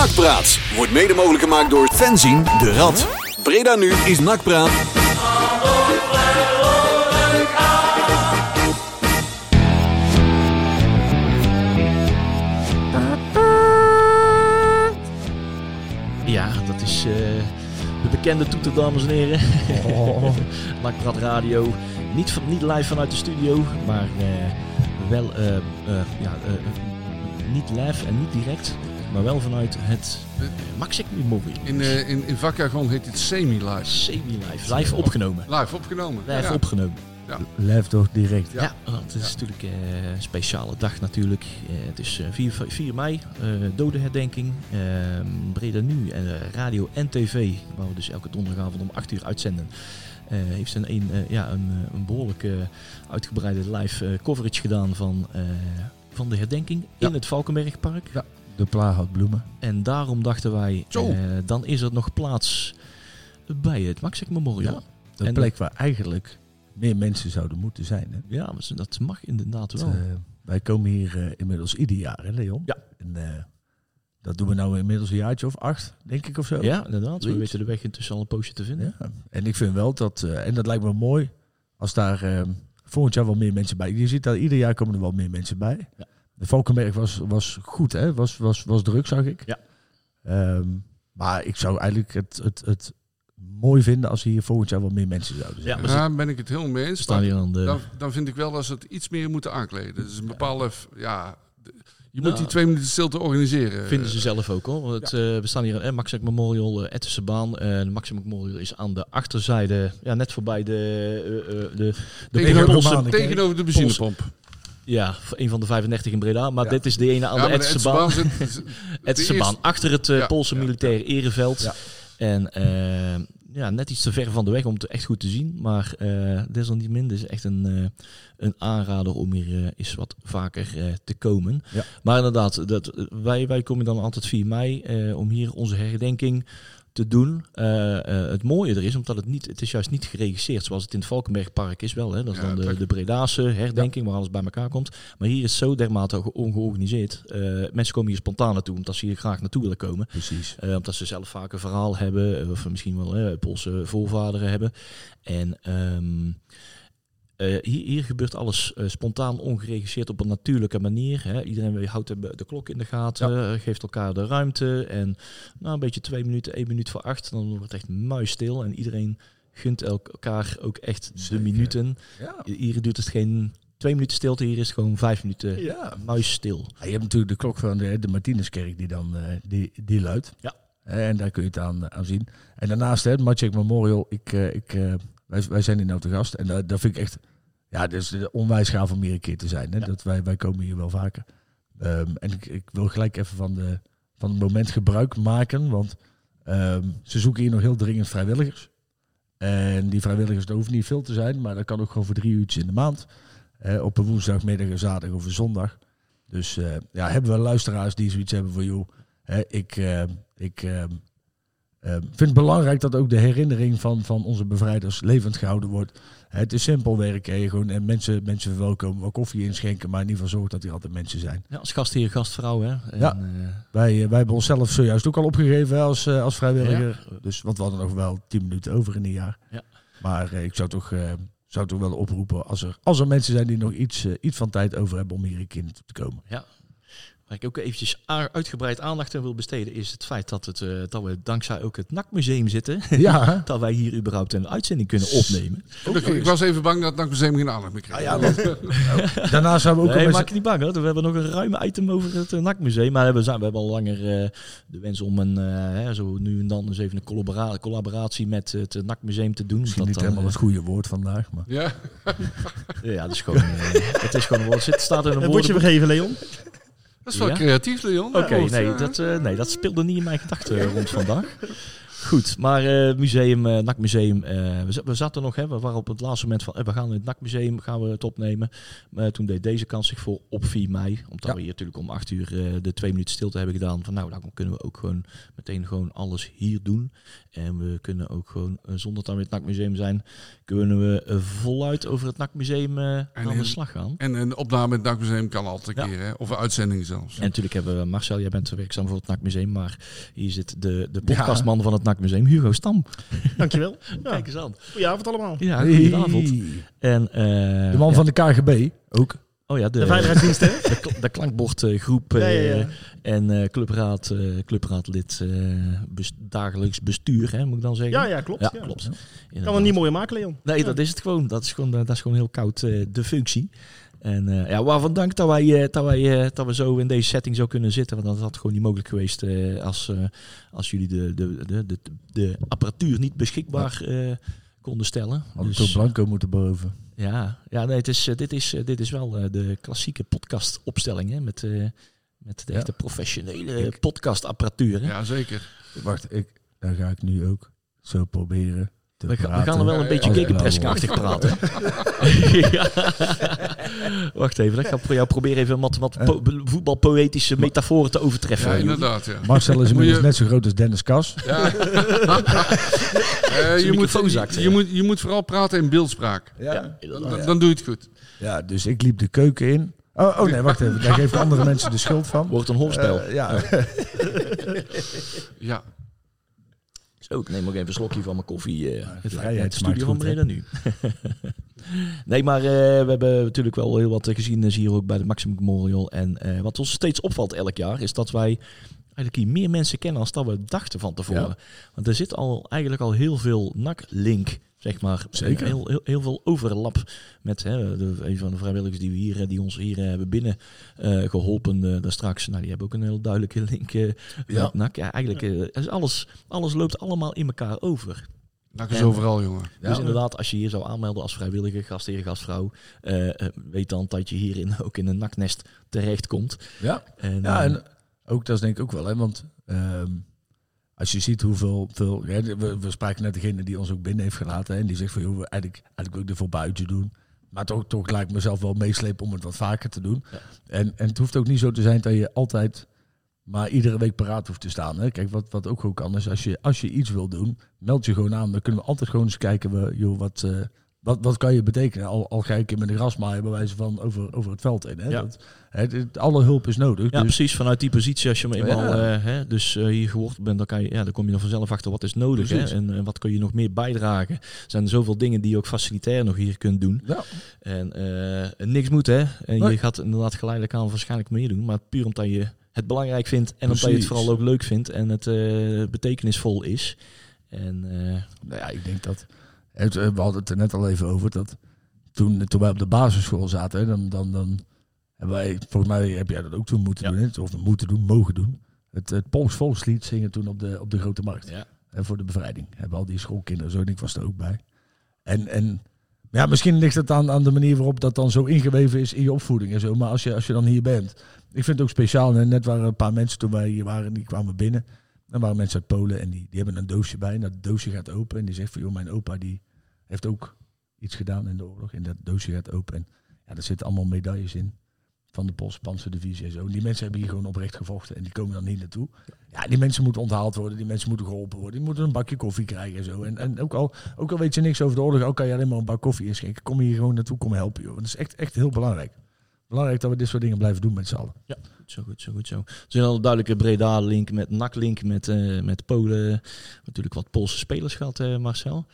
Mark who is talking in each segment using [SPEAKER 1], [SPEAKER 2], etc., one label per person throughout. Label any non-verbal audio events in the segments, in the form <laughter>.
[SPEAKER 1] Nakpraat wordt mede mogelijk gemaakt door Fenzien de Rad. Breda nu is Nakpraat.
[SPEAKER 2] Ja, dat is eh, de bekende toeter, dames en heren.
[SPEAKER 3] Oh. <laughs>
[SPEAKER 2] Nakpraat Radio. Niet, van, niet live vanuit de studio, maar eh, wel eh, eh, ja, niet live en niet direct, maar wel vanuit het uh, Memory.
[SPEAKER 4] In, eh, in, in vakjargon heet het semi-live.
[SPEAKER 2] Semi-live. Live opgenomen.
[SPEAKER 4] Live opgenomen.
[SPEAKER 2] Live
[SPEAKER 4] ja.
[SPEAKER 2] opgenomen.
[SPEAKER 3] Lijf toch direct.
[SPEAKER 2] Ja, want het is natuurlijk eh, een speciale dag natuurlijk. Eh, het is eh, 4, 4 mei, eh dodenherdenking. Eh, Breda Nu en radio en tv, waar we dus elke donderdagavond om 8 uur uitzenden. eh, heeft een, een, eh, ja, een, een behoorlijk eh, uitgebreide live eh, coverage gedaan van, eh, van de herdenking
[SPEAKER 3] Ja.
[SPEAKER 2] in het Valkenbergpark.
[SPEAKER 3] Ja. De had bloemen.
[SPEAKER 2] En daarom dachten wij, eh, dan is er nog plaats bij het Maxik Memorial.
[SPEAKER 3] Ja.
[SPEAKER 2] En
[SPEAKER 3] plek waar eigenlijk meer mensen zouden moeten zijn. Hè?
[SPEAKER 2] Ja, maar dat mag inderdaad wel.
[SPEAKER 3] Eh, wij komen hier eh, inmiddels ieder jaar, hè Leon?
[SPEAKER 2] Ja.
[SPEAKER 3] En eh, dat doen we nou inmiddels een jaartje of acht, denk ik of zo.
[SPEAKER 2] ja, inderdaad. We weten de weg intussen al een poosje te vinden.
[SPEAKER 3] Ja. En ik vind wel dat, en dat lijkt me mooi, als daar eh, volgend jaar wel meer mensen bij. Je ziet dat ieder jaar komen er wel meer mensen bij.
[SPEAKER 2] Ja.
[SPEAKER 3] De Valkenberg was, was goed, hè? Was, was, was druk, zag ik.
[SPEAKER 2] Ja.
[SPEAKER 3] Ehm, maar ik zou eigenlijk het, het, het mooi vinden als hier volgend jaar wel meer mensen zouden zijn.
[SPEAKER 2] Ja,
[SPEAKER 4] Daar ben ik het helemaal mee eens.
[SPEAKER 2] de...
[SPEAKER 4] Dan, dan vind ik wel dat ze het iets meer moeten aankleden. Dus een bepaalde, ja, de- je moet
[SPEAKER 2] Nou,
[SPEAKER 4] die twee minuten stilte organiseren.
[SPEAKER 2] Vinden ze zelf ook hoor. Want, eh, we staan hier aan eh, Maxim Memorial, uh, Ettense baan. En de Maxim Memorial is aan de achterzijde, ja, net voorbij de, eh, eh, de, de
[SPEAKER 4] Tegenover,
[SPEAKER 3] Romanen.
[SPEAKER 4] tegenover de benzinepomp.
[SPEAKER 2] Ja, een van de 35 in Breda. Maar
[SPEAKER 3] Ja.
[SPEAKER 2] dit is de ene aan de
[SPEAKER 4] maar
[SPEAKER 2] Ettense baan.
[SPEAKER 4] zit- <laughs> zit-
[SPEAKER 2] Ettense
[SPEAKER 4] de
[SPEAKER 2] baan,
[SPEAKER 4] eerste-
[SPEAKER 2] achter het
[SPEAKER 4] Ja,
[SPEAKER 2] Poolse militaire ereveld. En eh, ja, net iets te ver van de weg om het echt goed te zien. Maar eh desalniettemin, is echt een, een aanrader om hier eens wat vaker te komen. Maar inderdaad, dat, wij, wij komen dan altijd 4 mei om hier onze herdenking te doen. Eh, eh, het mooie er is, omdat het niet, het is juist niet geregisseerd zoals het in het Valkenbergpark is wel. Hè? Dat is dan de, de Bredaanse herdenking waar alles bij elkaar komt. Maar hier is zo dermate ge- ongeorganiseerd. Eh, mensen komen hier spontaan naartoe omdat ze hier graag naartoe willen komen.
[SPEAKER 3] Precies.
[SPEAKER 2] Omdat ze zelf vaak een verhaal hebben, of misschien wel Poolse voorvaderen hebben. En ehm, eh, hier, hier gebeurt alles eh, spontaan, ongeregisseerd op een natuurlijke manier. Hè. Iedereen houdt de, de klok in de gaten, geeft elkaar de ruimte. En nou, een beetje twee minuten, één minuut voor acht, dan wordt het echt muisstil. En iedereen gunt elk- elkaar ook echt
[SPEAKER 3] Zeker.
[SPEAKER 2] de minuten.
[SPEAKER 3] Ja.
[SPEAKER 2] Hier duurt het geen twee minuten stilte, hier is het gewoon vijf minuten
[SPEAKER 3] ja.
[SPEAKER 2] muisstil.
[SPEAKER 3] Ja, je hebt natuurlijk de klok van de, de Martinuskerk die dan eh, die, die luidt.
[SPEAKER 2] Ja.
[SPEAKER 3] En daar kun je het aan, aan zien. En daarnaast, het Maciek Memorial, ik, ik, wij, wij zijn hier nou te gast. En dat, dat vind ik echt, ja, dat is onwijs gaaf om hier een keer te zijn. Hè?
[SPEAKER 2] Ja.
[SPEAKER 3] Dat wij, wij komen hier wel vaker. Ehm, en ik, ik wil gelijk even van, de, van het moment gebruik maken. Want ehm, ze zoeken hier nog heel dringend vrijwilligers. En die vrijwilligers, dat hoeft niet veel te zijn. Maar dat kan ook gewoon voor drie uurtjes in de maand. Eh, op een woensdagmiddag, een zaterdag of een zondag. Dus eh, ja, hebben we luisteraars die zoiets hebben van, joh, hè, ik, eh, ik eh, eh, vind het belangrijk dat ook de herinnering van, van onze bevrijders levend gehouden wordt. Het is simpel werk, hè, gewoon en mensen, mensen verwelkomen, wat koffie inschenken, maar in ieder geval zorg dat er altijd mensen zijn.
[SPEAKER 2] Ja, als gastheer, gastvrouw. Hè. En,
[SPEAKER 3] Ja.
[SPEAKER 2] eh,
[SPEAKER 3] Wij, eh, wij hebben onszelf zojuist ook al opgegeven hè, als, eh, als vrijwilliger.
[SPEAKER 2] Ja.
[SPEAKER 3] Dus, want we hadden nog wel tien minuten over in een jaar.
[SPEAKER 2] Ja.
[SPEAKER 3] Maar eh, ik zou toch, eh, zou toch wel oproepen als er, als er mensen zijn die nog iets, eh, iets van tijd over hebben om hier een keer naartoe te komen.
[SPEAKER 2] Ja. Waar ik ook eventjes uitgebreid aandacht aan wil besteden, is het feit dat, het, eh, dat we dankzij ook het NAC-museum zitten. <laughs>
[SPEAKER 3] Ja,
[SPEAKER 2] dat wij hier überhaupt een uitzending kunnen opnemen.
[SPEAKER 4] Ik, ik was even bang dat het museum geen aandacht meer kreeg.
[SPEAKER 3] Ah, ja, want- <laughs> Daarna zijn we ook
[SPEAKER 2] Nee, maak je niet bang hoor. We hebben nog een ruime item over het uh, NAC-museum. Maar we, zijn, we hebben al langer eh, de wens om een, eh, hè, zo nu en dan eens even een collabora- collaboratie met het uh, NAC-museum te doen.
[SPEAKER 3] Misschien
[SPEAKER 2] Dat
[SPEAKER 3] niet
[SPEAKER 2] dan,
[SPEAKER 3] helemaal het goede woord vandaag. Maar.
[SPEAKER 4] Ja,
[SPEAKER 2] eh, ja, dat is gewoon, eh, het is gewoon een woord. Het staat in een
[SPEAKER 5] Een woordje
[SPEAKER 2] woordenboek.
[SPEAKER 5] vergeven, Leon.
[SPEAKER 4] Dat is wel
[SPEAKER 2] Ja?
[SPEAKER 4] creatief, Leon.
[SPEAKER 2] Oké, nee, dat, eh, nee, dat speelde niet in mijn gedachten rond vandaag. <laughs> Goed, maar eh museum, eh NAC-museum, eh, we, za- we zaten nog, hè, we waren op het laatste moment van, we gaan in het NAC-museum gaan we het opnemen. Maar toen deed deze kans zich voor op 4 mei, omdat
[SPEAKER 3] Ja.
[SPEAKER 2] we hier natuurlijk om 8 uur de twee minuten stilte hebben gedaan. Van nou, dan kunnen we ook gewoon meteen gewoon alles hier doen. En we kunnen ook gewoon, zonder dat we het NAC-museum zijn, kunnen we voluit over het NAC-museum aan de slag gaan.
[SPEAKER 4] En een opname in het Dakmuseum kan altijd een
[SPEAKER 2] Ja.
[SPEAKER 4] keer, hè? of een uitzending zelfs.
[SPEAKER 2] En natuurlijk hebben we, Marcel, jij bent werkzaam voor het NAC-museum, maar hier zit de, de podcastman van het NAC-museum, Hugo Stam. <laughs>
[SPEAKER 5] Dankjewel. Ja. <laughs>
[SPEAKER 2] Kijk eens aan.
[SPEAKER 5] Goedenavond allemaal.
[SPEAKER 2] Ja, goedenavond.
[SPEAKER 3] Hey.
[SPEAKER 2] En, eh,
[SPEAKER 3] De man
[SPEAKER 2] ja.
[SPEAKER 3] van de KGB ook.
[SPEAKER 2] Oh ja, de,
[SPEAKER 5] De veiligheidsdienst, hè? <laughs>
[SPEAKER 2] de, kl- de klankbordgroep
[SPEAKER 5] Ja, ja,
[SPEAKER 2] eh,
[SPEAKER 5] ja.
[SPEAKER 2] en eh, clubraad, eh, clubraadlid eh, bes- dagelijks bestuur, hè, moet ik dan zeggen.
[SPEAKER 5] Ja, ja, klopt.
[SPEAKER 2] Ja,
[SPEAKER 5] ja.
[SPEAKER 2] klopt.
[SPEAKER 5] Kan het niet mooier maken, Leon.
[SPEAKER 2] Nee,
[SPEAKER 5] Ja.
[SPEAKER 2] dat is het gewoon. Dat is gewoon, dat is gewoon heel koud eh, de functie. En eh, ja, waarvan dank dat wij, eh, dat, wij eh, dat we zo in deze setting zo kunnen zitten. Want dat had gewoon niet mogelijk geweest eh, als, eh, als jullie de, de, de, de, de apparatuur niet beschikbaar eh, konden stellen.
[SPEAKER 3] Had het
[SPEAKER 2] Dus-
[SPEAKER 3] ook Blanco moeten boven.
[SPEAKER 2] Ja, ja nee, het is, dit, is, dit is wel eh, de klassieke podcastopstelling. Hè, met, eh, met de
[SPEAKER 3] Ja.
[SPEAKER 2] echte professionele
[SPEAKER 3] Ik-
[SPEAKER 2] podcastapparatuur. Hè.
[SPEAKER 4] Ja, zeker.
[SPEAKER 3] Wacht, ik, dan ga ik nu ook zo proberen
[SPEAKER 2] We, ga- we
[SPEAKER 3] praten.
[SPEAKER 2] gaan er wel een
[SPEAKER 4] Ja,
[SPEAKER 2] beetje gegenpressingachtig praten. <laughs> Ja. Wacht even, ik ga voor jou proberen even wat, wat po- voetbalpoëtische metaforen te overtreffen.
[SPEAKER 4] Ja, inderdaad. Ja.
[SPEAKER 3] Marcel is inmiddels
[SPEAKER 4] je-
[SPEAKER 3] net zo groot als Dennis Kas.
[SPEAKER 4] Ja. <laughs> Eh, je, moet, je,
[SPEAKER 2] ja.
[SPEAKER 4] moet, je moet vooral praten in beeldspraak.
[SPEAKER 2] Ja, inderdaad.
[SPEAKER 4] Dan, dan doe je het goed.
[SPEAKER 3] Ja, dus ik liep de keuken in. Oh, oh nee, wacht even. Daar geven andere <laughs> mensen de schuld van.
[SPEAKER 2] Wordt een hoorspel.
[SPEAKER 3] Eh, ja.
[SPEAKER 4] Ja.
[SPEAKER 2] Zo, ik neem ook even een slokje van mijn koffie. eh
[SPEAKER 3] de
[SPEAKER 2] het
[SPEAKER 3] vrijheid
[SPEAKER 2] studio van Breda nu. <laughs> nee, maar eh, we hebben natuurlijk wel heel wat gezien hier ook bij de Maximum Memorial. En eh, wat ons steeds opvalt elk jaar, is dat wij eigenlijk hier meer mensen kennen dat we dachten van tevoren.
[SPEAKER 3] Ja.
[SPEAKER 2] Want er zit al eigenlijk al heel veel NAC-link, zeg maar.
[SPEAKER 3] Zeker.
[SPEAKER 2] Heel, heel, heel veel overlap met hè, de, een van de vrijwilligers die, we hier, die ons hier eh, hebben binnen eh, geholpen eh, daar straks. Nou, die hebben ook een heel duidelijke <laughs> link
[SPEAKER 3] Ja.
[SPEAKER 2] met NAC. Ja, eigenlijk is alles, alles loopt allemaal in elkaar over.
[SPEAKER 4] Dat is
[SPEAKER 2] En-
[SPEAKER 4] overal, jongen.
[SPEAKER 2] Dus inderdaad, als je hier zou aanmelden als vrijwilliger, gastheer, gastvrouw, weet dan dat je hierin <laughs> ook in een naknest terechtkomt.
[SPEAKER 3] Ja.
[SPEAKER 2] En,
[SPEAKER 3] Ja, en ook dat is denk ik ook wel, hè, want ehm, als je ziet hoeveel, veel, ja, we, we spraken net degene die ons ook binnen heeft gelaten hè, en die zegt van, joh, we eigenlijk, eigenlijk wil ik dit voor buiten doen. Maar toch, toch laat ik mezelf wel meeslepen om het wat vaker te doen.
[SPEAKER 2] Ja.
[SPEAKER 3] En, en het hoeft ook niet zo te zijn dat je altijd maar iedere week paraat hoeft te staan. Hè. Kijk, wat, wat ook gewoon kan is, als je, als je iets wil doen, meld je gewoon aan. Dan kunnen we altijd gewoon eens kijken, we, joh, wat, eh, wat, wat kan je betekenen? Al, al ga ik in met een grasmaaier bij wijze van over, over het veld in. Hè.
[SPEAKER 2] Ja.
[SPEAKER 3] Dat, alle hulp is nodig.
[SPEAKER 2] ja,
[SPEAKER 3] dus,
[SPEAKER 2] precies. Vanuit die positie, als je hem eenmaal
[SPEAKER 3] Ja.
[SPEAKER 2] eh, hè, dus, eh, hier geworteld bent, dan, kan je, ja, dan kom je dan vanzelf achter wat is nodig. Hè, en, en wat kun je nog meer bijdragen. Er zijn zoveel dingen die je ook facilitair nog hier kunt doen.
[SPEAKER 3] ja.
[SPEAKER 2] En eh, niks moet, hè. En
[SPEAKER 3] Nee.
[SPEAKER 2] je gaat inderdaad geleidelijk aan waarschijnlijk meedoen. Maar puur omdat je het belangrijk vindt en omdat je het vooral ook leuk vindt en het betekenisvol is. En
[SPEAKER 3] Nou ja, ik denk dat. Het- We hadden het er net al even over. Dat toen, toen wij op de basisschool zaten, dan, dan, dan hebben wij, volgens mij heb jij dat ook toen moeten
[SPEAKER 2] Ja.
[SPEAKER 3] doen. Hè, of moeten doen, mogen doen. Het, het Pools volkslied zingen toen op de, op de Grote Markt.
[SPEAKER 2] ja.
[SPEAKER 3] Hè, voor de bevrijding. Hebben al die schoolkinderen, zo en ik was er ook bij. En, en ja, misschien ligt het aan, aan de manier waarop dat dan zo ingeweven is in je opvoeding en zo. Maar als je, als je dan hier bent. Ik vind het ook speciaal. En net waren een paar mensen toen wij hier waren, die kwamen binnen. Dan waren mensen uit Polen en die, die hebben een doosje bij. En dat doosje gaat open. En die zegt van, joh, mijn opa die heeft ook iets gedaan in de oorlog. En dat doosje gaat open. En ja, daar zitten allemaal medailles in. Van de Poolse Panzerdivisie en zo. Die mensen hebben hier gewoon oprecht gevochten. En die komen dan hier naartoe. Ja, die mensen moeten onthaald worden. Die mensen moeten geholpen worden. Die moeten een bakje koffie krijgen en zo. En, en ook, al, ook al weet je niks over de oorlog. Ook kan je alleen maar een bak koffie inschenken. Kom hier gewoon naartoe, kom helpen. Joh. Dat is echt, echt heel belangrijk. Belangrijk dat we dit soort dingen blijven doen met z'n allen.
[SPEAKER 2] Goed zo, goed zo, goed zo. Er is een duidelijke Breda-link met NAC-link met, eh, met Polen. Natuurlijk wat Poolse spelers gehad, eh, Marcel.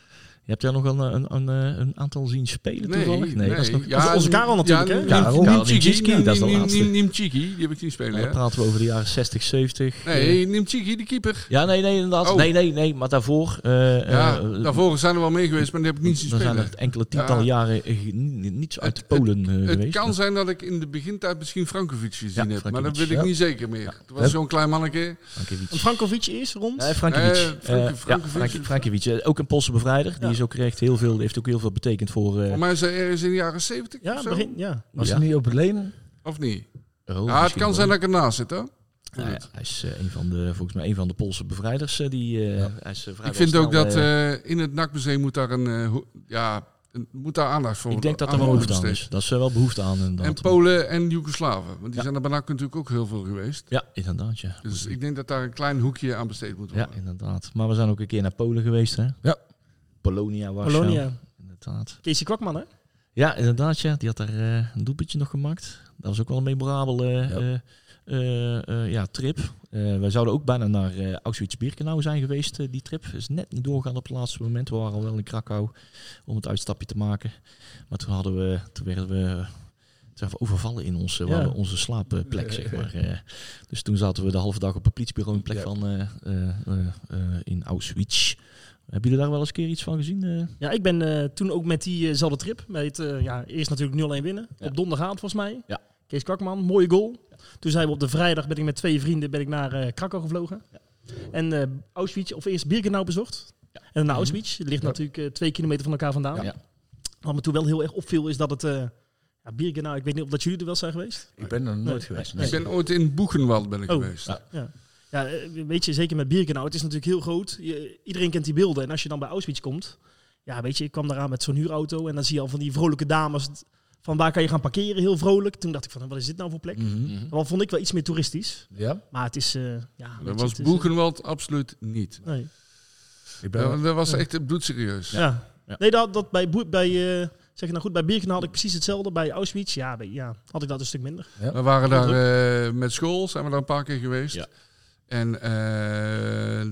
[SPEAKER 2] Je hebt daar nog een, een, een, eh, een aantal zien spelen toevallig? dat is nog,
[SPEAKER 5] dat is onze Karel natuurlijk, hè?
[SPEAKER 3] Karel.
[SPEAKER 2] Dat is de laatste.
[SPEAKER 4] Nimchiki, die heb ik niet spelen,
[SPEAKER 2] dan praten we over de jaren 60, 70.
[SPEAKER 4] Nee, Nimchiki, de keeper.
[SPEAKER 2] Ja, nee, nee, inderdaad.
[SPEAKER 4] Oh.
[SPEAKER 2] Nee, nee, nee, maar daarvoor... eh,
[SPEAKER 4] Ja,
[SPEAKER 2] eh,
[SPEAKER 4] daarvoor zijn er wel mee geweest, maar die heb ik niet zien
[SPEAKER 2] Dan zijn
[SPEAKER 4] spelen.
[SPEAKER 2] er enkele tientallen
[SPEAKER 4] Ja.
[SPEAKER 2] jaren eh, ni- niets uit
[SPEAKER 4] Het-
[SPEAKER 2] Polen eh,
[SPEAKER 4] Het
[SPEAKER 2] geweest.
[SPEAKER 4] kan zijn dat ik in de begintijd misschien Frankovic gezien
[SPEAKER 2] Ja,
[SPEAKER 4] heb, maar dat
[SPEAKER 2] Frankovic,
[SPEAKER 4] weet ik
[SPEAKER 3] ja.
[SPEAKER 4] niet zeker meer. Het was
[SPEAKER 3] Ja.
[SPEAKER 4] zo'n klein manneke.
[SPEAKER 5] Frankovic is rond.
[SPEAKER 2] Nee, Frankiewicz.
[SPEAKER 4] Eh,
[SPEAKER 2] Eh,
[SPEAKER 4] Frank-
[SPEAKER 2] ja,
[SPEAKER 4] Frankiewicz.
[SPEAKER 2] Frank- Frankiewicz. Eh, Ook een Poolse bevrijder. Die
[SPEAKER 5] Ja.
[SPEAKER 2] Is ook echt heel veel, heeft ook heel veel betekend voor... eh,
[SPEAKER 4] Voor mij is hij ergens in de jaren 70
[SPEAKER 5] ja,
[SPEAKER 4] of zo.
[SPEAKER 5] begin, ja.
[SPEAKER 3] Was
[SPEAKER 2] Ja.
[SPEAKER 3] hij niet op het lenen?
[SPEAKER 4] Of niet?
[SPEAKER 2] oh,
[SPEAKER 4] ja, het kan zijn dat ik ernaast zit, hoor.
[SPEAKER 2] Nou ja, hij is eh, een van de, volgens mij een van de Poolse bevrijders. eh, die, eh,
[SPEAKER 3] Ja.
[SPEAKER 2] hij is,
[SPEAKER 4] Ik vind ook dat in het NAC-museum moet daar een, ja, een- moet daar aandacht voor
[SPEAKER 2] ik denk dat er wel behoefte aan is. Dat is er wel behoefte aan.
[SPEAKER 4] En Polen en Joegoslaven. Want die
[SPEAKER 2] Ja.
[SPEAKER 4] zijn er bij NAC natuurlijk ook heel veel geweest.
[SPEAKER 2] Ja, inderdaad. Ja.
[SPEAKER 4] Dus ik denk dat daar een klein hoekje aan besteed moet
[SPEAKER 2] ja,
[SPEAKER 4] worden.
[SPEAKER 2] inderdaad. Maar we zijn ook een keer naar Polen geweest. Hè?
[SPEAKER 3] Ja.
[SPEAKER 2] Polonia, Warschau.
[SPEAKER 5] Polonia.
[SPEAKER 2] Inderdaad.
[SPEAKER 5] Casey Kwakman, hè?
[SPEAKER 2] Ja, inderdaad. Ja. Die had daar eh, een doelpuntje nog gemaakt. Dat was ook wel een memorabele
[SPEAKER 3] Ja.
[SPEAKER 2] eh, eh, eh, ja, trip. Eh wij zouden ook bijna naar Auschwitz-Birkenau zijn geweest, die trip. Is net niet doorgaan op het laatste moment. We waren al wel in Krakau om het uitstapje te maken. Maar toen, hadden we, toen werden we... Toen zijn we overvallen in onze,
[SPEAKER 5] Ja.
[SPEAKER 2] waar we- onze slaapplek, zeg maar. Eh, dus toen zaten we de halve dag op een politiebureau in plek
[SPEAKER 3] Ja.
[SPEAKER 2] van in Auschwitz. Hebben jullie daar wel eens een keer iets van gezien? eh?
[SPEAKER 5] Ja, ik ben eh, toen ook met diezelfde trip. Met, eh, ja, eerst natuurlijk 0-1 winnen.
[SPEAKER 2] Ja.
[SPEAKER 5] Op donderdagavond volgens mij.
[SPEAKER 2] Ja.
[SPEAKER 5] Kees Kwakman, mooie goal. Toen zijn we op de vrijdag ben ik met twee vrienden ben ik naar eh Krakau gevlogen. En eh, Auschwitz, of eerst Birkenau bezocht. En daarna Auschwitz. Het ligt
[SPEAKER 3] Ja.
[SPEAKER 5] natuurlijk eh, twee kilometer van elkaar vandaan.
[SPEAKER 2] Ja.
[SPEAKER 5] Wat me toen wel heel erg opviel is dat het... eh ja, Birkenau, ik weet niet of dat jullie er wel zijn geweest.
[SPEAKER 3] Ik ben er nooit
[SPEAKER 5] Nee.
[SPEAKER 3] geweest.
[SPEAKER 5] Nee.
[SPEAKER 4] Ik ben ooit in Boegenwald ben ik
[SPEAKER 5] Oh.
[SPEAKER 4] geweest.
[SPEAKER 2] Ja.
[SPEAKER 5] Ja. Ja, eh, weet je, zeker met Birkenau. Het is natuurlijk heel groot. Je- iedereen kent die beelden. En als je dan bij Auschwitz komt... Ja, weet je, ik kwam daaraan met zo'n huurauto. En dan zie je al van die vrolijke dames... Van waar kan je gaan parkeren? Heel vrolijk. Toen dacht ik van, wat is dit nou voor plek?
[SPEAKER 3] Mhm.
[SPEAKER 5] Dat vond ik wel iets meer toeristisch.
[SPEAKER 3] Ja,
[SPEAKER 5] Maar het is... eh ja,
[SPEAKER 4] Dat was
[SPEAKER 5] is,
[SPEAKER 4] Boegenwald absoluut niet.
[SPEAKER 5] eh, nee.
[SPEAKER 3] ik ben
[SPEAKER 4] Dat, dat was
[SPEAKER 5] Ja.
[SPEAKER 4] echt bloedserieus.
[SPEAKER 5] Ja.
[SPEAKER 2] Ja.
[SPEAKER 5] Nee, dat, dat bij, Boe- bij eh, zeg je nou goed, bij Birkenau had ik precies hetzelfde. Bij Auschwitz, ja, bij, ja had ik dat een stuk minder.
[SPEAKER 4] We waren daar eh, met school, zijn we daar een paar keer geweest. En eh,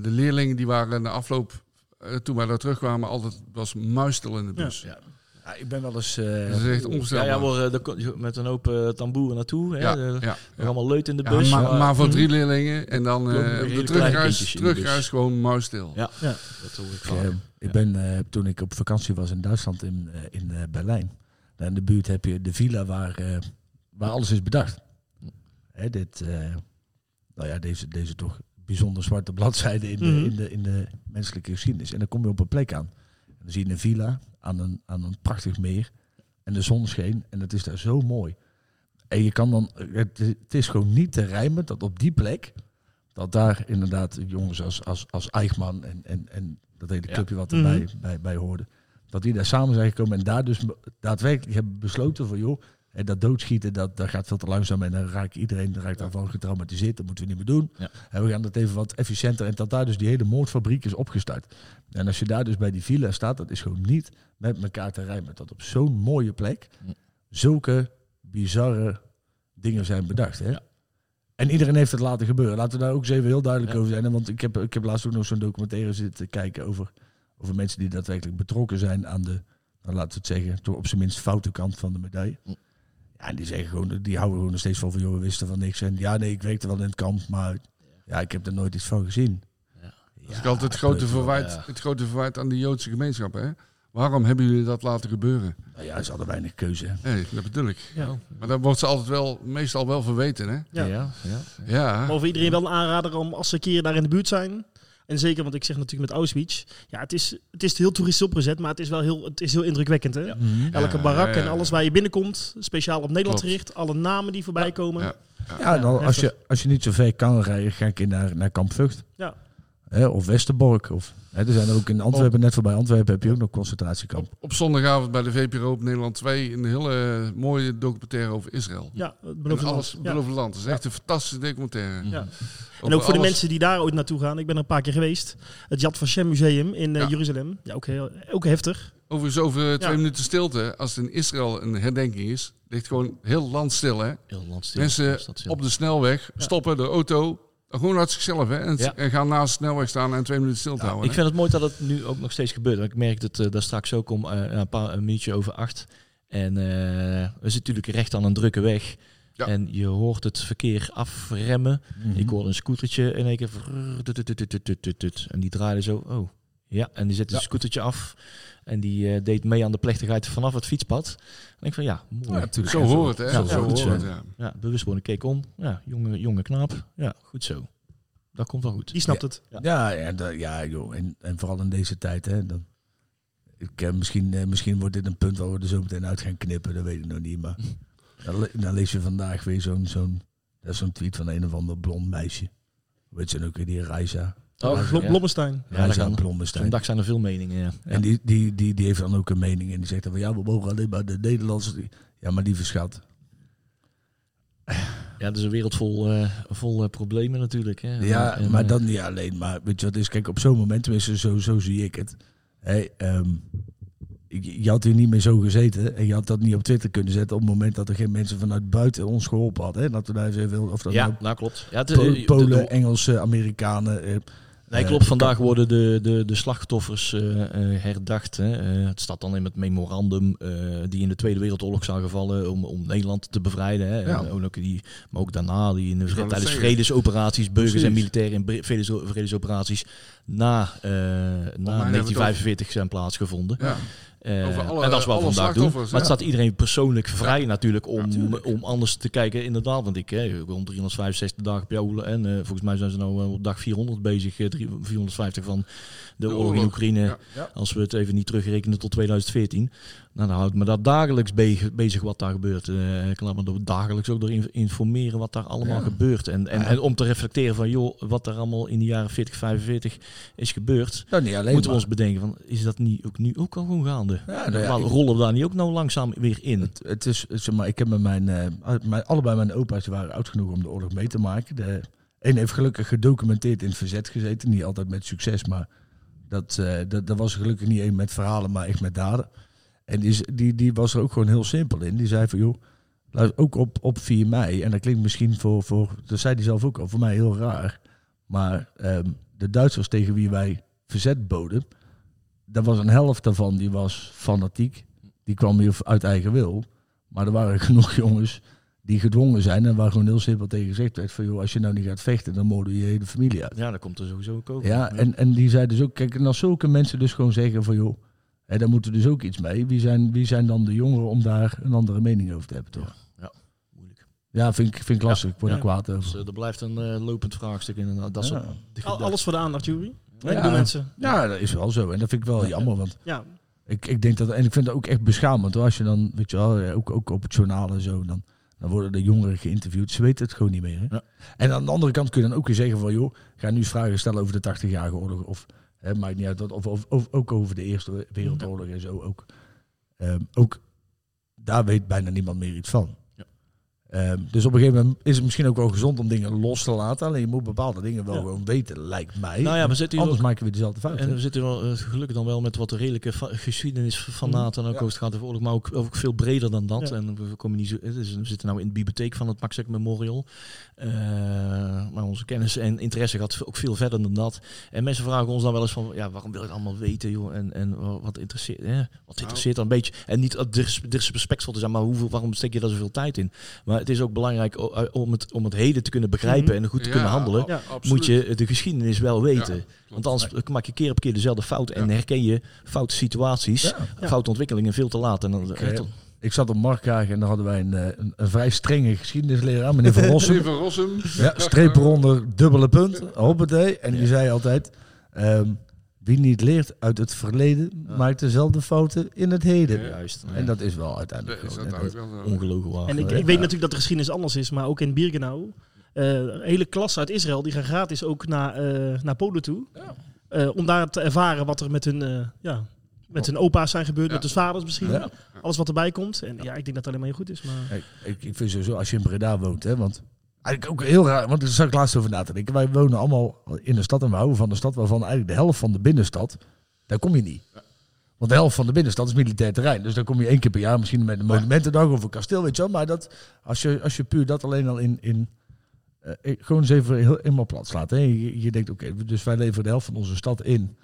[SPEAKER 4] de leerlingen die waren na afloop, eh, toen wij daar terugkwamen, altijd was muisstil in de bus.
[SPEAKER 3] Ja. Ja, ik ben wel eens... eh,
[SPEAKER 4] Dat is echt
[SPEAKER 2] Ja,
[SPEAKER 4] onvoorstelbaar.
[SPEAKER 2] ja we, met een hoop eh, tamboeren naartoe. Hè?
[SPEAKER 4] ja,
[SPEAKER 2] Eh,
[SPEAKER 4] ja,
[SPEAKER 2] allemaal leut in de
[SPEAKER 4] Ja,
[SPEAKER 2] bus.
[SPEAKER 4] maar, maar voor
[SPEAKER 5] Mhm.
[SPEAKER 4] drie leerlingen en dan eh, de terugreis, terugreis gewoon muisstil.
[SPEAKER 2] Ja.
[SPEAKER 5] Ja.
[SPEAKER 2] Dat hoor ik
[SPEAKER 3] eh, ik ben, eh, toen ik op vakantie was in Duitsland, in, eh, in eh, Berlijn. Daar in de buurt heb je de villa waar, eh, waar alles is bedacht. Hè, dit, eh, nou ja, deze, deze toch bijzonder zwarte bladzijde in de,
[SPEAKER 5] Mhm.
[SPEAKER 3] in, de, in de menselijke geschiedenis. En dan kom je op een plek aan. En dan zie je een villa aan een, aan een prachtig meer. En de zon scheen. En het is daar zo mooi. En je kan dan, het, het is gewoon niet te rijmen dat op die plek, dat daar inderdaad jongens als, als, als Eichmann en, en, en dat hele
[SPEAKER 2] Ja.
[SPEAKER 3] clubje wat
[SPEAKER 5] Mhm.
[SPEAKER 3] erbij bij, bij hoorde, dat die daar samen zijn gekomen en daar dus daadwerkelijk hebben besloten van joh, en dat doodschieten, dat, dat gaat veel te langzaam en dan raakt iedereen dan raakt daarvan getraumatiseerd, dat moeten we niet meer doen.
[SPEAKER 2] Ja.
[SPEAKER 3] En we gaan dat even wat efficiënter en dat daar dus die hele moordfabriek is opgestart. En als je daar dus bij die villa staat, dat is gewoon niet met elkaar te rijmen. Dat op zo'n mooie plek zulke bizarre dingen zijn bedacht. Hè?
[SPEAKER 2] Ja.
[SPEAKER 3] En iedereen heeft het laten gebeuren. Laten we daar ook eens even heel duidelijk
[SPEAKER 2] Ja.
[SPEAKER 3] over zijn. Want ik heb, ik heb laatst ook nog zo'n documentaire zitten kijken over, over mensen die daadwerkelijk betrokken zijn aan de, nou, laten we het zeggen, toch op zijn minst foute kant van de medaille. Ja, en die zeggen gewoon, die houden gewoon nog steeds van van, joh, we wisten van niks. En ja, nee, ik werkte wel in het kamp, maar ja, ik heb er nooit iets van gezien.
[SPEAKER 2] Ja.
[SPEAKER 4] Dat is altijd het grote, verwijt,
[SPEAKER 2] ja.
[SPEAKER 4] het grote verwijt aan de Joodse gemeenschap. Hè? Waarom hebben jullie dat laten gebeuren?
[SPEAKER 3] Nou ja, ze hadden weinig keuze. hè.
[SPEAKER 4] Nee, dat bedoel ik.
[SPEAKER 5] Ja.
[SPEAKER 4] Maar dan wordt ze altijd wel, meestal wel verweten. Hè?
[SPEAKER 5] Ja.
[SPEAKER 2] Ja, ja, ja.
[SPEAKER 4] Ja.
[SPEAKER 5] Maar voor iedereen wel een aanrader om als ze een keer daar in de buurt zijn. En zeker, want ik zeg natuurlijk met Auschwitz. Ja, het is, het is heel toeristisch opgezet, maar het is wel heel, het is heel indrukwekkend. Hè?
[SPEAKER 2] Ja.
[SPEAKER 3] Mhm.
[SPEAKER 5] Elke
[SPEAKER 4] Ja,
[SPEAKER 5] barak
[SPEAKER 4] ja, ja,
[SPEAKER 5] en alles waar je binnenkomt, speciaal op Nederland
[SPEAKER 4] Klopt.
[SPEAKER 5] gericht. Alle namen die voorbij komen.
[SPEAKER 4] Ja.
[SPEAKER 3] Dan, als, je, als je niet zo ver kan rijden, ga ik in naar, naar Kamp Vught.
[SPEAKER 5] Ja.
[SPEAKER 3] Hè, of Westerbork. Of, hè, er zijn er ook in Antwerpen, net voorbij Antwerpen, heb je ook nog concentratiekamp.
[SPEAKER 4] Op, op zondagavond bij de VPRO op Nederland 2 een hele mooie documentaire over Israël.
[SPEAKER 5] Ja, het beloofde
[SPEAKER 4] alles
[SPEAKER 5] land. Ja.
[SPEAKER 4] land. Het is echt een fantastische documentaire.
[SPEAKER 5] Ja.
[SPEAKER 4] Over
[SPEAKER 5] En ook voor de mensen die daar ooit naartoe gaan. Ik ben er een paar keer geweest. Het Yad Vashem Museum in eh,
[SPEAKER 4] Ja.
[SPEAKER 5] Jeruzalem. Ja, ook, heel, ook heftig.
[SPEAKER 4] Overigens over twee
[SPEAKER 5] Ja.
[SPEAKER 4] minuten stilte. Als het in Israël een herdenking is, ligt gewoon heel land stil. Hè?
[SPEAKER 2] Heel land stil.
[SPEAKER 4] Mensen op de snelweg stoppen de auto. Gewoon uit zichzelf. Hè? En,
[SPEAKER 2] Ja.
[SPEAKER 4] en gaan naast de snelweg staan en twee minuten stil te houden.
[SPEAKER 2] Ik
[SPEAKER 4] hè.
[SPEAKER 2] vind het mooi dat het nu ook nog steeds gebeurt. Want ik merk dat eh daar straks ook om eh, een paar een minuutje over acht. En eh, we zitten natuurlijk recht aan een drukke weg.
[SPEAKER 4] Ja.
[SPEAKER 2] En je hoort het verkeer afremmen.
[SPEAKER 3] Mhm.
[SPEAKER 2] Ik hoorde een scootertje in één keer. En die draaide zo. Oh. Ja, en die zette
[SPEAKER 3] Ja.
[SPEAKER 2] een scootertje af. En die eh, deed mee aan de plechtigheid vanaf het fietspad. En ik van ja, mooi.
[SPEAKER 3] Ja,
[SPEAKER 2] Ja,
[SPEAKER 3] natuurlijk.
[SPEAKER 4] Zo hoort het, hè?
[SPEAKER 2] Ja,
[SPEAKER 4] zo
[SPEAKER 2] goed
[SPEAKER 4] hoort
[SPEAKER 2] zo.
[SPEAKER 4] het, ja.
[SPEAKER 2] keek om. Ja, jonge, jonge knaap. Ja, goed zo. Dat komt wel goed.
[SPEAKER 5] Die snapt het.
[SPEAKER 3] Ja, ja, ja joh. En, en vooral in deze tijd. Hè, dan, ik, eh, misschien, eh, misschien wordt dit een punt waar we er zo meteen uit gaan knippen. Dat weet ik nog niet. Maar <laughs> dan, le- dan lees je vandaag weer zo'n... zo'n Dat is een tweet van een of ander blond meisje. Weet je ook weer, die Reisa.
[SPEAKER 2] Oh,
[SPEAKER 5] Blom-
[SPEAKER 2] ja.
[SPEAKER 5] Blommestein.
[SPEAKER 2] Ja, dat
[SPEAKER 3] Reisa
[SPEAKER 2] kan.
[SPEAKER 3] Blommestein.
[SPEAKER 2] Zo'n dag zijn er veel meningen, ja.
[SPEAKER 3] En die, die, die, die heeft dan ook een mening. En die zegt dan van ja, we mogen alleen maar de Nederlandse. Ja, maar lieve schat.
[SPEAKER 2] Ja, het is een wereld vol, eh, vol eh, problemen natuurlijk. Hè.
[SPEAKER 3] Ja,
[SPEAKER 2] En,
[SPEAKER 3] maar
[SPEAKER 2] eh,
[SPEAKER 3] dan niet alleen. Maar weet je wat is? Kijk, op zo'n moment, tenminste, zo, zo zie ik het. Hey, ehm, je je had hier niet meer zo gezeten. En je had dat niet op Twitter kunnen zetten op het moment dat er geen mensen vanuit buiten ons geholpen hadden. Hè? Dat we daar of dat nou
[SPEAKER 2] Ja, nou klopt. Ja, het,
[SPEAKER 3] Po-
[SPEAKER 2] eh, de-
[SPEAKER 3] Polen,
[SPEAKER 2] de-
[SPEAKER 3] Engelse, Amerikanen.
[SPEAKER 2] Nee,
[SPEAKER 3] Eh,
[SPEAKER 2] klopt. Vandaag worden de, de, de slachtoffers eh, eh, herdacht. Hè. Het staat dan in het memorandum die in de Tweede Wereldoorlog zou gevallen om, om Nederland te bevrijden. Hè.
[SPEAKER 3] Ja.
[SPEAKER 2] En ook die, maar ook daarna, die in de, tijdens
[SPEAKER 4] zeggen.
[SPEAKER 2] vredesoperaties, burgers en militairen in vredes- vredesoperaties na, na
[SPEAKER 4] hebben we
[SPEAKER 2] 1945 zijn plaatsgevonden.
[SPEAKER 4] Ja.
[SPEAKER 2] Eh,
[SPEAKER 4] alle-
[SPEAKER 2] en dat is wat we
[SPEAKER 4] alle
[SPEAKER 2] vandaag doen. Maar het staat iedereen persoonlijk vrij natuurlijk om, om anders te kijken. Inderdaad, want ik hè, rond 365 dagen per jaar en eh, volgens mij zijn ze nou eh, op dag 400 bezig, eh, drie- 450 van de,
[SPEAKER 4] De
[SPEAKER 2] oorlog in Oekraïne. Als we het even niet terugrekenen tot 2014. Nou, dan houdt me dat dagelijks be- bezig wat daar gebeurt. Eh, ik laat me dagelijks ook door in- informeren wat daar allemaal
[SPEAKER 3] Ja.
[SPEAKER 2] gebeurt. En, en,
[SPEAKER 3] Ja.
[SPEAKER 2] en om te reflecteren van, joh, wat er allemaal in de jaren 40, 45 is gebeurd.
[SPEAKER 3] nou,
[SPEAKER 2] moeten we ons bedenken van, is dat niet ook nu ook al gewoon gaande?
[SPEAKER 3] Ja, nou ja,
[SPEAKER 2] rollen we daar niet ook nou langzaam weer in?
[SPEAKER 3] Het, het is, zeg maar, ik heb met mijn, eh, mijn, allebei mijn opa's waren oud genoeg om de oorlog mee te maken. De een heeft gelukkig gedocumenteerd in het verzet gezeten. Niet altijd met succes, maar dat, eh dat, dat was gelukkig niet één met verhalen, maar echt met daden. En die, die, die was er ook gewoon heel simpel in. Die zei van, joh, luister, ook op, op 4 mei, en dat klinkt misschien voor, voor, dat zei hij zelf ook al, voor mij heel raar. Maar ehm, de Duitsers tegen wie wij verzet boden, daar was een helft daarvan, die was fanatiek. Die kwam hier uit eigen wil. Maar er waren <laughs> genoeg jongens die gedwongen zijn en waar gewoon heel simpel tegen gezegd werd van joh, als je nou niet gaat vechten, dan moorden je hele familie uit.
[SPEAKER 2] Ja, dat komt er sowieso ook over.
[SPEAKER 3] Ja, en, en die zei dus ook, kijk, en als zulke mensen dus gewoon zeggen van joh, hè, daar moeten we dus ook iets mee. Wie zijn, wie zijn dan de jongeren om daar een andere mening over te hebben, toch?
[SPEAKER 2] moeilijk.
[SPEAKER 3] Ja, vind ik, vind ik lastig. Ik word
[SPEAKER 5] Ja.
[SPEAKER 3] er kwaad
[SPEAKER 2] Dus,
[SPEAKER 3] over.
[SPEAKER 2] eh, er blijft een eh, lopend vraagstuk inderdaad. Dat
[SPEAKER 3] Ja.
[SPEAKER 2] de
[SPEAKER 5] Al-
[SPEAKER 2] gedachte.
[SPEAKER 5] alles voor de aandacht, Jury.
[SPEAKER 3] Ja.
[SPEAKER 5] Ja. doen mensen.
[SPEAKER 3] Ja, dat is wel zo. En dat vind ik wel jammer, want
[SPEAKER 5] Ja,
[SPEAKER 3] Ik, ik denk dat, en ik vind dat ook echt beschamend hoor. Als je dan, weet je wel, ook, ook op het journaal en zo, dan, dan worden de jongeren geïnterviewd. Ze weten het gewoon niet meer. Hè?
[SPEAKER 2] Ja.
[SPEAKER 3] En aan de andere kant kun je dan ook weer zeggen van, joh, ga nu eens vragen stellen over de 80-jarige oorlog. Of, hè, maakt niet uit, wat- of, of, of ook over de Eerste Wereldoorlog en zo. Ook, Ehm, ook daar weet bijna niemand meer iets van. Ehm, dus op een gegeven moment is het misschien ook wel gezond om dingen los te laten. Alleen je moet bepaalde dingen wel
[SPEAKER 5] Ja.
[SPEAKER 3] gewoon weten, lijkt mij.
[SPEAKER 2] Nou ja, we zitten
[SPEAKER 3] Anders
[SPEAKER 2] ook-
[SPEAKER 3] maken we dezelfde fout.
[SPEAKER 2] En we zitten wel, eh, gelukkig dan wel met wat redelijke geschiedenis van NATO en ook als het gaat over oorlog, maar ook, ook veel breder dan dat.
[SPEAKER 5] Ja.
[SPEAKER 2] En we komen niet zo, het is- we zitten nou in de bibliotheek van het Maxek Memorial. Eh, maar onze kennis en interesse gaat ook veel verder dan dat. En mensen vragen ons dan wel eens van, ja, waarom wil het allemaal weten, joh? En, en wa- wat interesseert, hè? wat interesseert dan een beetje? En niet dis- disrespectvol te zijn, maar hoeveel, waarom steek je daar zoveel tijd in? Maar het is ook belangrijk uh, om het, om het heden te kunnen begrijpen
[SPEAKER 5] Mhm.
[SPEAKER 2] en goed te
[SPEAKER 4] Ja,
[SPEAKER 2] kunnen handelen.
[SPEAKER 5] Ja.
[SPEAKER 2] Moet je de geschiedenis wel weten.
[SPEAKER 4] Ja,
[SPEAKER 2] Want anders maak je keer op keer dezelfde fout en herken je foute situaties,
[SPEAKER 3] Ja.
[SPEAKER 5] Ja.
[SPEAKER 2] foute ontwikkelingen veel te laat. En dan,
[SPEAKER 3] Ik,
[SPEAKER 2] eh,
[SPEAKER 3] eh, Ik zat op Markhagen en daar hadden wij een, eh, een, een vrij strenge geschiedenisleraar, meneer Van <laughs> Rossum.
[SPEAKER 4] Steven Rossum.
[SPEAKER 3] ja, streep eronder, dubbele punt, <laughs> hoppatee. En die zei altijd, ehm, wie niet leert uit het verleden,
[SPEAKER 2] Ja.
[SPEAKER 3] maakt dezelfde fouten in het heden.
[SPEAKER 4] Ja.
[SPEAKER 2] juist.
[SPEAKER 3] En dat is wel uiteindelijk
[SPEAKER 4] is dat ook wel
[SPEAKER 2] ongelogen waar.
[SPEAKER 5] En ik, ik weet natuurlijk dat de geschiedenis anders is, maar ook in Birkenau. eh, een hele klas uit Israël die gaan gratis ook naar, eh, naar Polen toe. Eh, om daar te ervaren wat er met hun, eh, ja, met hun opa's zijn gebeurd,
[SPEAKER 4] Ja.
[SPEAKER 5] met hun vaders misschien.
[SPEAKER 3] Ja.
[SPEAKER 5] Alles wat erbij komt. En ja, ik denk dat het alleen maar heel goed is. Maar...
[SPEAKER 3] Kijk, ik, ik vind sowieso, als je in Breda woont, hè, want eigenlijk ook heel raar, want daar zag ik laatst over na te denken. Wij wonen allemaal in de stad en we houden van de stad, waarvan eigenlijk de helft van de binnenstad, daar kom je niet. Want de helft van de binnenstad is militair terrein. Dus daar kom je één keer per jaar misschien met een monumentendag of een kasteel, weet je wel. Maar dat, als, je, als je puur dat alleen al in... in ik- gewoon eens even heel, helemaal plat slaat. Hè. Je, je denkt, oké, dus wij leveren de helft van onze stad in.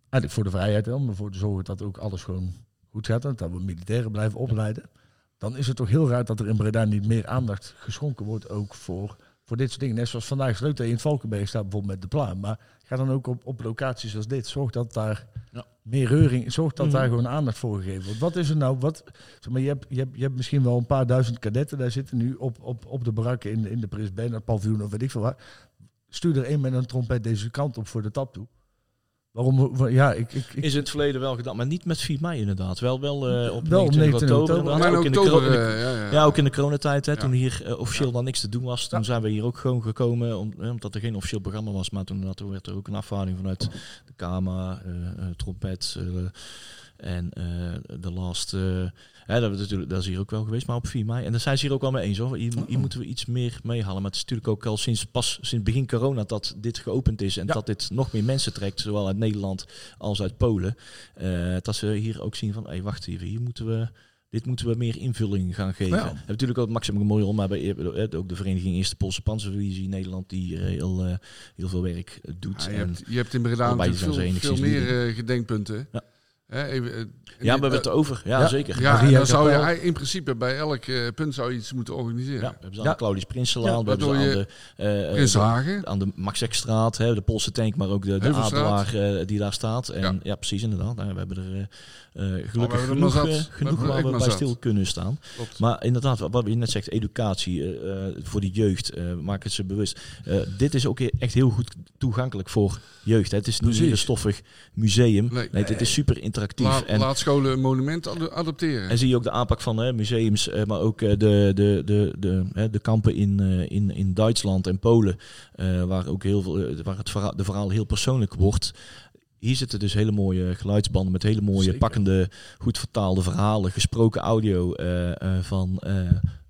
[SPEAKER 3] Eigenlijk voor de vrijheid, hè, om ervoor te zorgen dat ook alles gewoon goed gaat. en Dat we militairen blijven opleiden dan is het toch heel raar dat er in Breda niet meer aandacht geschonken wordt ook voor, voor dit soort dingen. Net zoals vandaag is het leuk dat je in Valkenberg staat bijvoorbeeld met de plaan. Maar ga dan ook op, op locaties als dit. Zorg dat daar
[SPEAKER 2] Ja.
[SPEAKER 3] meer reuring, zorg dat
[SPEAKER 5] Mhm.
[SPEAKER 3] daar gewoon aandacht voor gegeven wordt. Wat is er nou, wat, zeg maar, je, hebt, je, hebt, je hebt misschien wel een paar duizend kadetten daar zitten nu op, op, op de barakken in, in de Prins Bernhard paviljoen of weet ik veel waar. Stuur er één met een trompet deze kant op voor de tap toe. Waarom? wa- Ja, ik, ik, ik
[SPEAKER 2] Is in het verleden wel gedaan, maar niet met 4 mei inderdaad. Wel, wel eh, op
[SPEAKER 3] Wel op
[SPEAKER 2] 29
[SPEAKER 3] 19
[SPEAKER 2] oktober.
[SPEAKER 4] Maar
[SPEAKER 2] Ook in de
[SPEAKER 4] oktober,
[SPEAKER 2] coro- in de-
[SPEAKER 4] eh, ja, ja.
[SPEAKER 2] Ja, ook in de coronatijd, hè,
[SPEAKER 4] Ja.
[SPEAKER 2] toen hier eh, officieel dan niks te doen was. Toen
[SPEAKER 3] Ja.
[SPEAKER 2] zijn we hier ook gewoon gekomen, om, eh, omdat er geen officieel programma was. Maar toen, toen werd er ook een afvaarding vanuit de Kama, eh, eh, trompet eh, en eh, de last. eh, hè, dat, is natuurlijk, dat is hier ook wel geweest, maar op 4 mei. En daar zijn ze hier ook wel mee eens hoor. Hier, hier moeten we iets meer meehalen. Maar het is natuurlijk ook al sinds pas sinds begin corona dat dit geopend is. En
[SPEAKER 3] Ja.
[SPEAKER 2] dat dit nog meer mensen trekt, zowel uit Nederland als uit Polen. Eh, dat ze hier ook zien van, hé, wacht even, hier moeten we... Dit moeten we meer invulling gaan geven.
[SPEAKER 3] Ja.
[SPEAKER 2] We hebben natuurlijk ook Maximum Memorial, maar bij, eh, ook de vereniging Eerste Polse Panzerdivisie Nederland, die heel, heel veel werk doet.
[SPEAKER 4] Ja, je,
[SPEAKER 2] En-
[SPEAKER 4] hebt, je hebt in Breda veel, meer gedenkpunten.
[SPEAKER 2] Ja.
[SPEAKER 4] Hè, even, eh,
[SPEAKER 2] ja, we hebben
[SPEAKER 4] die-
[SPEAKER 2] het over. Ja,
[SPEAKER 3] Ja.
[SPEAKER 2] zeker.
[SPEAKER 4] Ja,
[SPEAKER 3] Maria
[SPEAKER 4] dan zou je in principe bij elk eh, punt zou je iets moeten organiseren.
[SPEAKER 2] Ja, we hebben ze aan
[SPEAKER 3] Ja.
[SPEAKER 2] de Claudius Prinsenlaan,
[SPEAKER 5] Ja,
[SPEAKER 2] we hebben aan de, eh,
[SPEAKER 4] Hagen.
[SPEAKER 2] aan de Maxekstraat, hè, de Poolse tank, maar ook de, de. Adelaar eh, die daar staat. En ja,
[SPEAKER 4] Ja.
[SPEAKER 2] precies inderdaad. Nou, we hebben er eh, eh, gelukkig genoeg,
[SPEAKER 4] zat.
[SPEAKER 2] eh, genoeg waar we bij
[SPEAKER 4] zat.
[SPEAKER 2] stil kunnen staan.
[SPEAKER 4] Klopt.
[SPEAKER 2] Maar inderdaad, wat wat je net zegt, educatie eh, eh, voor de jeugd, eh maak het ze bewust. Eh, dit is ook echt heel goed toegankelijk voor jeugd. Hè. Het is niet een stoffig museum. Nee,
[SPEAKER 4] Nee.
[SPEAKER 2] het is super interactief.
[SPEAKER 4] La-
[SPEAKER 2] en,
[SPEAKER 4] laat scholen een monument ado- adopteren.
[SPEAKER 2] en zie je ook de aanpak van hè, museums, eh, maar ook eh, de, de, de, de, hè, de kampen in, eh, in, in Duitsland en Polen, waar ook heel veel, waar het verhaal, de verhaal heel persoonlijk wordt. Hier zitten dus hele mooie geluidsbanden met hele mooie,
[SPEAKER 3] Zeker.
[SPEAKER 2] pakkende, goed vertaalde verhalen, gesproken audio van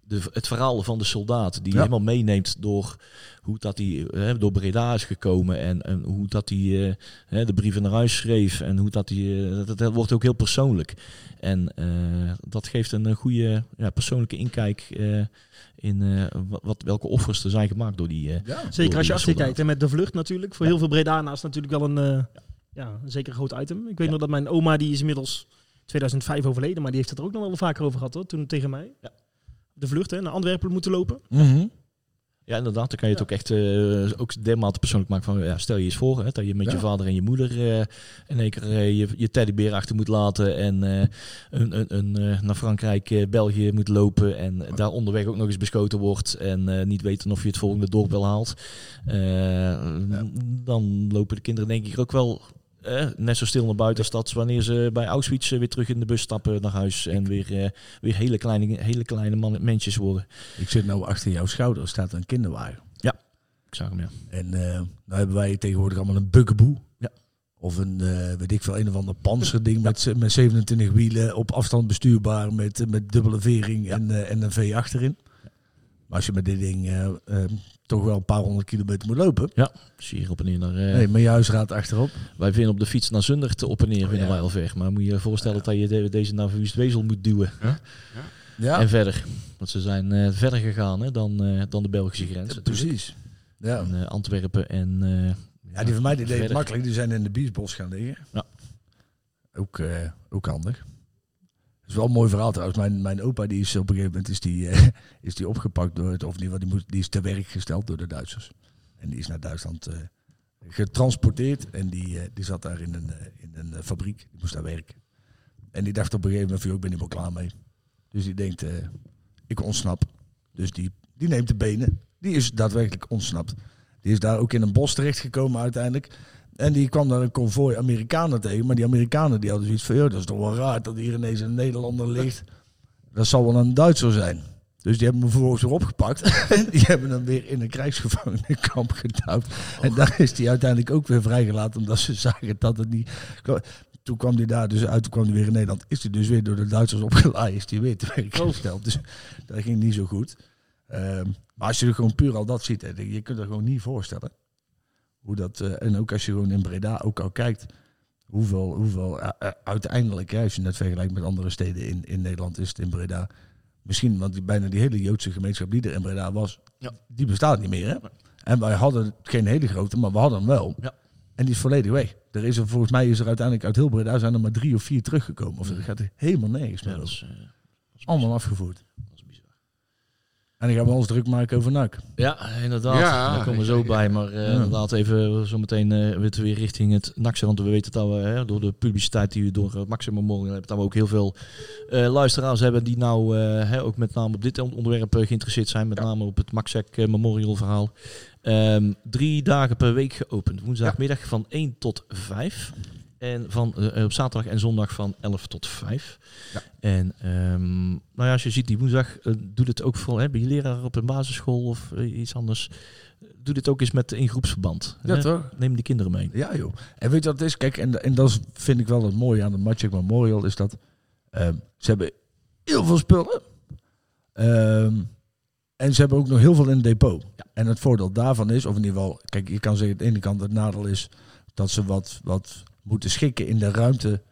[SPEAKER 2] de, het verhaal van de soldaat. Die
[SPEAKER 3] Ja.
[SPEAKER 2] helemaal meeneemt door hoe dat hij eh, door Breda is gekomen en, en hoe dat hij eh, hè, de brieven naar huis schreef en hoe dat hij, eh, dat, dat wordt ook heel persoonlijk. En dat geeft een, goede ja, persoonlijke inkijk in wat, welke offers er zijn gemaakt door die.
[SPEAKER 3] Ja.
[SPEAKER 5] Zeker als je achter kijkt. En met de vlucht natuurlijk. Voor heel veel Bredana's natuurlijk wel een, ja, een zeker groot item. Ik weet nog dat mijn oma, die is inmiddels 2005 overleden. Maar die heeft het er ook nog wel vaker over gehad hoor. Toen tegen mij.
[SPEAKER 2] Ja.
[SPEAKER 5] De vlucht hè, naar Antwerpen moeten lopen.
[SPEAKER 3] Mhm.
[SPEAKER 2] Ja, inderdaad. Dan kan je het
[SPEAKER 5] Ja.
[SPEAKER 2] ook echt uh, ook dermate persoonlijk maken van, ja, stel je eens voor hè, dat je met je vader en je moeder uh, in één keer uh, je, je teddybeer achter moet laten en uh, een, een, een, naar Frankrijk, België moet lopen en daar onderweg ook nog eens beschoten wordt en niet weten of je het volgende dorp wel haalt. Ja. Dan lopen de kinderen denk ik ook wel eh, net zo stil naar buiten als dat wanneer ze bij Auschwitz weer terug in de bus stappen naar huis en weer, uh, weer hele kleine, hele kleine man, mensjes worden.
[SPEAKER 3] Ik zit nou achter jouw schouder, staat een kinderwagen.
[SPEAKER 2] Ja, ik zag hem ja.
[SPEAKER 3] En uh, nou hebben wij tegenwoordig allemaal een bugaboo.
[SPEAKER 2] Ja.
[SPEAKER 3] Of een, uh, weet ik veel, een of ander panzerding met, met 27 wielen op afstand bestuurbaar met, met dubbele vering ja. en, uh, en een V achterin. Maar als je met dit ding uh, toch wel een paar honderd kilometer moet lopen.
[SPEAKER 2] Ja, hier op en neer naar... Uh,
[SPEAKER 3] nee, je huisraad achterop.
[SPEAKER 2] Wij vinden op de fiets naar Zundert op en neer
[SPEAKER 3] Oh,
[SPEAKER 2] vinden
[SPEAKER 3] ja.
[SPEAKER 2] wij al ver. Maar moet je je voorstellen ja. dat je de, deze naar Wustwezel moet duwen.
[SPEAKER 4] Ja?
[SPEAKER 3] Ja.
[SPEAKER 2] En verder. Want ze zijn uh, verder gegaan hè, dan, uh, dan de Belgische grens.
[SPEAKER 3] Ja, precies.
[SPEAKER 2] Ja. En, uh, Antwerpen en... uh,
[SPEAKER 3] ja, die van mij die deed het makkelijk. Die zijn in de Biesbos gaan liggen.
[SPEAKER 2] Ja.
[SPEAKER 3] Ook, uh, ook handig. Is wel een mooi verhaal trouwens. Mijn, mijn opa die is op een gegeven moment is die, uh, <laughs> is die opgepakt door het, of niet, die, moest, die is te werk gesteld door de Duitsers. En die is naar Duitsland uh, getransporteerd en die, uh, die zat daar in een, in een fabriek. Die moest daar werken. En die dacht op een gegeven moment van, ik ben er wel klaar mee. Dus die denkt, ik ontsnap. Dus die, die neemt de benen. Die is daadwerkelijk ontsnapt. Die is daar ook in een bos terechtgekomen uiteindelijk. En die kwam daar een konvooi Amerikanen tegen. Maar die Amerikanen die hadden zoiets van... dat is toch wel raar dat hier ineens een Nederlander ligt. Dat zal wel een Duitser zijn. Dus die hebben hem vervolgens weer opgepakt. <laughs> En die hebben hem weer in een krijgsgevangenenkamp gedouwd. Oh. En daar is hij uiteindelijk ook weer vrijgelaten. Omdat ze zagen dat het niet... Toen kwam hij daar dus uit. Toen kwam hij weer in Nederland. Is hij dus weer door de Duitsers opgeleid. Is hij weer te werk gesteld. Dus dat ging niet zo goed. Um, maar als je er gewoon puur al dat ziet, je kunt er gewoon niet voorstellen. Hoe dat, uh, en ook als je gewoon in Breda ook al kijkt, hoeveel, hoeveel uh, uh, uiteindelijk, hè, als je het vergelijkt met andere steden in, in Nederland, is het in Breda. Misschien, want die, bijna die hele Joodse gemeenschap die er in Breda was,
[SPEAKER 2] ja.
[SPEAKER 3] die bestaat niet meer. Hè? En wij hadden geen hele grote, maar we hadden hem wel.
[SPEAKER 2] Ja.
[SPEAKER 3] En die is volledig weg. Er is er, volgens mij is er uiteindelijk uit heel Breda zijn er maar drie of vier teruggekomen. Of er gaat er helemaal nergens meer
[SPEAKER 2] ja, dat is, uh, dat is
[SPEAKER 3] Allemaal afgevoerd. En dan gaan we ons druk maken over NAC.
[SPEAKER 2] Ja, inderdaad.
[SPEAKER 4] Ja,
[SPEAKER 2] Daar komen we zo bij. Maar uh, ja. inderdaad, even zometeen uh, weer richting het NAC. Want we weten dat we hè, door de publiciteit die we door uh, Maximum Memorial hebben, dat we ook heel veel uh, luisteraars hebben die nou hè, ook met name op dit onderwerp geïnteresseerd zijn. Met ja. name op het Maxec Memorial verhaal. Ehm, drie dagen per week geopend. Woensdagmiddag van 1 tot 5. En van, eh, op zaterdag en zondag van 11 tot 5.
[SPEAKER 4] Ja.
[SPEAKER 2] En ehm, nou ja, als je ziet, die woensdag eh, doet het ook vooral. Hè, je leraar op een basisschool of eh, iets anders? Doe dit ook eens met in groepsverband.
[SPEAKER 3] Ja,
[SPEAKER 2] hè.
[SPEAKER 3] toch?
[SPEAKER 2] Neem die kinderen mee.
[SPEAKER 3] Ja, joh. En weet je wat het is? Kijk, en, en dat vind ik wel het mooie aan de Magic Memorial, is dat ehm, ze hebben heel veel spullen. Ehm, en ze hebben ook nog heel veel in het depot. En het voordeel daarvan is, of in ieder geval, kijk, je kan zeggen, aan de ene kant het nadeel is dat ze wat, wat moeten schikken in de ruimte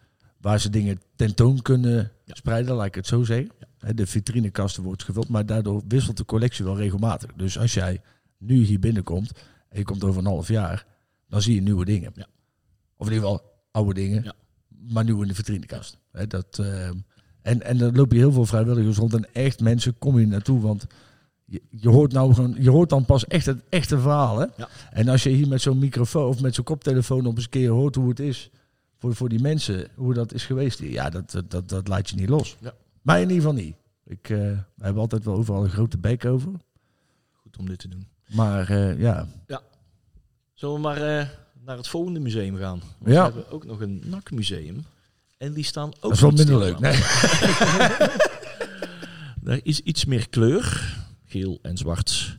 [SPEAKER 3] waar ze dingen tentoon kunnen spreiden, laat ik het zo zeggen. De vitrinekasten wordt gevuld, maar daardoor wisselt de collectie wel regelmatig. Dus als jij nu hier binnenkomt en je komt over een half jaar, dan zie je nieuwe dingen.
[SPEAKER 2] Ja.
[SPEAKER 3] Of in ieder geval oude dingen,
[SPEAKER 2] Ja.
[SPEAKER 3] maar nieuw in de vitrinekast. Dat, ehm, en, en dan loop je heel veel vrijwilligers rond en echt mensen kom je naartoe, want je, je hoort nou gewoon, je hoort dan pas echt het echte verhaal. Hè?
[SPEAKER 2] Ja.
[SPEAKER 3] En als je hier met zo'n microfoon of met zo'n koptelefoon op eens een keer hoort hoe het is voor, voor die mensen, hoe dat is geweest, ja, dat, dat, dat, dat laat je niet los.
[SPEAKER 2] Ja.
[SPEAKER 3] Maar in ieder geval niet. Ik, we hebben altijd wel overal een grote bek over.
[SPEAKER 2] Goed om dit te doen.
[SPEAKER 3] Maar eh, ja,
[SPEAKER 2] Zullen we maar eh, naar het volgende museum gaan? Want
[SPEAKER 3] Ja.
[SPEAKER 2] We hebben ook nog een NAC-museum. En die staan ook
[SPEAKER 3] dat is wel minder leuk. Nee. <laughs>
[SPEAKER 2] Er is iets meer kleur, geel en zwart.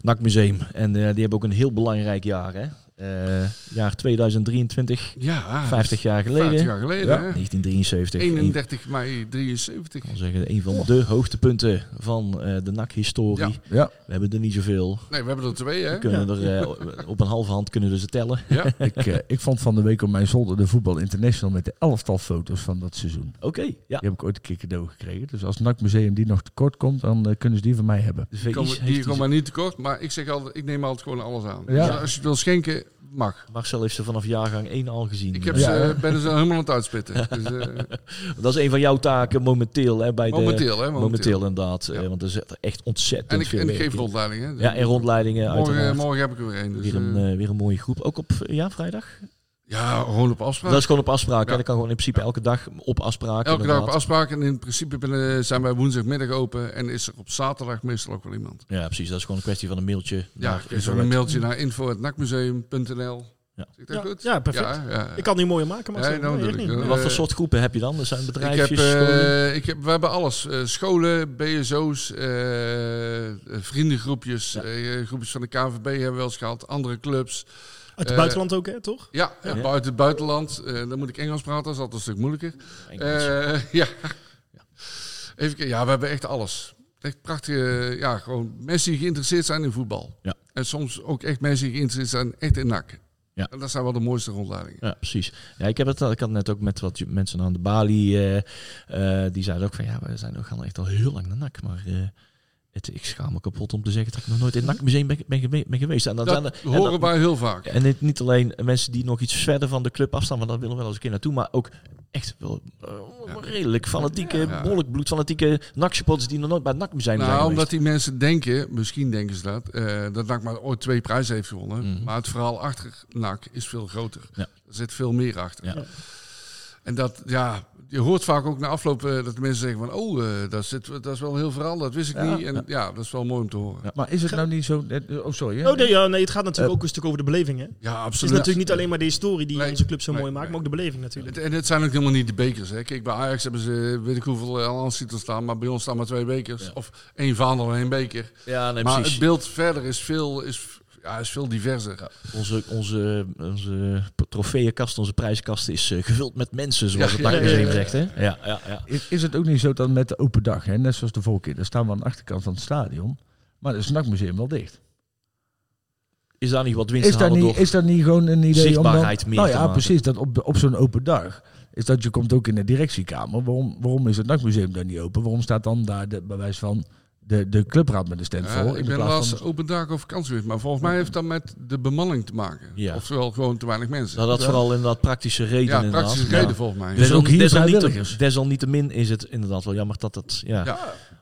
[SPEAKER 2] NAC-museum. En eh, die hebben ook een heel belangrijk jaar. Hè? Eh, jaar 2023,
[SPEAKER 4] Ja,
[SPEAKER 2] 50 jaar geleden.
[SPEAKER 4] 50 jaar geleden,
[SPEAKER 3] Ja.
[SPEAKER 4] hè?
[SPEAKER 2] 1973. Een,
[SPEAKER 4] 31 mei 73.
[SPEAKER 2] ik zeggen, een van de hoogtepunten van eh, de NAC-historie.
[SPEAKER 4] Ja.
[SPEAKER 3] Ja,
[SPEAKER 2] We hebben er niet zoveel.
[SPEAKER 4] Nee, we hebben er twee, hè?
[SPEAKER 2] We kunnen er, eh, <laughs> op een halve hand kunnen we ze tellen.
[SPEAKER 4] Ja. <laughs>
[SPEAKER 3] ik, ik vond van de week op mijn zolder de Voetbal International met de elftal foto's van dat seizoen.
[SPEAKER 2] Oké, ja.
[SPEAKER 3] Die heb ik ooit een keer cadeau gekregen. Dus als NAC Museum die nog tekort komt, dan kunnen ze die van mij hebben.
[SPEAKER 4] Die komen, die maar niet tekort, maar ik zeg altijd, ik neem altijd gewoon alles aan.
[SPEAKER 3] Ja.
[SPEAKER 4] Dus als je het wil schenken, mag.
[SPEAKER 2] Marcel heeft ze vanaf jaargang 1 al gezien.
[SPEAKER 4] Ik heb
[SPEAKER 3] Ja,
[SPEAKER 4] ze,
[SPEAKER 3] hè?
[SPEAKER 4] ben zo helemaal aan het uitspitten. <laughs> Dus, eh,
[SPEAKER 2] Dat is een van jouw taken momenteel. Hè, bij
[SPEAKER 4] momenteel,
[SPEAKER 2] de,
[SPEAKER 4] hè?
[SPEAKER 2] momenteel. inderdaad.
[SPEAKER 4] Ja.
[SPEAKER 2] eh, want er zit echt ontzettend
[SPEAKER 4] En ik,
[SPEAKER 2] veel
[SPEAKER 4] en ik geef
[SPEAKER 2] in.
[SPEAKER 4] rondleidingen.
[SPEAKER 2] Ja, en rondleidingen
[SPEAKER 4] Morgen,
[SPEAKER 2] uiteraard.
[SPEAKER 4] morgen heb ik er weer een. Dus,
[SPEAKER 2] weer, een,
[SPEAKER 4] eh,
[SPEAKER 2] eh, weer een mooie groep. Ook op eh, ja, vrijdag?
[SPEAKER 4] Ja, gewoon op afspraak.
[SPEAKER 2] Dat is gewoon op afspraak.
[SPEAKER 4] Ja.
[SPEAKER 2] hè. Dat kan gewoon in principe elke dag op afspraak.
[SPEAKER 4] Elke dag op afspraak. En in principe zijn wij woensdagmiddag open. En is er op zaterdag meestal ook wel iemand.
[SPEAKER 2] Ja, precies. Dat is gewoon een kwestie van een mailtje.
[SPEAKER 4] Ja, krijg een mailtje naar info.nakmuseum.nl.
[SPEAKER 2] Ja.
[SPEAKER 4] Ik dat
[SPEAKER 5] Ja,
[SPEAKER 4] goed?
[SPEAKER 5] ja, perfect.
[SPEAKER 4] Ja, ja.
[SPEAKER 5] Ik kan het niet mooier maken, maar
[SPEAKER 4] nou
[SPEAKER 5] nee,
[SPEAKER 2] Wat voor soort groepen heb je dan? Er zijn
[SPEAKER 4] Ik heb,
[SPEAKER 2] bedrijfjes,
[SPEAKER 4] eh, ik heb, we hebben alles. Eh, scholen, BSO's, eh, vriendengroepjes,
[SPEAKER 2] Ja.
[SPEAKER 4] eh, groepjes van de KVB hebben we wel eens gehad. Andere clubs.
[SPEAKER 5] Uit het
[SPEAKER 4] eh,
[SPEAKER 5] buitenland ook, hè, toch?
[SPEAKER 4] Ja,
[SPEAKER 2] Ja.
[SPEAKER 4] buiten het buitenland. Eh, dan moet ik Engels praten, dat is altijd een stuk moeilijker.
[SPEAKER 2] Engels.
[SPEAKER 4] Eh, <laughs> ja. Even, kijken. ja, we hebben echt alles. Echt prachtige, ja, gewoon mensen die geïnteresseerd zijn in voetbal.
[SPEAKER 2] Ja.
[SPEAKER 4] En soms ook echt mensen die geïnteresseerd zijn echt in NAC.
[SPEAKER 2] Ja.
[SPEAKER 4] En dat zijn wel de mooiste rondleidingen.
[SPEAKER 2] Ja, precies. Ja, ik heb het al- ik had net ook met wat mensen aan de balie. eh, eh, die zeiden ook van ja, we zijn we gaan echt al heel lang naar NAC. Maar eh, het, ik schaam me kapot om te zeggen dat ik nog nooit in het NAC-museum ben, ben, gewe- ben geweest. En dan zijn
[SPEAKER 4] Dat
[SPEAKER 2] en
[SPEAKER 4] horen
[SPEAKER 2] dat-
[SPEAKER 4] wij heel vaak.
[SPEAKER 2] En niet, niet alleen mensen die nog iets verder van de club afstaan, maar daar willen we wel eens een keer naartoe. Maar ook echt wel eh, redelijk fanatieke,
[SPEAKER 4] Ja.
[SPEAKER 2] behoorlijk bloedfanatieke NAC-supporters die nog nooit bij het NAC-museum zijn
[SPEAKER 4] Nou,
[SPEAKER 2] geweest.
[SPEAKER 4] omdat die mensen denken, misschien denken ze dat, eh, dat NAC maar ooit twee prijzen heeft gewonnen.
[SPEAKER 2] Mhm.
[SPEAKER 4] Maar het verhaal achter NAC is veel groter.
[SPEAKER 2] Ja.
[SPEAKER 4] Er zit veel meer achter.
[SPEAKER 2] Ja.
[SPEAKER 4] En dat, ja, je hoort vaak ook na afloop eh, dat de mensen zeggen van, oh, eh, dat, zit, dat is wel een heel verhaal, dat wist ik
[SPEAKER 3] Ja.
[SPEAKER 4] niet. En ja. dat is wel mooi om te horen. Ja,
[SPEAKER 3] Maar is het nou niet zo... eh, Oh, sorry. hè?
[SPEAKER 5] Oh, nee, ja, nee, het gaat natuurlijk ook een stuk over de beleving, hè? Het
[SPEAKER 4] absoluut.
[SPEAKER 5] is natuurlijk niet alleen maar de historie die
[SPEAKER 4] Nee,
[SPEAKER 5] onze club zo
[SPEAKER 4] nee,
[SPEAKER 5] mooi maakt,
[SPEAKER 4] nee.
[SPEAKER 5] maar ook de beleving natuurlijk.
[SPEAKER 4] Het- En het zijn ook helemaal niet de bekers. Hè. Kijk, bij Ajax hebben ze weet ik hoeveel eh, al titels staan, maar bij ons staan maar twee bekers.
[SPEAKER 2] Ja.
[SPEAKER 4] Of één vaandel en één beker.
[SPEAKER 2] ja, nee,
[SPEAKER 4] maar
[SPEAKER 2] precies.
[SPEAKER 4] het beeld verder is veel, is, ja, is veel diverser.
[SPEAKER 2] Onze, onze, onze trofeeënkast, onze prijzenkast is eh, gevuld met mensen, zoals
[SPEAKER 4] Ja,
[SPEAKER 2] het
[SPEAKER 4] ja,
[SPEAKER 2] NAC-museum
[SPEAKER 5] ja, ja.
[SPEAKER 2] zegt. Hè? Ja, ja, ja.
[SPEAKER 3] Is, is het ook niet zo dat met de open dag, hè, net zoals de vorige keer, daar staan we aan de achterkant van het stadion, maar het SNAC-museum wel dicht.
[SPEAKER 2] Is daar niet wat winst
[SPEAKER 3] Is
[SPEAKER 2] te halen
[SPEAKER 3] niet,
[SPEAKER 2] door
[SPEAKER 3] is dat niet gewoon een idee
[SPEAKER 2] zichtbaarheid
[SPEAKER 3] om dan,
[SPEAKER 2] meer
[SPEAKER 3] Nou ja,
[SPEAKER 2] maken?
[SPEAKER 3] precies. Dat op, op zo'n open dag is dat je komt ook in de directiekamer. Waarom, waarom is het NAC-museum dan niet open? Waarom staat dan daar de, bij wijze van de, de clubraad met de stand
[SPEAKER 4] Ja,
[SPEAKER 3] vol?
[SPEAKER 4] ik
[SPEAKER 3] in
[SPEAKER 4] ben
[SPEAKER 3] plaats
[SPEAKER 4] laatst
[SPEAKER 3] van,
[SPEAKER 4] open dag op vakantie geweest, maar volgens mij heeft dat met de bemanning te maken.
[SPEAKER 2] Ja.
[SPEAKER 4] Oftewel gewoon te weinig mensen.
[SPEAKER 2] Nou, dat
[SPEAKER 3] Ja.
[SPEAKER 2] vooral inderdaad praktische redenen.
[SPEAKER 4] ja,
[SPEAKER 2] inderdaad.
[SPEAKER 4] praktische
[SPEAKER 2] Ja.
[SPEAKER 4] reden volgens mij.
[SPEAKER 3] Dus ook hier
[SPEAKER 2] desalniettemin-
[SPEAKER 3] vrijwilligers.
[SPEAKER 2] Desalniettemin is het inderdaad wel jammer dat het... Ja, ja.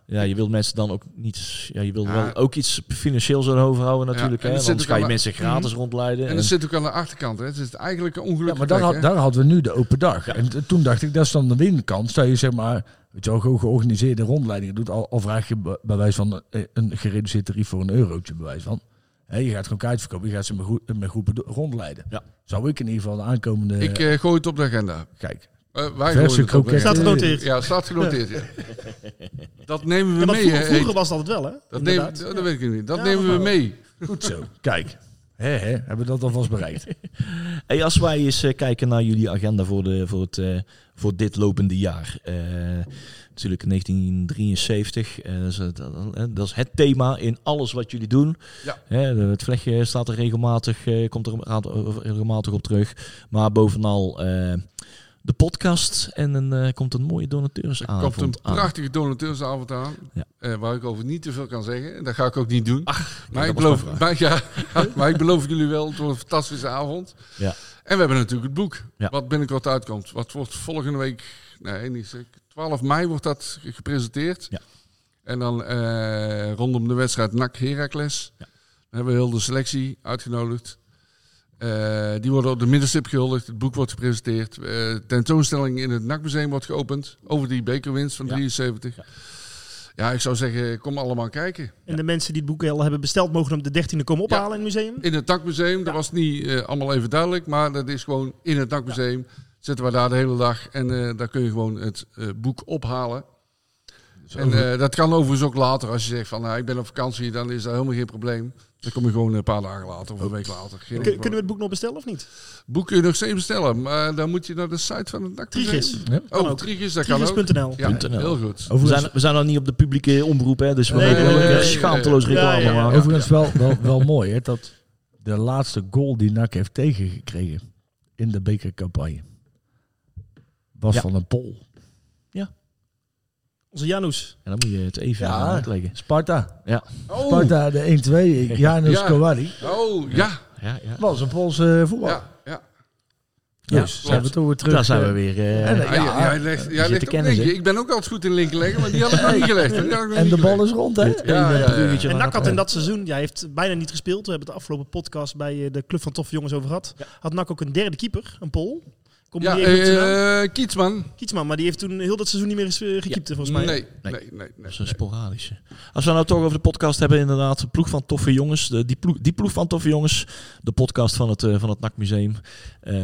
[SPEAKER 4] Ja,
[SPEAKER 2] je wilt mensen dan ook niet... Ja, je wilt
[SPEAKER 4] Ja.
[SPEAKER 2] wel ook iets financieel zo overhouden natuurlijk.
[SPEAKER 4] en
[SPEAKER 2] hè? Anders ga je
[SPEAKER 4] aan
[SPEAKER 2] mensen gratis rondleiden.
[SPEAKER 4] en
[SPEAKER 2] en-
[SPEAKER 4] dat zit ook aan de achterkant. Hè. Het is eigenlijk een
[SPEAKER 3] ja,
[SPEAKER 4] ongelukkige
[SPEAKER 3] maar daar, had- daar hadden we nu de open dag. En t- toen dacht ik, dat is dan de winkant. Stel je zeg maar, weet je wel, gewoon georganiseerde rondleidingen doet. Al, al vraag je bij wijze van eh, een gereduceerd tarief voor een eurotje bij wijze van. Hè, je gaat gewoon kaart verkopen, je gaat ze met, groe- met groepen rondleiden.
[SPEAKER 2] Ja.
[SPEAKER 3] Zou ik in ieder geval de aankomende...
[SPEAKER 4] Ik eh, gooi het op de agenda.
[SPEAKER 3] kijk,
[SPEAKER 4] Eh, wij
[SPEAKER 3] Verse
[SPEAKER 4] het
[SPEAKER 3] kroketten.
[SPEAKER 5] Staat genoteerd.
[SPEAKER 4] Ja, staat genoteerd. Ja. <laughs> Dat nemen we
[SPEAKER 5] Ja,
[SPEAKER 4] mee.
[SPEAKER 5] vroeger, was het altijd wel, hè?
[SPEAKER 4] Dat, neem, dat weet ik niet. Dat
[SPEAKER 5] Ja,
[SPEAKER 4] nemen we mee.
[SPEAKER 3] goed zo. kijk, hebben we dat alvast bereikt. <laughs>
[SPEAKER 2] Hey, als wij eens kijken naar jullie agenda voor, de, voor, het, eh, voor dit lopende jaar. Eh, natuurlijk 1973. eh, dat, is het, eh, dat is het thema in alles wat jullie doen.
[SPEAKER 4] Ja.
[SPEAKER 2] Het vlechtje staat er regelmatig, komt er regelmatig op terug. Maar bovenal de podcast en eh, komt een mooie
[SPEAKER 4] Er komt
[SPEAKER 2] donateursavond
[SPEAKER 4] een
[SPEAKER 2] aan.
[SPEAKER 4] prachtige donateursavond aan.
[SPEAKER 2] Ja.
[SPEAKER 4] waar ik over niet te veel kan zeggen. Dat ga ik ook niet doen. maar,
[SPEAKER 2] dat
[SPEAKER 4] ik beloof, <laughs> maar, ja, <laughs> maar ik beloof jullie wel, het wordt een fantastische avond.
[SPEAKER 2] Ja.
[SPEAKER 4] En we hebben natuurlijk het boek.
[SPEAKER 2] Ja.
[SPEAKER 4] Wat binnenkort uitkomt. Wat wordt volgende week, nee niet zeker, 12 mei wordt dat gepresenteerd.
[SPEAKER 2] Ja.
[SPEAKER 4] En dan eh, rondom de wedstrijd NAC Heracles.
[SPEAKER 2] Ja.
[SPEAKER 4] Dan hebben we heel de selectie uitgenodigd. Eh, die worden op de middenstip gehuldigd. Het boek wordt gepresenteerd. Eh, tentoonstelling in het NAC-museum wordt geopend. Over die bekerwinst van
[SPEAKER 2] Ja.
[SPEAKER 4] 73. Ja. Ik zou zeggen, kom allemaal kijken.
[SPEAKER 5] En de mensen die het boek al hebben besteld, mogen hem de 13e komen ophalen in het museum.
[SPEAKER 4] In het NAC-museum, dat was niet eh, allemaal even duidelijk. Maar dat is gewoon in het NAC-museum. Zitten we daar de hele dag. En eh, daar kun je gewoon het eh, boek ophalen. En eh, dat kan overigens ook later. Als je zegt van nou, ik ben op vakantie, dan is dat helemaal geen probleem. Dan kom je gewoon een paar dagen later of een week later. Geen
[SPEAKER 5] Kun- kunnen we het boek nog bestellen of niet?
[SPEAKER 4] Boek kun je nog steeds bestellen, maar dan moet je naar de site van het NAC
[SPEAKER 5] Trigis.
[SPEAKER 3] Ja.
[SPEAKER 4] Oh. Trigis, dat kan ook.
[SPEAKER 5] Trigis.nl.
[SPEAKER 4] Ja,
[SPEAKER 2] .nl.
[SPEAKER 4] heel goed.
[SPEAKER 2] We zijn, we zijn nog niet op de publieke omroep, hè, dus we
[SPEAKER 5] Nee,
[SPEAKER 2] wel
[SPEAKER 5] nee,
[SPEAKER 2] schaamteloos
[SPEAKER 5] nee.
[SPEAKER 2] reclame
[SPEAKER 5] Ja, ja, ja.
[SPEAKER 2] maken.
[SPEAKER 3] overigens wel, wel, wel mooi hè, dat de laatste goal die NAC heeft tegengekregen in de bekercampagne was
[SPEAKER 2] Ja.
[SPEAKER 3] van een Pol.
[SPEAKER 5] Onze Janus.
[SPEAKER 2] En dan moet je het even
[SPEAKER 3] Ja.
[SPEAKER 2] uitleggen.
[SPEAKER 3] Sparta.
[SPEAKER 2] Ja.
[SPEAKER 4] Oh,
[SPEAKER 3] Sparta, de 1-2. Janus
[SPEAKER 4] Ja.
[SPEAKER 3] Kowali.
[SPEAKER 4] oh ja.
[SPEAKER 2] Ja, ja.
[SPEAKER 3] Was een Poolse voetbal.
[SPEAKER 4] Ja, ja.
[SPEAKER 2] Ja,
[SPEAKER 3] Dus zijn we toch weer terug.
[SPEAKER 2] Daar zijn we
[SPEAKER 3] eh,
[SPEAKER 2] weer. eh,
[SPEAKER 3] En,
[SPEAKER 4] Ja, jij legt, jij legt
[SPEAKER 2] kennen.
[SPEAKER 4] Ik ben ook altijd goed in linken leggen, maar die had ik nog niet gelegd.
[SPEAKER 3] En
[SPEAKER 4] niet
[SPEAKER 3] de bal
[SPEAKER 4] gelegd.
[SPEAKER 3] is rond, hè?
[SPEAKER 4] Ja, ja,
[SPEAKER 5] En NAC had in dat seizoen, ja, hij heeft bijna niet gespeeld. We hebben het de afgelopen podcast bij eh, de Club van Toffe Jongens over gehad. Had NAC ook een derde keeper, een Pol. Kom
[SPEAKER 4] Ja, eh Kietsman.
[SPEAKER 5] Kietsman, maar die heeft toen heel dat seizoen niet meer eens eh, gekiept, volgens mij.
[SPEAKER 4] Nee,
[SPEAKER 2] Nee.
[SPEAKER 4] nee, nee. nee,
[SPEAKER 2] Dat is een
[SPEAKER 4] nee.
[SPEAKER 2] sporadische. Als we nou toch over de podcast hebben, inderdaad, de ploeg van toffe jongens. De, die, ploeg, die ploeg van toffe jongens, de podcast van het, eh, van het NAC Museum. Eh,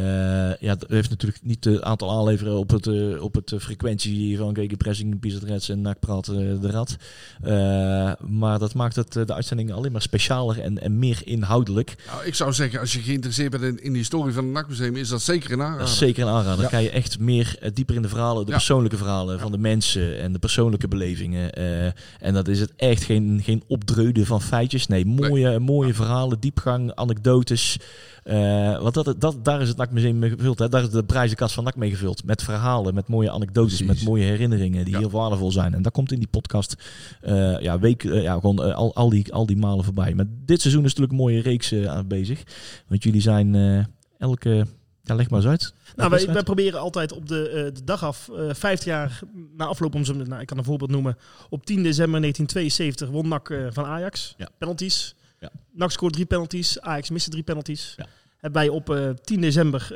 [SPEAKER 2] ja, dat heeft natuurlijk niet het aantal aanleveren op het, eh, op het frequentie van Gege Pressing, Bizet Reds en NAC Praat de Rad. Eh, maar dat maakt het, de uitzending alleen maar specialer en, en meer inhoudelijk.
[SPEAKER 4] Nou, ik zou zeggen, als je geïnteresseerd bent in, in de historie van het NAC-museum, is dat zeker een
[SPEAKER 2] Dat
[SPEAKER 4] aanrader.
[SPEAKER 2] is zeker een aanrader. Dan kan je echt meer eh, dieper in de verhalen, de persoonlijke verhalen van de mensen en de persoonlijke belevingen. eh, en dat is het echt geen, geen opdreuden van feitjes. Nee, mooie, mooie verhalen, diepgang, anekdotes. Eh, want dat, dat, daar is het NAC Museum mee gevuld. Hè. Daar is de prijzenkast van NAC mee gevuld. Met verhalen, met mooie anekdotes,
[SPEAKER 3] Precies.
[SPEAKER 2] met mooie herinneringen die
[SPEAKER 4] Ja.
[SPEAKER 2] heel waardevol zijn. En dat komt in die podcast ja, week, ja, gewoon, al, al, die, al die malen voorbij. Maar dit seizoen is natuurlijk een mooie reeks aan bezig. Want jullie zijn elke... Ja, leg maar eens uit.
[SPEAKER 5] Nou, wij, proberen altijd op de, eh, de dag af, eh 50 jaar na afloop, om ze, nou, ik kan een voorbeeld noemen. Op 10 december 1972 won NAC eh, van Ajax.
[SPEAKER 2] Ja.
[SPEAKER 5] Penalties.
[SPEAKER 2] Ja.
[SPEAKER 5] NAC scoort drie penalties, Ajax miste drie penalties.
[SPEAKER 2] Ja.
[SPEAKER 5] Hebben wij op eh 10 december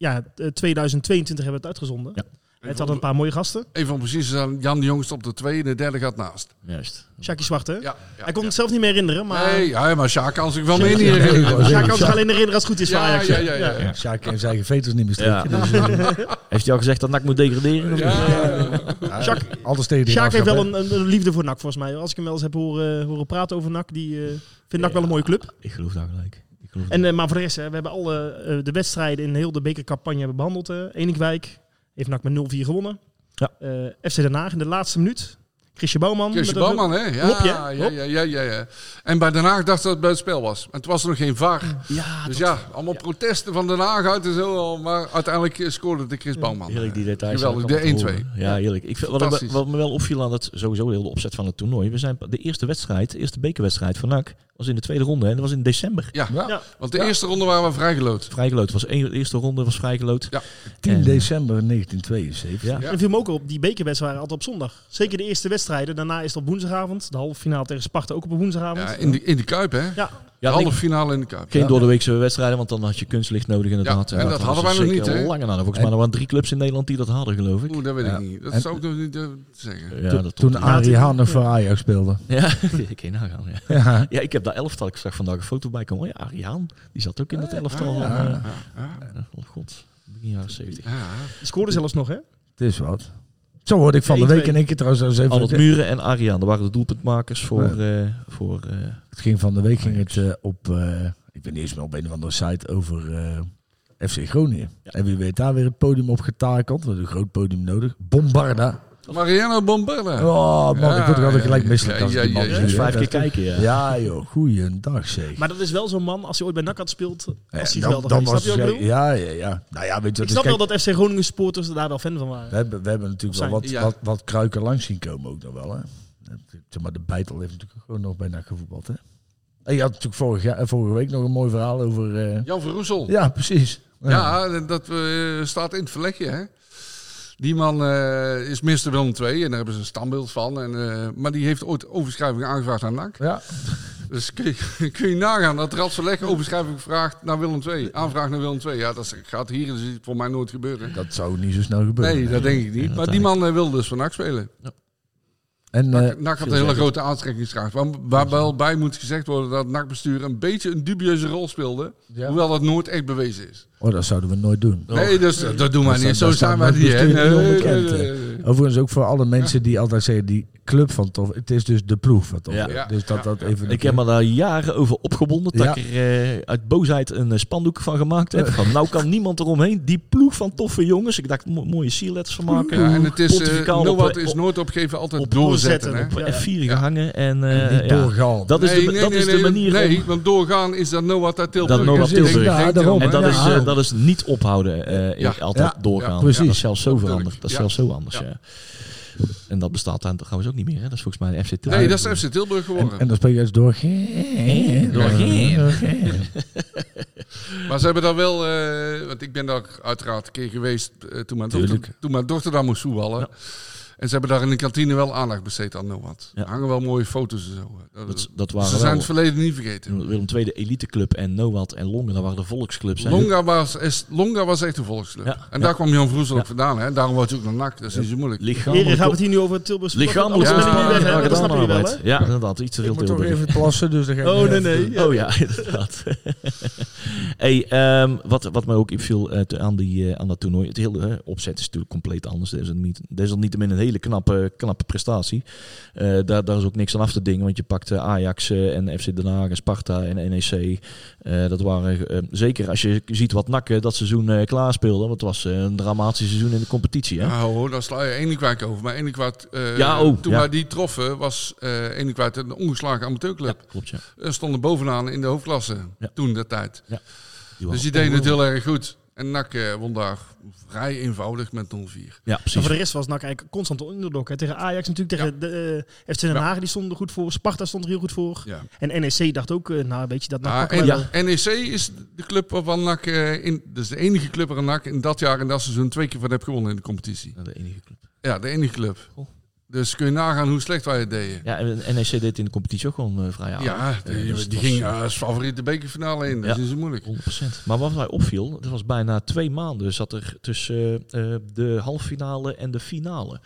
[SPEAKER 5] ja, eh, 2022 hebben we het uitgezonden.
[SPEAKER 2] Ja.
[SPEAKER 5] Het hadden een paar mooie gasten.
[SPEAKER 4] Even om precies te zijn, Jan de Jongste op de twee en de derde gaat naast.
[SPEAKER 2] Juist.
[SPEAKER 5] Zwarte.
[SPEAKER 4] Ja, ja,
[SPEAKER 5] Hij kon
[SPEAKER 4] ja.
[SPEAKER 5] het zelf niet meer herinneren, maar
[SPEAKER 4] Nee, ja, maar Sjaak kan zich wel meer niet herinneren.
[SPEAKER 3] zeker.
[SPEAKER 5] kan zich alleen herinneren als het goed is voor
[SPEAKER 4] Ja,
[SPEAKER 5] Ajax.
[SPEAKER 4] ja,
[SPEAKER 5] hè?
[SPEAKER 4] ja, ja, ja.
[SPEAKER 3] Sjaak en zijn veters niet meer
[SPEAKER 2] Ja.
[SPEAKER 3] streken. Dus, eh, <laughs>
[SPEAKER 2] Heeft hij al gezegd dat NAC moet degraderen?
[SPEAKER 4] Ja,
[SPEAKER 3] Altijd tegen die
[SPEAKER 5] Sjaak heeft wel
[SPEAKER 3] hè.
[SPEAKER 5] een, een, liefde voor NAC volgens mij. Als ik hem wel eens heb horen, horen praten over NAC, die eh, vindt NAC wel een mooie club.
[SPEAKER 2] Ik geloof daar gelijk.
[SPEAKER 5] En, eh, maar voor de rest, hè, we hebben alle eh, de wedstrijden in heel de bekercampagne hebben behandeld. hè. Heeft NAC met 0-4 gewonnen.
[SPEAKER 2] Ja.
[SPEAKER 5] Eh, FC Den Haag in de laatste minuut. Chrisje Bouwman.
[SPEAKER 4] Chrisje Bouwman, hè? Ja,
[SPEAKER 5] Lopje,
[SPEAKER 4] ja, ja, ja, ja, ja. En bij Den Haag dacht dat het bij het spel was. En toen was er nog geen VAR.
[SPEAKER 2] ja,
[SPEAKER 4] Dus ja, allemaal protesten van Den Haag uit en zo. Maar uiteindelijk eh, scoorde de Chris Bouwman.
[SPEAKER 2] Heerlijk die details.
[SPEAKER 4] Geweldig, de
[SPEAKER 2] te
[SPEAKER 4] 1-2.
[SPEAKER 2] horen. Ja, heerlijk. Ik vind, wat, me,
[SPEAKER 4] Fantastisch.
[SPEAKER 2] wat me wel opviel aan het sowieso heel de opzet van het toernooi. We zijn de eerste wedstrijd, de eerste bekerwedstrijd van NAC was in de tweede ronde. En dat was in december.
[SPEAKER 4] Ja,
[SPEAKER 3] Ja.
[SPEAKER 5] Ja.
[SPEAKER 4] want de
[SPEAKER 3] Ja.
[SPEAKER 4] eerste ronde waren we vrijgeloot.
[SPEAKER 2] Vrijgeloot. Was één, de eerste ronde was vrijgeloot.
[SPEAKER 4] Ja.
[SPEAKER 3] 10
[SPEAKER 2] En-
[SPEAKER 3] december 1972.
[SPEAKER 2] Ja.
[SPEAKER 4] Ja.
[SPEAKER 5] En viel me ook op, die bekerwedstrijden waren altijd op zondag. Zeker de eerste
[SPEAKER 2] Ja,
[SPEAKER 5] wedstrijden. Daarna is het op woensdagavond. De halve finale tegen Sparta ook op een woensdagavond.
[SPEAKER 4] Ja, in, de, in de Kuip, hè?
[SPEAKER 5] Ja,
[SPEAKER 2] Ja,
[SPEAKER 4] halve finale in de Kuip.
[SPEAKER 2] geen
[SPEAKER 4] Ja.
[SPEAKER 2] door de weekse wedstrijden, want dan had je kunstlicht nodig inderdaad.
[SPEAKER 4] Ja, en dat hadden wij nog niet, hè?
[SPEAKER 2] Langer na. Volgens mij er waren drie clubs in Nederland die dat hadden, geloof ik.
[SPEAKER 4] Oeh, dat weet
[SPEAKER 3] Ja.
[SPEAKER 4] ik niet. Dat
[SPEAKER 3] En-
[SPEAKER 4] zou ik nog niet eh, zeggen.
[SPEAKER 2] Ja,
[SPEAKER 3] Toen-
[SPEAKER 2] dat
[SPEAKER 3] Toen Arie Haan nog voor Ajax speelde. <laughs>
[SPEAKER 2] Ja, ik je nagaan. Ja.
[SPEAKER 3] Ja.
[SPEAKER 2] ja, ik heb daar elftal. Ik zag vandaag een foto bij komen. Oh ja, Ariaan, die zat ook in het elftal.
[SPEAKER 3] ja.
[SPEAKER 2] eh,
[SPEAKER 4] Ja, ja,
[SPEAKER 2] oh god, begin jaren 70.
[SPEAKER 4] ja.
[SPEAKER 5] die scoorde zelfs nog, hè?
[SPEAKER 3] Het is wat. Zo hoorde ik van de
[SPEAKER 5] 1-2.
[SPEAKER 3] week in één keer trouwens eens even...
[SPEAKER 2] Arnold Muren en Ariaan, dat waren de doelpuntmakers voor...
[SPEAKER 3] Ja.
[SPEAKER 2] eh, voor eh,
[SPEAKER 3] Het ging van de week ging het eh, op, ik niet eens meer op een of andere site over FC Groningen. En wie weet daar weer het podium op getakeld. We hebben een groot podium nodig. Bombarda.
[SPEAKER 4] Mariano Bombarda.
[SPEAKER 3] Oh man,
[SPEAKER 4] Ja,
[SPEAKER 3] ik word er altijd
[SPEAKER 4] ja,
[SPEAKER 3] gelijk
[SPEAKER 4] ja,
[SPEAKER 3] misselijk
[SPEAKER 4] ja,
[SPEAKER 3] als ik die
[SPEAKER 4] ja,
[SPEAKER 3] man
[SPEAKER 4] ja,
[SPEAKER 3] zie.
[SPEAKER 2] dus
[SPEAKER 3] hè.
[SPEAKER 2] vijf keer kijken, ja.
[SPEAKER 3] Ja joh, goeiedag zeg.
[SPEAKER 5] Maar dat is wel zo'n man, als hij ooit bij NAC had speelt, als
[SPEAKER 3] Ja,
[SPEAKER 5] hij
[SPEAKER 3] dan-
[SPEAKER 5] geweldig
[SPEAKER 3] dan
[SPEAKER 5] is.
[SPEAKER 3] was
[SPEAKER 5] Snap je bedoel?
[SPEAKER 3] Ja, ja, ja. Nou ja, weet je,
[SPEAKER 5] Ik
[SPEAKER 3] dus
[SPEAKER 5] snap wel
[SPEAKER 3] kijk,
[SPEAKER 5] dat FC Groningen supporters daar wel fan van waren.
[SPEAKER 3] we, hebben, we hebben natuurlijk wel wat,
[SPEAKER 4] Ja.
[SPEAKER 3] wat, wat kruiken langs zien komen ook nog wel. Hè. Zeg maar, de Beitel heeft natuurlijk gewoon nog bijna gevoetbald. Hè. En je had natuurlijk vorige, jaar- vorige week nog een mooi verhaal over... eh,
[SPEAKER 4] Jan Verroesel.
[SPEAKER 3] ja, precies.
[SPEAKER 4] Ja, dat eh, staat in het verlegje, hè. Die man eh, is Mr. Willem II en daar hebben ze een standbeeld van. En, eh, maar die heeft ooit overschrijving aangevraagd aan NAC.
[SPEAKER 3] Ja,
[SPEAKER 4] Dus kun je, <laughs> kun je nagaan dat Rad Verleg overschrijving vraagt naar Willem II. Aanvraag naar Willem II. Ja, dat gaat hier dus voor mij nooit gebeuren.
[SPEAKER 3] dat zou niet zo snel gebeuren.
[SPEAKER 4] Nee, dat denk ik niet. Maar die man eh, wil dus van NAC spelen.
[SPEAKER 3] En eh,
[SPEAKER 4] NAC, NAC had een hele grote aantrekkingskracht. Waar, waar wel bij moet gezegd worden dat het NAC-bestuur een beetje een dubieuze rol speelde.
[SPEAKER 3] Ja.
[SPEAKER 4] Hoewel dat nooit echt bewezen is.
[SPEAKER 3] oh, dat zouden we nooit doen.
[SPEAKER 4] Nee, dus, dat- dat doen wij
[SPEAKER 3] Dat
[SPEAKER 4] niet. Zo zijn wij niet.
[SPEAKER 3] Overigens ook voor alle mensen die altijd zeggen die club van Tof. Het is dus de ploeg van Tof.
[SPEAKER 2] Ja.
[SPEAKER 4] Ja.
[SPEAKER 3] Dus dat dat even.
[SPEAKER 2] Ik heb me daar jaren over opgebonden. Dat
[SPEAKER 3] Ja.
[SPEAKER 2] ik er eh, uit boosheid een eh, spandoek van gemaakt heb. Van nou kan niemand eromheen. Die ploeg van toffe jongens. Ik dacht mo- mooie sierletters van maken.
[SPEAKER 4] Ja, en het is, uh, is nooit opgeven, altijd
[SPEAKER 2] op
[SPEAKER 4] doorzetten. hè?
[SPEAKER 5] doorzetten,
[SPEAKER 2] op
[SPEAKER 5] Ja.
[SPEAKER 2] F4
[SPEAKER 4] Ja.
[SPEAKER 2] gehangen. En, eh,
[SPEAKER 3] En niet
[SPEAKER 2] ja,
[SPEAKER 3] doorgaan.
[SPEAKER 2] dat is
[SPEAKER 4] nee,
[SPEAKER 2] de,
[SPEAKER 4] nee,
[SPEAKER 2] dat
[SPEAKER 4] nee,
[SPEAKER 2] is de manier
[SPEAKER 4] Nee,
[SPEAKER 2] om...
[SPEAKER 4] want doorgaan is dat Nowat uit Tilburg.
[SPEAKER 2] Dat Tilburg.
[SPEAKER 3] daarom.
[SPEAKER 2] En dat,
[SPEAKER 3] Ja.
[SPEAKER 2] is, eh, dat is niet ophouden. eh,
[SPEAKER 4] Ja.
[SPEAKER 2] Altijd
[SPEAKER 3] Ja.
[SPEAKER 2] doorgaan.
[SPEAKER 3] Precies.
[SPEAKER 2] Dat is zelfs zo veranderd. Dat is zelfs zo anders.
[SPEAKER 4] Ja.
[SPEAKER 2] En dat bestaat dan trouwens ook niet meer. Hè? Dat is volgens mij een FC Tilburg.
[SPEAKER 4] Nee, dat is FC Tilburg
[SPEAKER 3] En,
[SPEAKER 4] geworden.
[SPEAKER 3] en dan speel je eens door.
[SPEAKER 2] Doorgaan. <laughs>
[SPEAKER 4] Maar ze hebben daar wel, eh, want ik ben daar uiteraard een keer geweest eh, toen, mijn dochter, toen mijn dochter daar moest voetballen. En ze hebben daar in de kantine wel aandacht besteed aan.
[SPEAKER 2] Ja.
[SPEAKER 4] Er hangen wel mooie foto's en zo. Dat,
[SPEAKER 2] Dat, dat
[SPEAKER 4] ze
[SPEAKER 2] waren
[SPEAKER 4] zijn
[SPEAKER 2] wel...
[SPEAKER 4] het verleden niet vergeten.
[SPEAKER 2] Willem II, de eliteclub en Nowat en Longen, dat waren de volksclubs.
[SPEAKER 4] Longa was, is, Longa was echt een volksclub.
[SPEAKER 2] Ja.
[SPEAKER 4] En
[SPEAKER 2] Ja.
[SPEAKER 4] daar kwam Jan Vroesel
[SPEAKER 2] Ja.
[SPEAKER 4] ook vandaan. Hè? Daarom was hij ook naar NAC. Dat is niet zo moeilijk.
[SPEAKER 2] Lichamelijk
[SPEAKER 5] gaan we het hier nu over Tilburg
[SPEAKER 2] Lichamelijk
[SPEAKER 4] Ja,
[SPEAKER 5] ik
[SPEAKER 2] ja,
[SPEAKER 5] Maar dat snap je wel, hè?
[SPEAKER 2] Ja, inderdaad. Iets te
[SPEAKER 3] Ik
[SPEAKER 2] veel
[SPEAKER 3] moet toch even plassen, dus dan ga ik
[SPEAKER 5] Oh,
[SPEAKER 3] nog
[SPEAKER 5] nee, nee.
[SPEAKER 2] Oh ja, <laughs> inderdaad. <laughs> hey, ehm, wat, wat mij ook opviel eh, te- aan, die, eh, aan dat toernooi, het hele eh, opzet is natuurlijk compleet anders. Dat is niet, desalniettemin een hele knappe, knappe prestatie. Eh, daar, daar is ook niks aan af te dingen, want je pakt eh, Ajax eh, en FC Den Haag en Sparta en NEC. Dat waren, zeker als je ziet wat Nakken dat seizoen klaar speelde, want het was een dramatisch seizoen in de competitie. Hè?
[SPEAKER 4] Nou hoor, daar sla je Enekwijk over. Maar eh
[SPEAKER 2] Ja, oh,
[SPEAKER 4] toen
[SPEAKER 2] ja.
[SPEAKER 4] wij die troffen, was eh Enekwijk een ongeslagen amateurclub.
[SPEAKER 2] klopt ja.
[SPEAKER 4] Stonden bovenaan in de hoofdklasse toen de tijd. Dus die deden het heel erg goed. En NAC eh, won daar vrij eenvoudig met 0-4.
[SPEAKER 2] Ja,
[SPEAKER 5] Maar
[SPEAKER 2] precies.
[SPEAKER 5] voor de rest was NAC eigenlijk constant een underdog. Hè. Tegen Ajax natuurlijk, tegen de eh, FC Den
[SPEAKER 4] Ja.
[SPEAKER 5] Haag die stond er goed voor. Sparta stond er heel goed voor.
[SPEAKER 4] Ja.
[SPEAKER 5] En NEC dacht ook, eh, nou weet je, dat NAC
[SPEAKER 4] en,
[SPEAKER 5] wel.
[SPEAKER 4] NEC is de club waarvan NAC, eh, in, dus de enige club waar NAC in dat jaar en dat seizoen twee keer van heb gewonnen in de competitie.
[SPEAKER 2] De enige club.
[SPEAKER 4] Ja, de enige club.
[SPEAKER 2] Goh.
[SPEAKER 4] Dus kun je nagaan hoe slecht wij het deden.
[SPEAKER 2] Ja, en NEC deed in de competitie ook gewoon eh, vrij aardig.
[SPEAKER 4] Ja,
[SPEAKER 2] Eh,
[SPEAKER 4] die,
[SPEAKER 2] dus
[SPEAKER 4] die ging
[SPEAKER 2] eh,
[SPEAKER 4] als favoriet de bekerfinale in. Dat
[SPEAKER 2] Ja.
[SPEAKER 4] is moeilijk.
[SPEAKER 2] 100%. Maar wat mij opviel, dat was bijna twee maanden zat er tussen eh, de halffinale en de finale.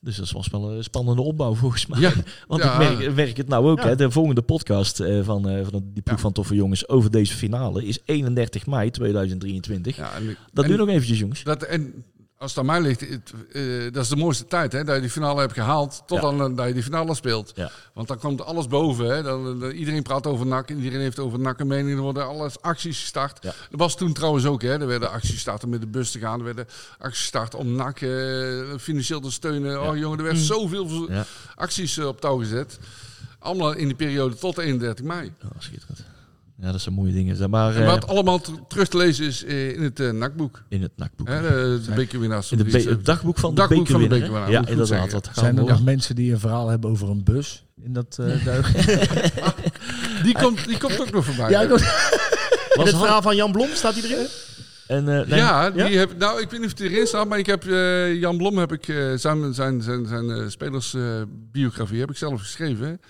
[SPEAKER 2] Dus dat was wel een spannende opbouw volgens mij.
[SPEAKER 4] Ja, <laughs>
[SPEAKER 2] Want
[SPEAKER 4] ja.
[SPEAKER 2] ik merk, merk het nou ook.
[SPEAKER 5] Ja.
[SPEAKER 2] Hè, de volgende podcast van, van die ploeg van Toffe Jongens over deze finale is 31 mei 2023.
[SPEAKER 4] ja en,
[SPEAKER 2] Dat
[SPEAKER 4] en,
[SPEAKER 2] duurt nog eventjes jongens.
[SPEAKER 4] Dat, en als het aan mij ligt, het, eh, dat is de mooiste tijd. Hè, dat je die finale hebt gehaald tot
[SPEAKER 2] Ja.
[SPEAKER 4] dan eh, dat je die finale speelt.
[SPEAKER 2] Ja.
[SPEAKER 4] Want dan komt alles boven. Hè. Dan, dan- iedereen praat over NAC. Iedereen heeft over NAC een mening. Er worden alles acties gestart.
[SPEAKER 2] Ja.
[SPEAKER 4] Dat was toen trouwens ook. Hè. Er werden acties gestart om met de bus te gaan. Er werden acties gestart om NAC eh, financieel te steunen. Oh jongen, er werd zoveel
[SPEAKER 2] Mm. Ja.
[SPEAKER 4] acties eh, op touw gezet. Allemaal in die periode tot 31 mei.
[SPEAKER 2] Oh, schitterend. Ja, dat zijn mooie dingen. Maar
[SPEAKER 4] En
[SPEAKER 2] eh,
[SPEAKER 4] wat allemaal ter- terug te lezen is eh, in het eh NAC-boek.
[SPEAKER 2] in het nakboek.
[SPEAKER 4] Hè, de, de bekerwinnaars.
[SPEAKER 2] In de be- het dagboek van de
[SPEAKER 4] Dagboek van de
[SPEAKER 2] bekerwinnaar. Ja, inderdaad. Dat
[SPEAKER 3] Zijn er
[SPEAKER 2] nog-
[SPEAKER 3] mensen die een verhaal hebben over een bus in dat uh, duik? <laughs>
[SPEAKER 4] Die komt, die komt ook nog voorbij.
[SPEAKER 3] ja, ook. <laughs>
[SPEAKER 5] In het verhaal van Jan Blom, staat hij erin?
[SPEAKER 2] En, eh, nee,
[SPEAKER 4] Ja, die
[SPEAKER 5] Ja?
[SPEAKER 4] Heb, nou, ik weet niet of hij erin staat, maar ik heb eh, Jan Blom heb ik eh, zijn, zijn, zijn, zijn eh, spelersbiografie heb ik zelf geschreven.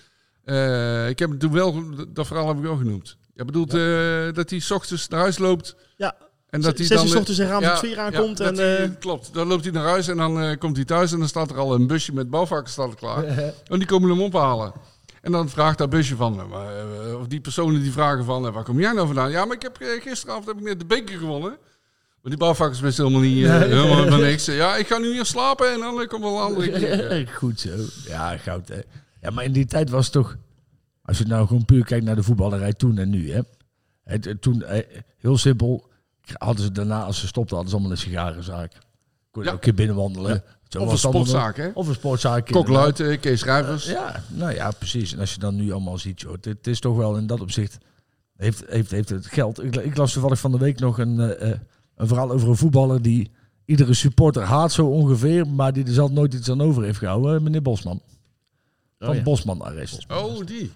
[SPEAKER 4] Eh, ik heb toen wel, dat verhaal heb ik wel genoemd. Je bedoelt eh, dat hij 's ochtends naar huis loopt
[SPEAKER 5] Ja,
[SPEAKER 4] en dat hij dan... eh,
[SPEAKER 5] 's ochtends en avond
[SPEAKER 4] ja,
[SPEAKER 5] sfeer aankomt.
[SPEAKER 4] ja,
[SPEAKER 5] en,
[SPEAKER 4] hij-
[SPEAKER 5] eh,
[SPEAKER 4] klopt. Dan loopt hij naar huis en dan eh, komt hij thuis en dan staat er al een busje met bouwvakkers staat er klaar. <laughs> En die komen hem ophalen. En dan vraagt dat busje van, eh, eh, of die personen die vragen van, eh, waar kom jij nou vandaan? Ja, maar ik heb eh, gisteravond heb ik net de beker gewonnen. Maar die bouwvakkers wisten helemaal niet, eh, helemaal, niks. Ja, ik ga nu hier slapen en dan eh, komt wel een andere <laughs> keer.
[SPEAKER 3] Goed zo. Ja, goud hè. Ja, maar in die tijd was het toch... Als je nou gewoon puur kijkt naar de voetballerij toen en nu, hè. Het, het- toen, eh, heel simpel, hadden ze daarna, als ze stopten, hadden ze allemaal een sigarenzaak. Kon je
[SPEAKER 4] Ja.
[SPEAKER 3] ook een keer binnenwandelen. Zo
[SPEAKER 4] Of een sportzaak, hè?
[SPEAKER 3] Of een sportzaak.
[SPEAKER 4] Kok
[SPEAKER 3] inderdaad.
[SPEAKER 4] Luit, eh, Kees Schrijvers.
[SPEAKER 3] Ja, nou ja, precies. En als je dan nu allemaal ziet, joh, het, het is toch wel in dat opzicht, heeft, heeft, heeft het geld. Ik, ik las toevallig van de week nog een, eh, eh, een verhaal over een voetballer die iedere supporter haat zo ongeveer, maar die er zelf nooit iets aan over heeft gehouden, meneer Bosman. Van
[SPEAKER 2] Oh ja.
[SPEAKER 3] Bosman arrest.
[SPEAKER 4] Oh, die.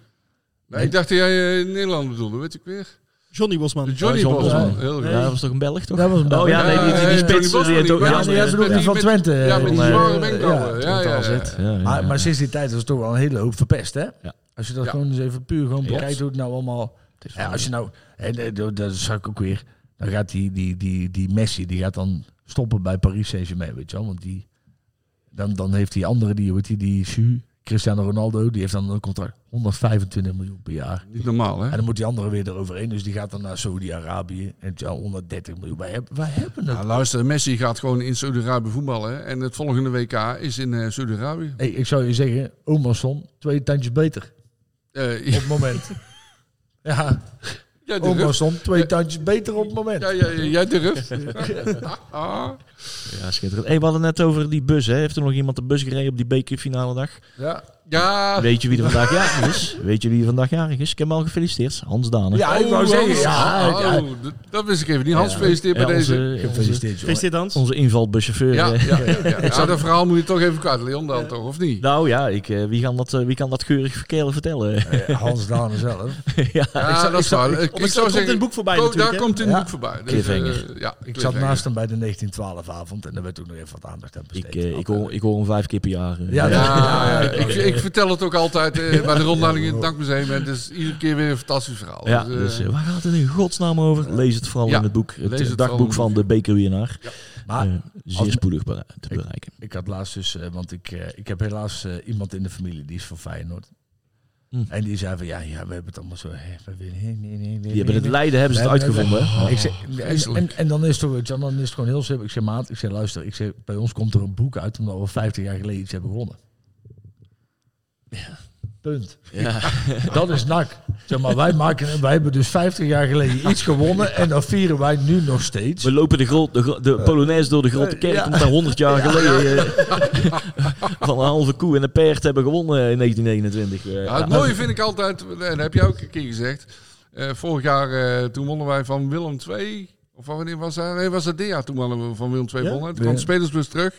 [SPEAKER 4] Nee, ik dacht dat jij eh, Nederland bedoelde, weet ik weer.
[SPEAKER 5] Johnny Bosman.
[SPEAKER 4] Johnny
[SPEAKER 2] John
[SPEAKER 4] Bosman.
[SPEAKER 3] Bosman.
[SPEAKER 4] Heel goed.
[SPEAKER 2] Ja, dat was toch een Belg, toch?
[SPEAKER 3] Dat was een
[SPEAKER 2] Oh ja, nee, die, die, die spits.
[SPEAKER 4] Bosman,
[SPEAKER 2] die
[SPEAKER 4] die-
[SPEAKER 3] Ja, jij bedoelt
[SPEAKER 4] met
[SPEAKER 3] die van Twente.
[SPEAKER 4] Ja, met die
[SPEAKER 3] eh,
[SPEAKER 4] zware
[SPEAKER 3] ja,
[SPEAKER 4] wenkbrauwen. Ja, ja, ja.
[SPEAKER 3] Maar, maar sinds die tijd is het toch wel een hele hoop verpest, hè?
[SPEAKER 2] Ja.
[SPEAKER 3] Als je dat
[SPEAKER 4] Ja.
[SPEAKER 3] gewoon eens even puur gewoon bekijkt hoe het nou allemaal...
[SPEAKER 2] Het is
[SPEAKER 3] Ja, als je nou... En dat dat zag ik ook weer. Dan gaat die, die, die, die Messi, die gaat dan stoppen bij Paris Saint-Germain, weet je wel. Want die... Dan, dan heeft die andere, die, die, die Su, Cristiano Ronaldo, die heeft dan een contract 125 miljoen per jaar.
[SPEAKER 4] Niet normaal, hè?
[SPEAKER 3] En dan moet die andere weer eroverheen. Dus die gaat dan naar Saudi-Arabië. En ja, 130 miljoen. Wij hebben, wij hebben.
[SPEAKER 4] Nou, luister, Messi gaat gewoon in Saudi-Arabië voetballen. En het volgende WK is in eh Saudi-Arabië.
[SPEAKER 3] Hey, ik zou je zeggen, Omerson, twee tandjes beter.
[SPEAKER 4] Eh,
[SPEAKER 3] Op het moment. <laughs> ja,
[SPEAKER 4] jij durft.
[SPEAKER 3] Twee tandjes beter op het moment.
[SPEAKER 4] Ja, ja, ja, jij durft. <laughs> Ah,
[SPEAKER 2] Ja, schitterend. Hey, we hadden net over die bus. Hè. Heeft er nog iemand de bus gereden op die bekerfinale dag?
[SPEAKER 3] Ja,
[SPEAKER 4] ja.
[SPEAKER 2] Weet je wie er vandaag jarig is? Weet je wie er vandaag jarig is? Ik heb hem al gefeliciteerd. Hans Dane.
[SPEAKER 3] ja ik wou
[SPEAKER 4] Oh,
[SPEAKER 3] zeggen.
[SPEAKER 4] Hans.
[SPEAKER 3] Ja,
[SPEAKER 4] Oh,
[SPEAKER 3] ja.
[SPEAKER 4] dat- wist ik even niet. Hans, gefeliciteerd
[SPEAKER 2] Ja,
[SPEAKER 4] bij deze.
[SPEAKER 2] onze, onze,
[SPEAKER 3] Gefeliciteerd,
[SPEAKER 5] dans?
[SPEAKER 2] onze invalbuschauffeur.
[SPEAKER 4] Ja,
[SPEAKER 2] eh.
[SPEAKER 4] ja, ja, <laughs> ja. ja, dat verhaal moet je toch even kwijt, Leon, dan toch, of niet?
[SPEAKER 2] Nou ja, ik, eh, wie, kan dat, eh, wie kan dat geurig verkelen vertellen?
[SPEAKER 3] Eh, Hans Dane zelf.
[SPEAKER 2] ja,
[SPEAKER 4] Ja, <laughs> dat is waar. Ik,
[SPEAKER 5] in het boek voorbij
[SPEAKER 4] oh, Daar komt in het
[SPEAKER 3] Ja.
[SPEAKER 4] boek voorbij. Dus,
[SPEAKER 2] Cliffhanger.
[SPEAKER 4] ja,
[SPEAKER 3] Ik zat naast hem bij de 1912-avond en daar werd ook nog even wat aandacht aan besteed.
[SPEAKER 2] ik, ik, hoor, ik hoor hem vijf keer per jaar.
[SPEAKER 3] Ja,
[SPEAKER 4] Ja,
[SPEAKER 3] Ja,
[SPEAKER 4] ja, <laughs> ik, ik vertel het ook altijd eh, bij de rondleiding in het Dankmuseum. En het is iedere keer weer een fantastisch verhaal.
[SPEAKER 2] Ja,
[SPEAKER 4] Dus, eh,
[SPEAKER 2] waar gaat het in godsnaam over? Lees het vooral
[SPEAKER 4] Ja,
[SPEAKER 2] in het boek. Het,
[SPEAKER 4] lees
[SPEAKER 2] eh,
[SPEAKER 4] het
[SPEAKER 2] dagboek van de bekerwinnaar.
[SPEAKER 3] Maar
[SPEAKER 2] zeer spoedig te bereiken.
[SPEAKER 3] ik had laatst dus, eh, want ik, eh, ik heb helaas iemand in de familie die is van Feyenoord.
[SPEAKER 2] Hm.
[SPEAKER 3] En die zei van, ja, ja, we hebben het allemaal zo... hè, nee, nee, nee, nee,
[SPEAKER 2] Die hebben het lijden hebben ze het uitgevonden.
[SPEAKER 3] Ik zeg, en,
[SPEAKER 4] vreselijk.
[SPEAKER 3] en, en dan is het weet je dan is het gewoon heel simpel. Ik zeg, maat, ik zeg, luister, ik zeg, bij ons komt er een boek uit omdat we 50 jaar geleden iets hebben gewonnen. Punt.
[SPEAKER 2] Ja. <laughs>
[SPEAKER 3] Dat is nak. Zeg maar, wij, maken, wij hebben dus 50 jaar geleden iets gewonnen en dat vieren wij nu nog steeds.
[SPEAKER 2] We lopen de, de, de Polonaise door de grote kerk,
[SPEAKER 3] Ja.
[SPEAKER 2] omdat daar 100 jaar <laughs> geleden eh, <laughs> van een halve koe en een paard hebben gewonnen in 1921. eh.
[SPEAKER 4] Ja, het
[SPEAKER 2] Ja.
[SPEAKER 4] mooie vind ik altijd, en dat heb jij ook een keer gezegd. eh, vorig jaar, eh, toen wonnen wij van Willem II. Of wanneer was dat? Nee, was dat dit jaar toen hadden we van Willem II
[SPEAKER 5] Ja?
[SPEAKER 4] wonnen. Toen kwam de spelersbus terug.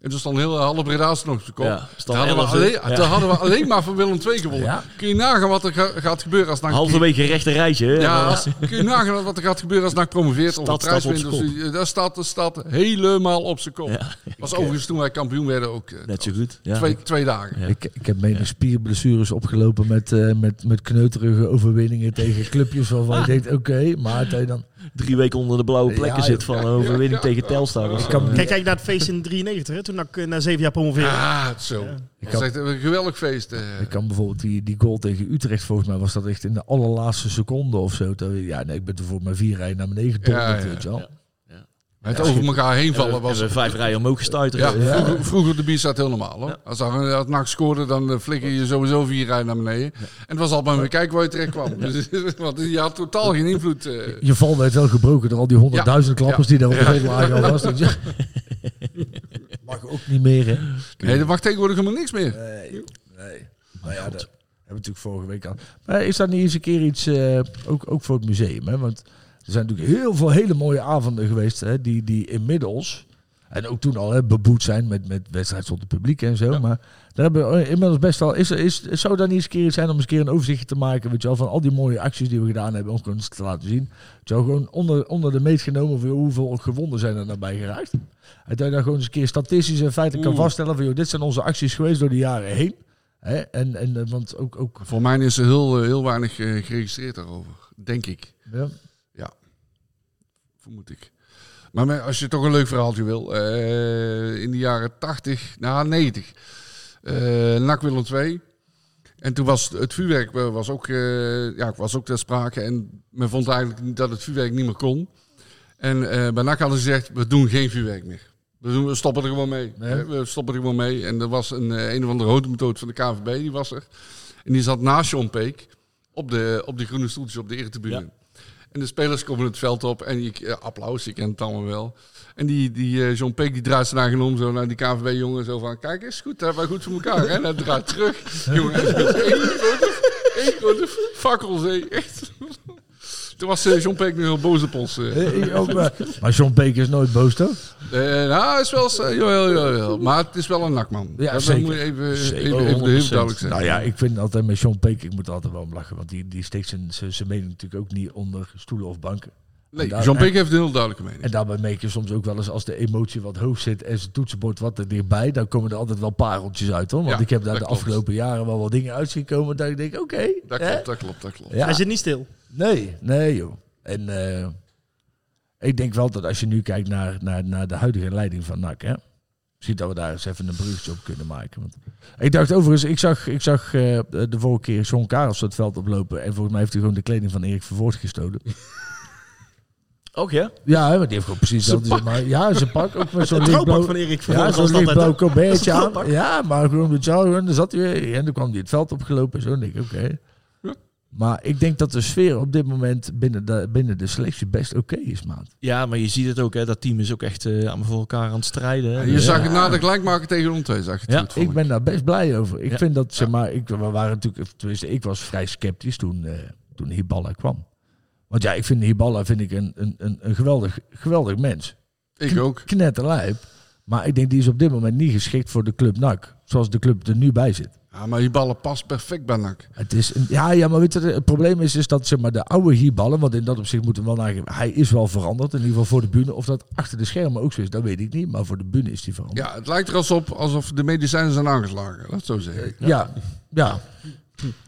[SPEAKER 4] En toen stond heel halve Breda's nog de kop.
[SPEAKER 2] Ja, stand
[SPEAKER 4] hadden we
[SPEAKER 2] 11e.
[SPEAKER 4] alleen,
[SPEAKER 2] Ja.
[SPEAKER 4] toen hadden we alleen maar van Willem II gewonnen.
[SPEAKER 3] Ja.
[SPEAKER 4] Kun je nagaan wat er ga- gaat gebeuren als NAC...
[SPEAKER 2] Halverwege rechte rijtje. hè?
[SPEAKER 4] Ja, als- kun je nagaan wat er gaat gebeuren als NAC promoveert of een
[SPEAKER 2] Stad
[SPEAKER 4] prijs wint. of zo. Dat staat de stad helemaal op zijn kop.
[SPEAKER 2] Ja,
[SPEAKER 4] was overigens toen wij kampioen werden ook eh,
[SPEAKER 2] net zo goed. Ja.
[SPEAKER 4] twee, twee dagen.
[SPEAKER 2] Ja.
[SPEAKER 3] Ik, ik heb mede spierblessures opgelopen met, eh, met, met kneuterige overwinningen tegen clubjes waarvan je denkt, oké, maar dat je dan...
[SPEAKER 2] Drie weken onder de blauwe plekken
[SPEAKER 3] Ja,
[SPEAKER 2] zit van een overwinning tegen Telstar.
[SPEAKER 3] Ik kan
[SPEAKER 5] Kijk, kijk naar het feest in 93, hè, toen ik eh, na zeven jaar promoveerde.
[SPEAKER 4] Ah, het zo.
[SPEAKER 3] Ik
[SPEAKER 4] Dat is echt een geweldig feest. eh.
[SPEAKER 3] Ik kan bijvoorbeeld die, die goal tegen Utrecht, volgens mij was dat echt in de allerlaatste seconde of zo. Ja, nee, ik ben er voor mijn vier rijden naar beneden gedonderd,
[SPEAKER 4] Ja, ja,
[SPEAKER 3] weet je wel.
[SPEAKER 2] Ja.
[SPEAKER 4] Het over elkaar heen vallen
[SPEAKER 2] Hebben
[SPEAKER 4] was...
[SPEAKER 2] we vijf rijen omhoog gestuiterd.
[SPEAKER 4] Ja,
[SPEAKER 3] Ja.
[SPEAKER 4] Vroeger, vroeger de bier zat heel normaal hoor.
[SPEAKER 2] Ja.
[SPEAKER 4] Als er als NAC scoorde, dan eh, flikker je sowieso vier rijden naar beneden. En het was altijd maar weer kijken waar je terecht kwam. Dus, <laughs> want je had totaal geen invloed. eh.
[SPEAKER 3] Je val werd wel gebroken door al die honderdduizend klappers die daar op de hele lagen al was. Dat je- <laughs> Mag ook niet meer, hè?
[SPEAKER 4] Nee, er mag tegenwoordig helemaal niks meer.
[SPEAKER 3] Nee, nee. Maar ja, dat hebben we natuurlijk vorige week al. Maar is dat niet eens een keer iets, eh, ook, ook voor het museum? Hè? Want er zijn natuurlijk heel veel hele mooie avonden geweest, hè, die, die inmiddels En ook toen al hè, beboet zijn met, met wedstrijd zonder publiek en zo. Maar daar hebben we inmiddels best wel. Is, is, zou daar niet eens een keer zijn om eens een keer een overzichtje te maken? Weet je wel, van al die mooie acties die we gedaan hebben. Om eens te laten zien. Wel, gewoon onder, onder de meet genomen voor hoeveel gewonden zijn er nabij geraakt. En dat je daar gewoon eens een keer statistisch en feiten kan vaststellen. Van joh, dit zijn onze acties geweest door de jaren heen. Hè? En, en, eh, want ook. ook
[SPEAKER 4] Voor mij is er heel, eh, heel weinig eh, geregistreerd daarover. Denk ik.
[SPEAKER 3] ja,
[SPEAKER 4] vermoed ik. Maar als je toch een leuk verhaaltje wil. eh, in de jaren 80, nou 90. eh NAC Willem 2. En toen was het vuurwerk eh, was ook, eh, ja, was ook ter sprake. En men vond eigenlijk dat het vuurwerk niet meer kon. En eh, bij NAC hadden ze gezegd, we doen geen vuurwerk meer. We, doen, we stoppen er gewoon mee.
[SPEAKER 3] Nee.
[SPEAKER 4] We stoppen er gewoon mee. En er was een, een of andere hoofdmethode van de KVB, die was er. En die zat naast John Peek op, de, op die groene stoeltjes op de eretribune.
[SPEAKER 2] Ja.
[SPEAKER 4] En de spelers komen het veld op en je, eh, applaus, je kent het allemaal wel. En die, die eh, John Peek die draait zijn eigen om zo naar die KVB-jongen. Zo van, kijk eens, goed, hebben goed voor elkaar. En hij draait terug. <laughs> Jongen, <laughs> één grote fakkelzee, echt. Toen was eh, John Peek nu heel boos op ons. eh.
[SPEAKER 3] Eh, ik ook, maar, maar John Peek is nooit boos, toch?
[SPEAKER 4] Nou, is wel, jawel. Maar het is wel een nakman.
[SPEAKER 3] Ja,
[SPEAKER 4] dat
[SPEAKER 3] zeker.
[SPEAKER 4] moet je even,
[SPEAKER 2] Zeker,
[SPEAKER 4] even, even
[SPEAKER 2] 100%.
[SPEAKER 4] heel duidelijk zijn.
[SPEAKER 3] Nou ja, ik vind altijd met John Peek, ik moet altijd wel om lachen. Want die, die steekt zijn, zijn, zijn mening natuurlijk ook niet onder stoelen of banken.
[SPEAKER 4] Peek heeft een heel duidelijke mening.
[SPEAKER 3] En daarbij merk je soms ook wel eens als de emotie wat hoog zit en zijn toetsenbord wat er dichtbij, dan komen er altijd wel pareltjes uit hoor. Want
[SPEAKER 4] Ja,
[SPEAKER 3] ik heb daar de
[SPEAKER 4] klopt.
[SPEAKER 3] afgelopen jaren wel wat dingen uit zien komen dat ik denk, oké.
[SPEAKER 4] dat klopt, dat klopt, dat klopt.
[SPEAKER 3] Ja.
[SPEAKER 5] Hij zit niet stil.
[SPEAKER 3] Nee, nee joh. En eh, ik denk wel dat als je nu kijkt naar, naar, naar de huidige leiding van NAC, hè, misschien dat we daar eens even een bruggetje op kunnen maken. Want ik dacht overigens, ik zag, ik zag eh, de vorige keer John Karels het veld oplopen en volgens mij heeft hij gewoon de kleding van Erik Vervoort gestolen.
[SPEAKER 2] Ook ja?
[SPEAKER 3] Ja, maar die heeft gewoon precies dat. Maar, ja, zijn pak ook met <laughs> zo'n lichtblauw.
[SPEAKER 5] van Erik van
[SPEAKER 3] Ja, zo'n lichtblauw aan. Ja, maar gewoon met jou. En dan zat hij weer. En dan kwam hij het veld opgelopen en zo. En ik, oké.
[SPEAKER 4] Ja.
[SPEAKER 3] Maar ik denk dat de sfeer op dit moment binnen de, binnen de selectie best oké is, maat.
[SPEAKER 2] Ja, maar je ziet het ook, hè, dat team is ook echt eh, allemaal voor elkaar aan het strijden. hè.
[SPEAKER 4] En je
[SPEAKER 2] Dus-
[SPEAKER 4] zag het na de gelijkmaker tegen ons twee, zag je het
[SPEAKER 2] Ja,
[SPEAKER 4] goed,
[SPEAKER 3] Ik ben daar best blij over. Ik
[SPEAKER 2] Ja.
[SPEAKER 3] vind dat, zeg maar, ik, we waren natuurlijk, tenminste, ik was vrij sceptisch toen, eh toen Hiballa kwam. Want ja, ik vind Hiballa vind ik een, een, een, een geweldig, geweldig mens.
[SPEAKER 4] Ik ook.
[SPEAKER 3] Knetterlijp. Maar ik denk die is op dit moment niet geschikt voor de club NAC. Zoals de club er nu bij zit.
[SPEAKER 4] Ja, maar die ballen past perfect bij NAC.
[SPEAKER 3] Het is een, ja, ja, maar weet je, het probleem is, is dat zeg maar, de oude Hierballen, want in dat opzicht moeten we wel nageven, hij is wel veranderd, in ieder geval voor de bühne. Of dat achter de schermen ook zo is, dat weet ik niet, maar voor de bühne is hij veranderd.
[SPEAKER 4] Ja, het lijkt er alsof, alsof de medicijnen zijn aangeslagen. Laat zo zeggen.
[SPEAKER 3] Ja, ja,
[SPEAKER 2] Inderdaad,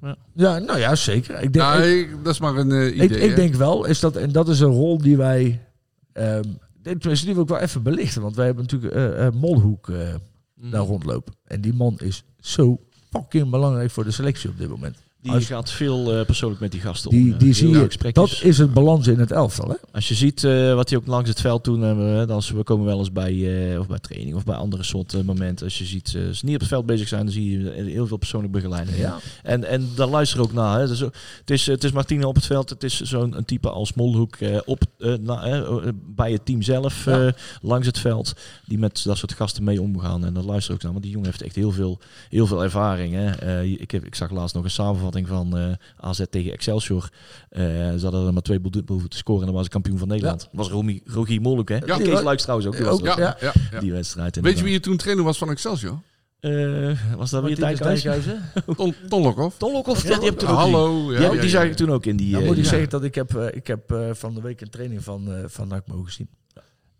[SPEAKER 2] ja.
[SPEAKER 3] ja, nou ja, zeker. Ik denk,
[SPEAKER 4] Nou,
[SPEAKER 3] ik,
[SPEAKER 4] dat is maar een eh, idee.
[SPEAKER 3] ik, denk wel, is dat, en dat is een rol die wij, ehm dit tenminste, die wil ik wel even belichten, want wij hebben natuurlijk eh eh, Molhoek eh,
[SPEAKER 2] Mhm.
[SPEAKER 3] daar rondlopen. En die man is zo fucking belangrijk voor de selectie op dit moment.
[SPEAKER 2] Die
[SPEAKER 3] Als-
[SPEAKER 2] gaat veel eh, persoonlijk met die gasten
[SPEAKER 3] Die,
[SPEAKER 2] om.
[SPEAKER 3] die
[SPEAKER 2] eh,
[SPEAKER 3] zie je, dat is het balans in het elftal, hè?
[SPEAKER 2] Als je ziet eh, wat hij ook langs het veld doen hebben, dan we komen wel eens bij, of bij training of bij andere soorten momenten. Als je ziet, ze niet op het veld bezig zijn, dan zie je heel veel persoonlijk begeleiding.
[SPEAKER 3] Ja.
[SPEAKER 2] En, en daar luister ook naar. Hè. Dus, het, is, het is Martine op het veld. Het is zo'n een type als Molhoek op, na, bij het team zelf
[SPEAKER 3] Ja.
[SPEAKER 2] langs het veld. Die met dat soort gasten mee omgaan. En daar luister ook naar. Want die jongen heeft echt heel veel, heel veel ervaring. Hè. Ik, heb, ik zag laatst nog een samenvatting van eh, AZ tegen Excelsior. Eh, ze hadden er maar twee doelpunten hoeven te scoren. En dan was ze kampioen van Nederland. was Romy, Rogier Molhoek. Hè.
[SPEAKER 4] Ja.
[SPEAKER 2] Kees Luiks trouwens ook. Die was
[SPEAKER 3] Ook,
[SPEAKER 2] er.
[SPEAKER 4] Ja, ja, ja.
[SPEAKER 2] Die wedstrijd.
[SPEAKER 4] Weet je wie je toen trainer was van Excelsior?
[SPEAKER 2] Eh, was dat weer?
[SPEAKER 3] Dijkhuizen? <laughs>
[SPEAKER 4] Ton, Ton Lokhoff.
[SPEAKER 2] Ton Lokhoff, ja, die heb ik toen.
[SPEAKER 4] Hallo. Ja,
[SPEAKER 2] Die,
[SPEAKER 4] ja,
[SPEAKER 2] die zag ik toen ook in die...
[SPEAKER 3] Dan moet ik
[SPEAKER 2] ja.
[SPEAKER 3] zeggen dat ik heb, ik heb van de week een training van, eh van NAC mogen zien.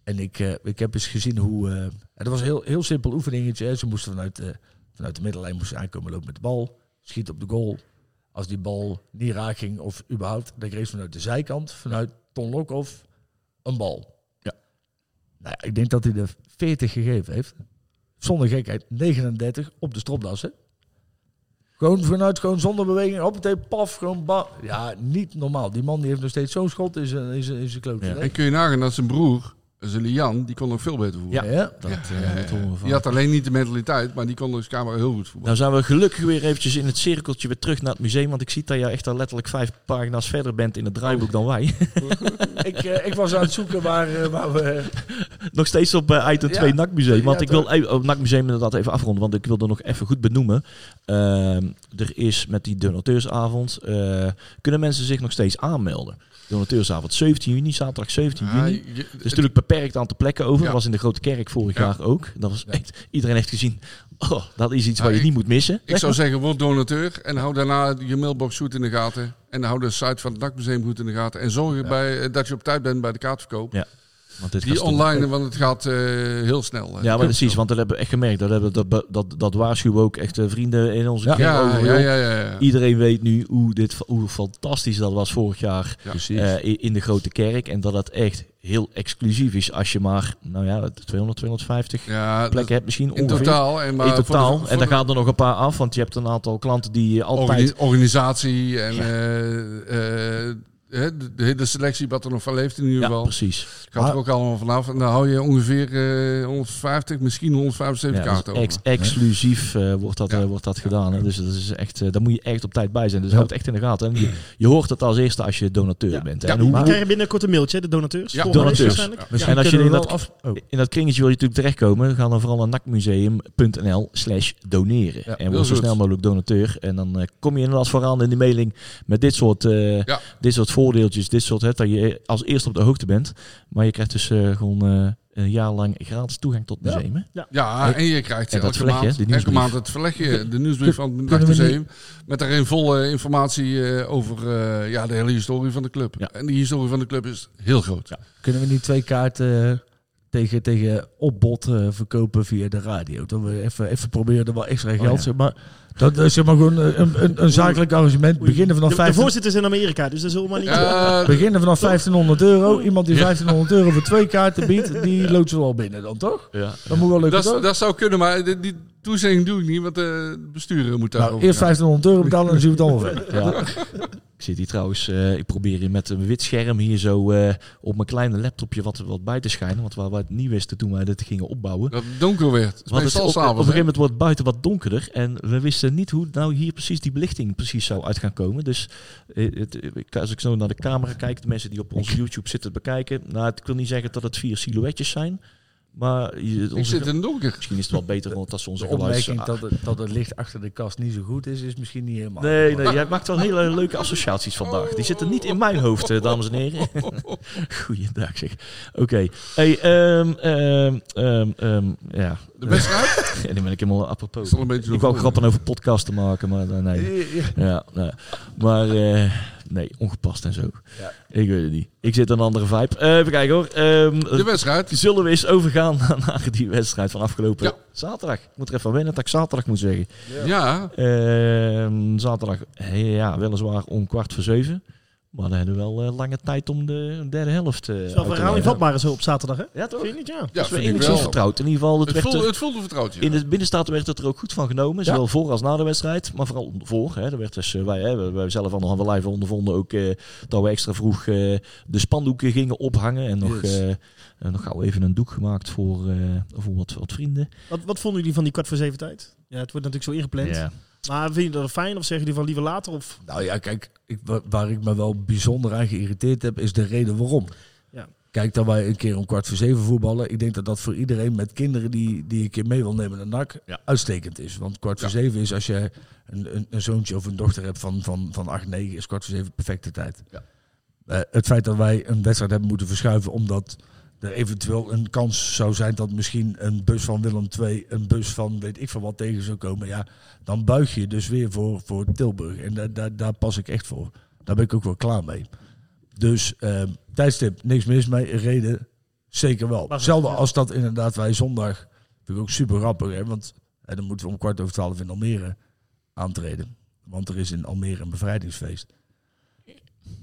[SPEAKER 3] En ik, ik heb eens gezien hoe... eh en dat was een heel, heel simpel oefeningetje. Hè. Ze moesten vanuit, eh, vanuit de middenlijn moesten aankomen lopen met de bal. Schiet op de goal. Als die bal niet raak ging of überhaupt... dan kreeg ze vanuit de zijkant, vanuit Ton Lokhoff, een bal.
[SPEAKER 2] Ja.
[SPEAKER 3] Nou ja, ik denk dat hij er 40 gegeven heeft. Zonder gekheid, 39 op de stropdassen. Gewoon vanuit, gewoon zonder beweging, op het paf, gewoon ba Ja, niet normaal. Die man die heeft nog steeds zo'n schot in zijn, in zijn, in zijn.
[SPEAKER 2] Ja.
[SPEAKER 4] En kun je nagaan dat zijn broer, zijn Lian, die kon nog veel beter voetballen.
[SPEAKER 2] Ja.
[SPEAKER 3] ja.
[SPEAKER 2] Dat,
[SPEAKER 4] Ja,
[SPEAKER 2] eh,
[SPEAKER 4] ja,
[SPEAKER 2] dat
[SPEAKER 4] ja.
[SPEAKER 2] horen we van.
[SPEAKER 4] Die had alleen niet de mentaliteit, maar die kon dus camera heel goed voetballen.
[SPEAKER 2] Nou zijn we gelukkig weer eventjes in het cirkeltje weer terug naar het museum. Want ik zie dat je echt al letterlijk vijf pagina's verder bent in het draaiboek dan wij. <laughs>
[SPEAKER 3] ik, eh, ik was aan het zoeken waar, eh, waar we... <laughs>
[SPEAKER 2] nog steeds op eh, item
[SPEAKER 3] Ja.
[SPEAKER 2] 2 NAC Museum. Want
[SPEAKER 3] Ja,
[SPEAKER 2] ik wil eh, op NAC Museum inderdaad even afronden. Want ik wil er nog even goed benoemen. Ehm, er is met die donateursavond... eh, kunnen mensen zich nog steeds aanmelden. Donateursavond 17 juni, zaterdag 17
[SPEAKER 4] Ja,
[SPEAKER 2] juni.
[SPEAKER 4] je-
[SPEAKER 2] Er is natuurlijk beperkt aantal plekken over.
[SPEAKER 4] Ja.
[SPEAKER 2] Dat was in de Grote Kerk vorig
[SPEAKER 4] Ja.
[SPEAKER 2] jaar ook. Dat was echt, iedereen heeft gezien, oh, dat is iets wat je
[SPEAKER 4] ik-
[SPEAKER 2] niet moet missen.
[SPEAKER 4] Ik zou zeggen, word donateur en hou daarna je mailbox goed in de gaten. En hou de site van het Dakmuseum goed in de gaten. En zorg erbij eh, dat je op tijd bent bij de kaartverkoop.
[SPEAKER 2] Ja, Want dit
[SPEAKER 4] Die online, want het gaat eh, heel snel.
[SPEAKER 2] Ja, maar precies, want dat hebben we echt gemerkt. Dat, hebben, dat, dat, dat waarschuwen ook echt eh, vrienden in onze kring
[SPEAKER 4] Ja,
[SPEAKER 2] over.
[SPEAKER 4] ja, ja, ja, ja.
[SPEAKER 2] Iedereen weet nu hoe, dit, hoe fantastisch dat was vorig jaar
[SPEAKER 4] Ja.
[SPEAKER 2] Eh, in de Grote Kerk. En dat het echt heel exclusief is als je maar, nou ja, 200, 250
[SPEAKER 4] Ja, dat-
[SPEAKER 2] plekken hebt misschien
[SPEAKER 4] in
[SPEAKER 2] ongeveer.
[SPEAKER 4] totaal. En maar
[SPEAKER 2] in
[SPEAKER 4] de-
[SPEAKER 2] totaal. en dan
[SPEAKER 4] de
[SPEAKER 2] gaan er nog een paar af, want je hebt een aantal klanten die altijd...
[SPEAKER 4] organi- organisatie en
[SPEAKER 2] Ja.
[SPEAKER 4] Hè, de, de hele selectie wat er nog van leeft in ieder
[SPEAKER 2] ja,
[SPEAKER 4] geval.
[SPEAKER 2] precies.
[SPEAKER 4] Gaat er ook allemaal vanaf. En dan hou je ongeveer eh 150, misschien 175
[SPEAKER 2] Ja, dus
[SPEAKER 4] kaarten over.
[SPEAKER 2] ex- exclusief eh, wordt dat,
[SPEAKER 4] Ja.
[SPEAKER 2] eh, wordt dat gedaan. Hè. Dus dat is echt, eh, daar moet je echt op tijd bij zijn. Dus
[SPEAKER 3] Ja.
[SPEAKER 2] houd het echt in de gaten. En je, je hoort het als eerste als je donateur
[SPEAKER 5] Ja.
[SPEAKER 2] bent.
[SPEAKER 4] Ja,
[SPEAKER 2] En hoe,
[SPEAKER 5] We
[SPEAKER 3] Maar-
[SPEAKER 5] krijgen binnenkort een mailtje, de donateurs.
[SPEAKER 4] Ja,
[SPEAKER 2] donateurs.
[SPEAKER 5] waarschijnlijk.
[SPEAKER 3] Misschien
[SPEAKER 2] En als je in dat-
[SPEAKER 3] af... Oh.
[SPEAKER 2] In dat kringetje wil je natuurlijk terechtkomen. Ga dan vooral naar nakmuseum.nl slash doneren.
[SPEAKER 3] Ja,
[SPEAKER 2] en word zo
[SPEAKER 4] goed.
[SPEAKER 2] snel mogelijk donateur. En dan eh, kom je inderdaad vooraan in die mailing met dit soort, eh,
[SPEAKER 4] Ja.
[SPEAKER 2] dit soort voordeeltjes. Dit soort, hè, dat je als eerste op de hoogte bent. Maar je krijgt dus eh, gewoon eh, een jaar lang gratis toegang tot het
[SPEAKER 3] Ja.
[SPEAKER 2] museum. hè?
[SPEAKER 4] Ja, en je krijgt
[SPEAKER 2] En dat
[SPEAKER 4] elke,
[SPEAKER 2] verlegje,
[SPEAKER 4] maand,
[SPEAKER 2] die
[SPEAKER 4] elke maand het verlegje, de nieuwsbrief van het Nachtmuseum. Met daarin volle informatie eh, over eh, ja, de hele historie van de club.
[SPEAKER 2] Ja.
[SPEAKER 4] En die historie van de club is heel groot.
[SPEAKER 3] Kunnen we niet twee kaarten eh, tegen, tegen opbod eh, verkopen via de radio? Dat we even, even proberen er wel extra geld,
[SPEAKER 2] ja.
[SPEAKER 3] zeg maar. Dat is zeg maar gewoon een, een, een zakelijk arrangement. Beginnen vanaf,
[SPEAKER 5] De, de
[SPEAKER 3] 15,
[SPEAKER 5] voorzitter is in Amerika, dus dat zullen we maar niet...
[SPEAKER 4] Ja,
[SPEAKER 3] beginnen vanaf 1500 euro. Iemand die
[SPEAKER 4] Ja.
[SPEAKER 3] 1500 euro voor twee kaarten biedt, <laughs> die loopt ze wel binnen dan, toch?
[SPEAKER 2] Ja.
[SPEAKER 3] Dat moet wel lukken,
[SPEAKER 4] dat, zou kunnen, maar die, die toezegging doe ik niet, want de bestuurder moet daarover
[SPEAKER 3] Nou, eerst
[SPEAKER 4] gaan.
[SPEAKER 3] 1500 euro betalen en dan zien we het allemaal verder. <laughs>
[SPEAKER 2] Ik zit hier trouwens, eh, ik probeer hier met een wit scherm hier zo eh, op mijn kleine laptopje wat, wat bij te schijnen. Want waar wij het niet wisten toen wij dit gingen opbouwen.
[SPEAKER 4] Dat het donker werd. Het
[SPEAKER 2] Want het, op, op een gegeven moment wordt buiten wat donkerder. En we wisten niet hoe nou hier precies die belichting precies zou uit gaan komen. Dus eh, het, als ik zo naar de camera kijk, de mensen die op onze YouTube zitten te bekijken. Nou, ik wil niet zeggen dat het vier silhouetjes zijn. Maar je,
[SPEAKER 4] Ik
[SPEAKER 2] onze,
[SPEAKER 4] zit in het donker.
[SPEAKER 2] misschien is het wel beter want dat ze onze
[SPEAKER 3] De opmerking dat het, dat het licht achter de kast niet zo goed is, is misschien niet helemaal.
[SPEAKER 2] Nee, nee, jij maakt wel hele leuke associaties vandaag. Die zitten niet in mijn hoofd, eh, dames en heren. <laughs> Goeiedag zeg. Oké. Hey, ehm, ehm, ehm, ehm, ja.
[SPEAKER 4] De wedstrijd? <laughs>
[SPEAKER 2] Ja, die ben ik helemaal apropos. Ik wou grappen over podcasten maken, maar eh, nee. Ja, nee. Maar eh, nee, ongepast en zo.
[SPEAKER 3] Ja.
[SPEAKER 2] Ik weet het niet. Ik zit een andere vibe. Eh, even kijken hoor. Ehm,
[SPEAKER 4] De wedstrijd.
[SPEAKER 2] Zullen we eens overgaan <laughs> naar die wedstrijd van afgelopen
[SPEAKER 4] Ja.
[SPEAKER 2] zaterdag? Ik moet er even wennen dat ik zaterdag moet zeggen.
[SPEAKER 4] Ja.
[SPEAKER 2] Ehm, zaterdag, eh, ja, weliswaar om kwart voor zeven. Maar dan hebben we wel eh, lange tijd om de derde helft eh
[SPEAKER 5] is
[SPEAKER 2] uit
[SPEAKER 5] wel
[SPEAKER 2] te
[SPEAKER 5] herhaling vatbaar zo op zaterdag, hè?
[SPEAKER 2] Ja, toch?
[SPEAKER 5] Vind je niet? Ja.
[SPEAKER 4] Ja,
[SPEAKER 2] Dat is
[SPEAKER 4] vind ik
[SPEAKER 2] enigszins
[SPEAKER 4] wel.
[SPEAKER 2] vertrouwd. In ieder geval, het
[SPEAKER 4] Het
[SPEAKER 2] werd
[SPEAKER 4] voelde,
[SPEAKER 2] er-
[SPEAKER 4] het voelde vertrouwd, ja.
[SPEAKER 2] in de binnenstaten werd het er ook goed van genomen. Zowel voor als na de wedstrijd. Maar vooral voor. Hè. Er werd dus, eh, wij, hè, we, we hebben zelf al nog wel live ondervonden ook eh, dat we extra vroeg eh, de spandoeken gingen ophangen. En nog,
[SPEAKER 3] Yes.
[SPEAKER 2] eh, nog gauw even een doek gemaakt voor, eh, voor wat, wat vrienden.
[SPEAKER 5] Wat, wat vonden jullie van die kwart voor zeven tijd? Ja, het wordt natuurlijk zo ingepland.
[SPEAKER 2] Ja.
[SPEAKER 5] Maar vind je dat fijn of zeggen jullie van liever later? Of...
[SPEAKER 3] Nou ja, kijk, ik, waar ik me wel bijzonder aan geïrriteerd heb, is de reden waarom.
[SPEAKER 5] Ja.
[SPEAKER 3] Kijk, dat wij een keer om kwart voor zeven voetballen. Ik denk dat dat voor iedereen met kinderen die, die een keer mee wil nemen naar NAC,
[SPEAKER 2] Ja.
[SPEAKER 3] uitstekend is. Want kwart voor
[SPEAKER 4] Ja.
[SPEAKER 3] zeven is als je een, een, een zoontje of een dochter hebt van, van, van acht, negen, is kwart voor zeven perfecte tijd.
[SPEAKER 4] Ja.
[SPEAKER 3] Eh, het feit dat wij een wedstrijd hebben moeten verschuiven omdat er eventueel een kans zou zijn dat misschien een bus van Willem II, een bus van weet ik van wat tegen zou komen. Ja, dan buig je dus weer voor, voor Tilburg. En daar, daar, daar pas ik echt voor. Daar ben ik ook wel klaar mee. Dus eh, tijdstip, niks mis mee. Reden, zeker wel. Hetzelfde als dat inderdaad wij zondag, vind ik ook super grappig. Hè, want eh, dan moeten we om kwart over twaalf in Almere aantreden. Want er is in Almere een bevrijdingsfeest.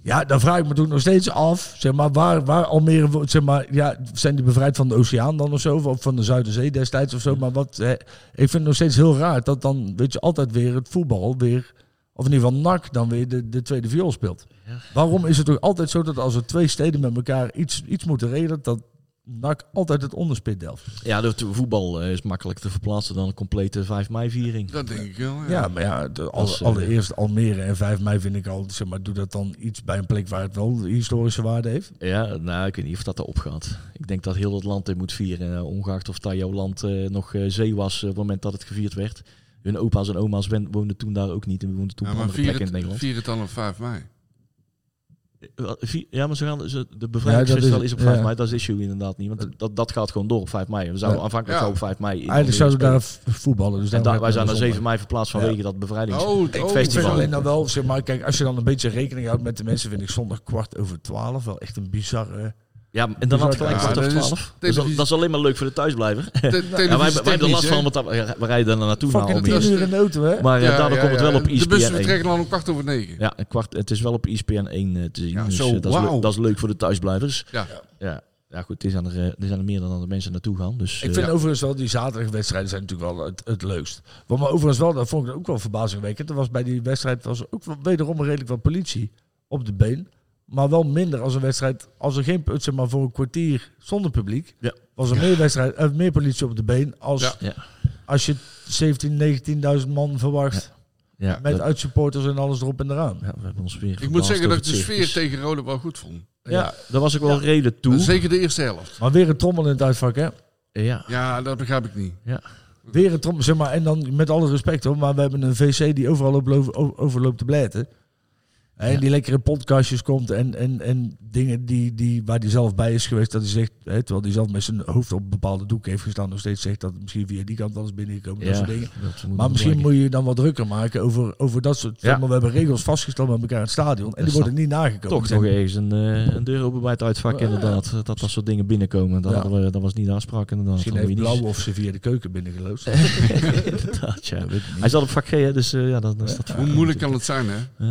[SPEAKER 3] Ja, dan vraag ik me toen nog steeds af, zeg maar, waar, waar Almere, zeg maar, ja, zijn die bevrijd van de oceaan dan of zo, of van de Zuiderzee destijds of zo, maar wat, hè, ik vind het nog steeds heel raar dat dan, weet je, altijd weer het voetbal weer, of in ieder geval NAC dan weer de, de tweede viool speelt.
[SPEAKER 2] Ja.
[SPEAKER 3] Waarom is het toch altijd zo dat als er twee steden met elkaar iets, iets moeten regelen, dat NAC altijd het onderspit delft?
[SPEAKER 2] Ja, de voetbal eh, is makkelijk te verplaatsen dan een complete 5 mei viering.
[SPEAKER 4] Dat denk ik wel, ja.
[SPEAKER 3] Ja, maar ja, de,
[SPEAKER 2] Als, eh,
[SPEAKER 3] allereerst Almere en 5 mei vind ik al, zeg maar, doe dat dan iets bij een plek waar het wel historische waarde heeft.
[SPEAKER 2] Ja, nou, ik weet niet of dat erop gaat. Ik denk dat heel het land dit moet vieren. eh, ongeacht of dat jouw land nog zee was op het moment dat het gevierd werd. Hun opa's en oma's wen- woonden toen daar ook niet. En woonden toen
[SPEAKER 4] Ja,
[SPEAKER 2] op andere
[SPEAKER 4] vier
[SPEAKER 2] plekken in Nederland.
[SPEAKER 4] vier het dan op 5 mei.
[SPEAKER 2] Eh, vier- Ja, maar ze gaan, ze, de bevrijdingsfestival
[SPEAKER 3] Ja,
[SPEAKER 2] is,
[SPEAKER 3] is-
[SPEAKER 2] op 5
[SPEAKER 3] ja.
[SPEAKER 2] mei. Dat is issue inderdaad niet. Want dat, dat gaat gewoon door op 5 mei. We zouden
[SPEAKER 3] Ja.
[SPEAKER 2] aanvankelijk
[SPEAKER 4] Ja.
[SPEAKER 2] zou op 5 mei...
[SPEAKER 3] Eigenlijk zouden we daar voetballen. Dus
[SPEAKER 2] En daar, wij zijn naar
[SPEAKER 3] een
[SPEAKER 2] 7 mei verplaatst vanwege dat bevrijdings...
[SPEAKER 4] Oh, oh,
[SPEAKER 3] Ik vind alleen dan wel, zeg maar, kijk, als je dan een beetje rekening houdt met de mensen, vind ik zondag kwart over twaalf wel echt een bizarre...
[SPEAKER 2] Ja, en dan had
[SPEAKER 3] Ja,
[SPEAKER 2] gelijk kwart over
[SPEAKER 4] dat is
[SPEAKER 2] 12. Dat is,
[SPEAKER 4] televisie-
[SPEAKER 2] dat is alleen maar leuk voor de thuisblijver.
[SPEAKER 4] Te- <laughs>
[SPEAKER 2] Ja, wij, wij hebben
[SPEAKER 4] televisie
[SPEAKER 2] last van, want we rijden er naartoe naar
[SPEAKER 3] Fucking tien uur in de auto, hè?
[SPEAKER 2] Maar eh,
[SPEAKER 4] Ja,
[SPEAKER 2] daardoor
[SPEAKER 4] ja,
[SPEAKER 2] komt het wel op E
[SPEAKER 4] De bussen
[SPEAKER 2] ESPN 1.
[SPEAKER 4] vertrekken dan om kwart over negen.
[SPEAKER 2] Ja, een kwart, het is wel op E ESPN 1 eh, te zien.
[SPEAKER 4] Ja,
[SPEAKER 2] dus
[SPEAKER 4] zo,
[SPEAKER 2] eh, dat, is leuk, dat is leuk voor de thuisblijvers.
[SPEAKER 4] Ja.
[SPEAKER 2] Ja, ja goed, er zijn er, er zijn er meer dan dat mensen naartoe gaan. Dus,
[SPEAKER 3] Ik vind
[SPEAKER 2] ja.
[SPEAKER 3] overigens wel, die zaterdagwedstrijden zijn natuurlijk wel het, het leukst. Wat me overigens wel, dat vond ik ook wel verbazingwekkend. Er was bij die wedstrijd was ook wel wederom een redelijk wat politie op de been. Maar wel minder als een wedstrijd, als er geen, zeg maar voor een kwartier zonder publiek,
[SPEAKER 2] Ja.
[SPEAKER 3] was er meer, wedstrijd, eh, meer politie op de been als
[SPEAKER 4] Ja.
[SPEAKER 2] Ja.
[SPEAKER 3] als je 17, 19.000 man verwacht.
[SPEAKER 2] ja,
[SPEAKER 3] Met
[SPEAKER 2] dat-
[SPEAKER 3] uitsupporters en alles erop en eraan.
[SPEAKER 2] ja, we hebben ons weer
[SPEAKER 4] Ik moet zeggen dat ik de sfeer tegen Rode wel goed vond.
[SPEAKER 2] Ja, daar was ik wel reden toe.
[SPEAKER 4] Zeker de eerste helft.
[SPEAKER 3] Maar weer een trommel in het uitvak, hè?
[SPEAKER 2] Ja,
[SPEAKER 4] Ja, dat begrijp ik niet.
[SPEAKER 3] Weer een trommel, zeg maar. En dan met alle respect hoor, maar we hebben een VC die overal op lo- o- over loopt te blijten. En
[SPEAKER 2] Ja.
[SPEAKER 3] die lekker in podcastjes komt en, en, en dingen die, die, waar hij zelf bij is geweest. Dat hij zegt, hè, terwijl hij zelf met zijn hoofd op bepaalde doek heeft gestaan, nog steeds zegt dat het misschien via die kant alles binnengekomen. Dat soort dingen.
[SPEAKER 2] dat
[SPEAKER 3] Maar misschien moet je dan wat drukker maken over, over dat soort.
[SPEAKER 2] Ja.
[SPEAKER 3] Maar we hebben regels vastgesteld met elkaar in het stadion. En die worden niet nagekomen.
[SPEAKER 2] Toch nog ergens een, eh, een deur open bij het uitvak
[SPEAKER 3] Ja.
[SPEAKER 2] inderdaad. Dat dat soort dingen binnenkomen. Dat,
[SPEAKER 3] Ja.
[SPEAKER 2] hadden we, dat was niet de afspraak inderdaad.
[SPEAKER 3] Misschien heeft Blauw of ze via de keuken binnengeloosd. <laughs>
[SPEAKER 2] inderdaad, ja. Hij zat op vak G, hè, dus eh, ja, dat, dat is dat
[SPEAKER 4] Hoe moeilijk kan het zijn, hè?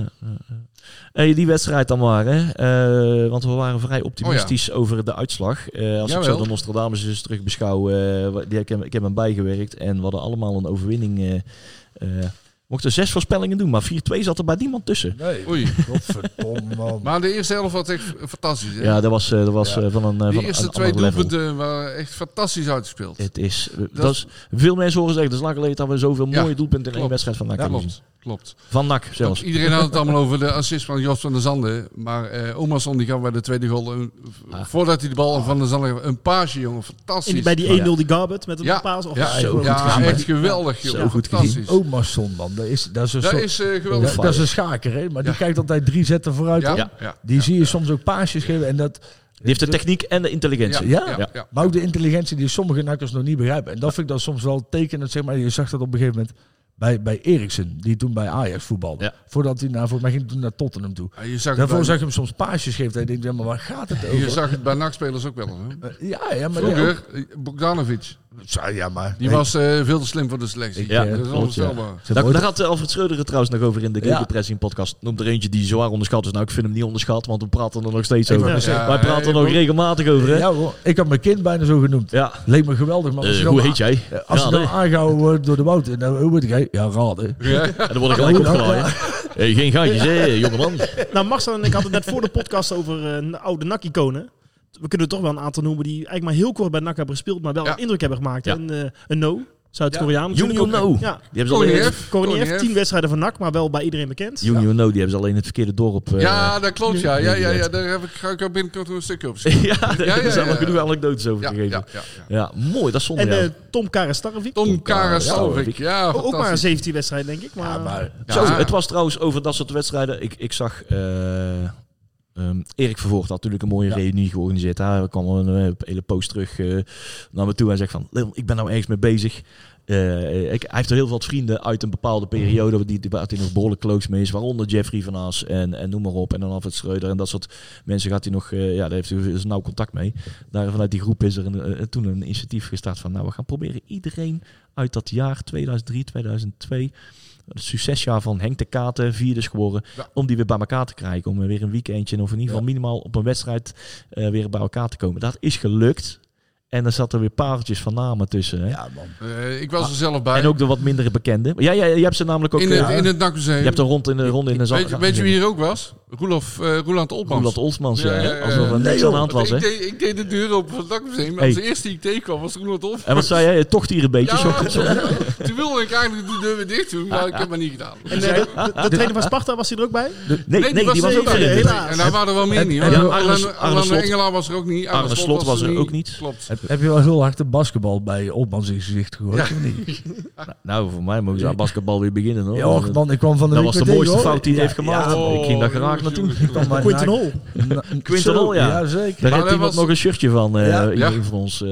[SPEAKER 2] Hey, die wedstrijd dan maar, hè? Eh, want we waren vrij optimistisch over de uitslag. Eh, als ik zo de Nostradamus eens terug beschouw, eh, die, ik, heb, ik heb hem bijgewerkt en we hadden allemaal een overwinning. eh eh, mochten zes voorspellingen doen, maar 4-2 zat er bij niemand tussen.
[SPEAKER 3] Nee,
[SPEAKER 4] Oei.
[SPEAKER 3] godverdomme man.
[SPEAKER 4] Maar de eerste helft was echt fantastisch, hè?
[SPEAKER 2] Ja, dat was, eh, dat was
[SPEAKER 3] Ja.
[SPEAKER 2] eh, van een, eh,
[SPEAKER 4] de
[SPEAKER 2] van
[SPEAKER 4] eerste
[SPEAKER 2] een
[SPEAKER 4] twee doelpunten waren echt fantastisch uitgespeeld.
[SPEAKER 2] Het is, eh, dat is, veel mensen horen zeggen, het is lang geleden dat we zoveel
[SPEAKER 4] Ja,
[SPEAKER 2] mooie doelpunten in één wedstrijd van NAC
[SPEAKER 4] Ja,
[SPEAKER 2] hebben
[SPEAKER 4] klopt.
[SPEAKER 2] Van NAC zelfs.
[SPEAKER 4] Iedereen had het allemaal over de assist van Jos van der Zanden. Maar eh Omerson die gaf bij de tweede goal, een-
[SPEAKER 2] Ah.
[SPEAKER 4] voordat hij de bal aan van der Zanden gaf, een paasje, jongen. Fantastisch.
[SPEAKER 5] Bij die 1-0 die Garbet met een
[SPEAKER 4] Ja.
[SPEAKER 5] paas. Of
[SPEAKER 4] ja,
[SPEAKER 2] zo goed
[SPEAKER 4] ja, echt geweldig,
[SPEAKER 2] Zo
[SPEAKER 4] joh.
[SPEAKER 2] goed
[SPEAKER 4] Fantastisch.
[SPEAKER 3] Omerson man, dat is, dat is een
[SPEAKER 4] Dat
[SPEAKER 3] soort-
[SPEAKER 4] is eh, geweldig.
[SPEAKER 3] dat is een schaker, hè? maar die kijkt altijd drie zetten vooruit.
[SPEAKER 4] Ja.
[SPEAKER 3] Die zie je soms ook paasjes geven. En dat,
[SPEAKER 2] Die heeft de techniek en de intelligentie.
[SPEAKER 3] Ja.
[SPEAKER 4] ja,
[SPEAKER 2] Ja.
[SPEAKER 4] ja.
[SPEAKER 3] maar ook de intelligentie die sommige nakkers nog niet begrijpen. En dat vind ik dan soms wel tekenend. Zeg maar. Je zag dat op een gegeven moment bij, bij Eriksen, die toen bij Ajax voetbalde.
[SPEAKER 2] Ja.
[SPEAKER 3] Voordat hij naar, volgens mij ging hij toen naar Tottenham toe.
[SPEAKER 4] Ja, je, zag
[SPEAKER 3] Daarvoor
[SPEAKER 4] bij,
[SPEAKER 3] zag je hem soms paasjes geven. En je denkt, ja, maar waar gaat het over?
[SPEAKER 4] je zag het bij nachtspelers ook wel. Hè?
[SPEAKER 3] Eh, ja, ja, maar
[SPEAKER 4] Vroeger, eh, Bogdanovic,
[SPEAKER 3] ja, maar
[SPEAKER 4] die
[SPEAKER 3] nee.
[SPEAKER 4] was eh, veel te slim voor de selectie.
[SPEAKER 2] Ja,
[SPEAKER 3] eh,
[SPEAKER 4] dat is onvoorstelbaar.
[SPEAKER 3] Ze
[SPEAKER 2] Daar, had eh, Alfred Schreuder het trouwens nog over in de
[SPEAKER 3] Ja.
[SPEAKER 2] Gegenpressing podcast. Noemt er eentje die zwaar onderschat is. Nou, ik vind hem niet onderschat, want we praten er nog steeds
[SPEAKER 3] Ik
[SPEAKER 2] over.
[SPEAKER 4] Ja,
[SPEAKER 2] Wij praten er
[SPEAKER 4] ja,
[SPEAKER 2] nog regelmatig over, hè?
[SPEAKER 3] ja, hoor. ik had mijn kind bijna zo genoemd.
[SPEAKER 2] Ja.
[SPEAKER 3] Leek me geweldig, maar
[SPEAKER 2] Eh, hoe heet jij?
[SPEAKER 3] Eh, Als
[SPEAKER 2] Ja,
[SPEAKER 3] je dan
[SPEAKER 2] nee.
[SPEAKER 3] aangehouden wordt door de Wouter, nou, hoe moet ik? Ja, raden.
[SPEAKER 4] Ja.
[SPEAKER 2] En dan word ik gelijk opgeladen. Hey, geen gaatjes, hè, jongeman.
[SPEAKER 5] Nou, Marcel en ik hadden het net voor de podcast over eh, oude NAC-iconen. We kunnen toch wel een aantal noemen die eigenlijk maar heel kort bij NAC hebben gespeeld, maar wel
[SPEAKER 4] Ja.
[SPEAKER 5] een indruk hebben gemaakt.
[SPEAKER 2] Ja.
[SPEAKER 5] En, eh, een No, Zuid-Koreaan.
[SPEAKER 2] Jung
[SPEAKER 5] natuurlijk
[SPEAKER 2] Yun
[SPEAKER 5] ook.
[SPEAKER 2] No.
[SPEAKER 5] Ja,
[SPEAKER 2] Die hebben ze alleen,
[SPEAKER 5] tien wedstrijden van NAC, maar wel bij iedereen bekend.
[SPEAKER 2] Yun No, die hebben ze alleen in het verkeerde dorp. eh,
[SPEAKER 4] Ja, dat klopt. Ja, ja, ja, ja.
[SPEAKER 2] Ja.
[SPEAKER 4] daar heb ik, ga ik ook binnenkort een stukje op <laughs> schrijven.
[SPEAKER 2] ja, daar
[SPEAKER 4] ja,
[SPEAKER 2] zijn wel
[SPEAKER 4] ja.
[SPEAKER 2] genoeg anekdotes over
[SPEAKER 4] Ja,
[SPEAKER 2] gegeven.
[SPEAKER 4] ja,
[SPEAKER 2] Ja,
[SPEAKER 4] ja, ja.
[SPEAKER 2] mooi, dat is zonde.
[SPEAKER 5] En
[SPEAKER 2] ja.
[SPEAKER 5] eh, Tom Karastarvik.
[SPEAKER 4] Tom.
[SPEAKER 2] Salvik.
[SPEAKER 4] Ja,
[SPEAKER 5] ook maar een
[SPEAKER 4] fantastisch.
[SPEAKER 5] 17 wedstrijden, denk ik. Maar,
[SPEAKER 3] Ja, maar
[SPEAKER 2] Zo,
[SPEAKER 4] Ja.
[SPEAKER 2] het was trouwens over dat soort wedstrijden. Ik, ik zag eh, ehm, Erik Vervoort had natuurlijk een mooie
[SPEAKER 3] Ja.
[SPEAKER 2] reunie georganiseerd. Hij kwam een eh, hele post terug eh, naar me toe en zegt van... Leon, ik ben nou ergens mee bezig. Eh, ik, hij heeft er heel veel vrienden uit een bepaalde periode... die, die, waar hij nog behoorlijk close mee is. Waaronder Jeffrey van Aas en, en noem maar op. En dan Alfred Schreuder en dat soort mensen gaat hij nog... ja, daar heeft hij dus nauw contact mee. Daar vanuit die groep is er een, toen een initiatief gestart van... Nou, we gaan proberen iedereen uit dat jaar 2003, 2002 het succesjaar van Henk de Katen, vierde is geworden,
[SPEAKER 4] Ja.
[SPEAKER 2] om die weer bij elkaar te krijgen. Om weer een weekendje of in ieder geval minimaal op een wedstrijd eh, weer bij elkaar te komen. Dat is gelukt. En er zat er weer pareltjes van namen tussen. Hè?
[SPEAKER 3] ja, man.
[SPEAKER 4] Eh, ik was er zelf bij.
[SPEAKER 2] En ook de wat mindere bekende. Ja, ja, je hebt ze namelijk ook...
[SPEAKER 4] in,
[SPEAKER 2] eh,
[SPEAKER 4] het, in het Nakmuseum.
[SPEAKER 2] je hebt er rond in de, rond in de zand.
[SPEAKER 4] Weet, je- weet je wie hier ook was? Roelof, eh Roeland Oltmans.
[SPEAKER 2] Olsmans, ja.
[SPEAKER 4] Ja.
[SPEAKER 2] Alsof er niks aan de hand was, hè.
[SPEAKER 4] ik, deed, ik deed de deur open van het Nakmuseum.
[SPEAKER 2] Hey.
[SPEAKER 4] Als de eerste die ik tegenkwam was Roeland Oltmans.
[SPEAKER 2] En wat zei jij? Tocht hier een beetje.
[SPEAKER 4] Ja, toen wilde ik eigenlijk de deur weer dicht doen, maar ik heb het maar niet gedaan.
[SPEAKER 5] En eh, de, de, de trainer van Sparta, was hij er ook bij?
[SPEAKER 2] Nee, nee, die was,
[SPEAKER 4] er
[SPEAKER 2] ook
[SPEAKER 5] helaas.
[SPEAKER 4] En daar waren er wel meer niet.
[SPEAKER 2] Arne-
[SPEAKER 4] Arne-
[SPEAKER 2] Arne
[SPEAKER 4] Arne
[SPEAKER 2] Slot-
[SPEAKER 4] Engelaar was er ook niet.
[SPEAKER 2] Arne Slot was er ook niet.
[SPEAKER 4] Klopt.
[SPEAKER 3] Heb, heb je wel heel hard de basketbal bij Opmans in gezicht of niet? <laughs>
[SPEAKER 2] Nou, voor mij mogen ze aan basketbal weer beginnen hoor.
[SPEAKER 3] Ja, och, man, ik kwam van de
[SPEAKER 2] dat was de mooiste fout die hij
[SPEAKER 3] Ja,
[SPEAKER 2] heeft gemaakt.
[SPEAKER 3] ja,
[SPEAKER 2] ik ging daar graag naartoe.
[SPEAKER 3] ik kwam maar
[SPEAKER 5] Quinten Hol. <laughs>
[SPEAKER 2] Quinten Hol, ja. Daar heeft
[SPEAKER 4] dat
[SPEAKER 2] iemand
[SPEAKER 4] was-
[SPEAKER 2] nog een shirtje van, eh van ons. eh.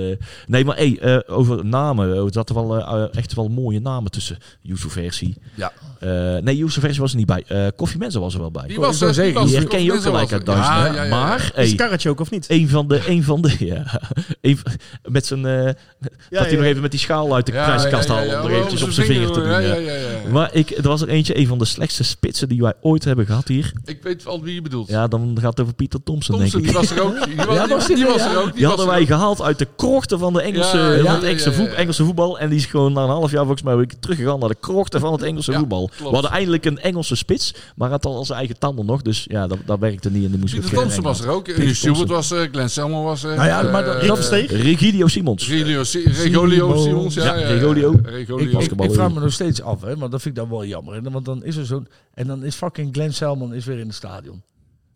[SPEAKER 2] Nee, maar hey, eh, over namen. Er zaten wel eh, eh, echt wel mooie namen tussen. Yusuf Versie.
[SPEAKER 3] Ja.
[SPEAKER 2] Eh, nee, Yusuf Versie was er niet bij. Eh Koffie Mensen was er wel bij.
[SPEAKER 4] Die was er,
[SPEAKER 3] zeggen,
[SPEAKER 4] was
[SPEAKER 2] Die
[SPEAKER 4] er.
[SPEAKER 2] herken je ook gelijk uit. Duitsland.
[SPEAKER 4] Ja, ja, ja.
[SPEAKER 2] Maar,
[SPEAKER 5] Is
[SPEAKER 2] hey,
[SPEAKER 5] Karretje ook of niet?
[SPEAKER 2] een van de, een van de, <laughs> ja, een met zijn, eh, dat hij
[SPEAKER 5] ja.
[SPEAKER 2] nog even met die schaal uit de
[SPEAKER 4] Ja,
[SPEAKER 2] prijskast
[SPEAKER 4] ja, ja,
[SPEAKER 2] haalde om er eventjes op zijn vinger te doen.
[SPEAKER 4] Ja,
[SPEAKER 2] ja.
[SPEAKER 4] ja, ja, ja.
[SPEAKER 2] Maar ik, er was er eentje, een van de slechtste spitsen die wij ooit hebben gehad hier.
[SPEAKER 4] Ik weet wel wie je bedoelt.
[SPEAKER 2] Ja, dan gaat het over Pieter Thompson,
[SPEAKER 4] Thompson,
[SPEAKER 2] denk
[SPEAKER 4] die
[SPEAKER 2] ik.
[SPEAKER 4] was er ook. Die was, die,
[SPEAKER 3] die
[SPEAKER 4] die
[SPEAKER 3] er,
[SPEAKER 4] er ook.
[SPEAKER 2] Die hadden wij gehaald uit de krochten van, de Engelse, Engelse voetbal. En die is gewoon na een half jaar volgens mij weer teruggegaan naar de krochten van het Engelse
[SPEAKER 4] Ja,
[SPEAKER 2] voetbal.
[SPEAKER 4] klopt.
[SPEAKER 2] We hadden eindelijk een Engelse spits, maar had al zijn eigen tanden nog. Dus ja, dat, dat werkte niet en die moest
[SPEAKER 4] Pieter
[SPEAKER 2] weer
[SPEAKER 4] Thompson was er ook. Ernie Stewart was er. Glenn Selman was er.
[SPEAKER 3] Nou ja, maar dat-
[SPEAKER 4] eh,
[SPEAKER 5] Rick
[SPEAKER 3] dat-
[SPEAKER 5] Versteeg?
[SPEAKER 2] Regidio Simons.
[SPEAKER 4] Regolio, Regolio Simons. Ja,
[SPEAKER 2] Ja,
[SPEAKER 4] ja,
[SPEAKER 2] Regolio.
[SPEAKER 3] Ik,
[SPEAKER 4] Regolio.
[SPEAKER 3] ik,
[SPEAKER 2] Basketbal,
[SPEAKER 3] ik vraag me nog steeds af, hè, want dat vind ik dan wel jammer. hè, Want dan is er zo'n. En dan is fucking Glenn Selman is weer in het stadion.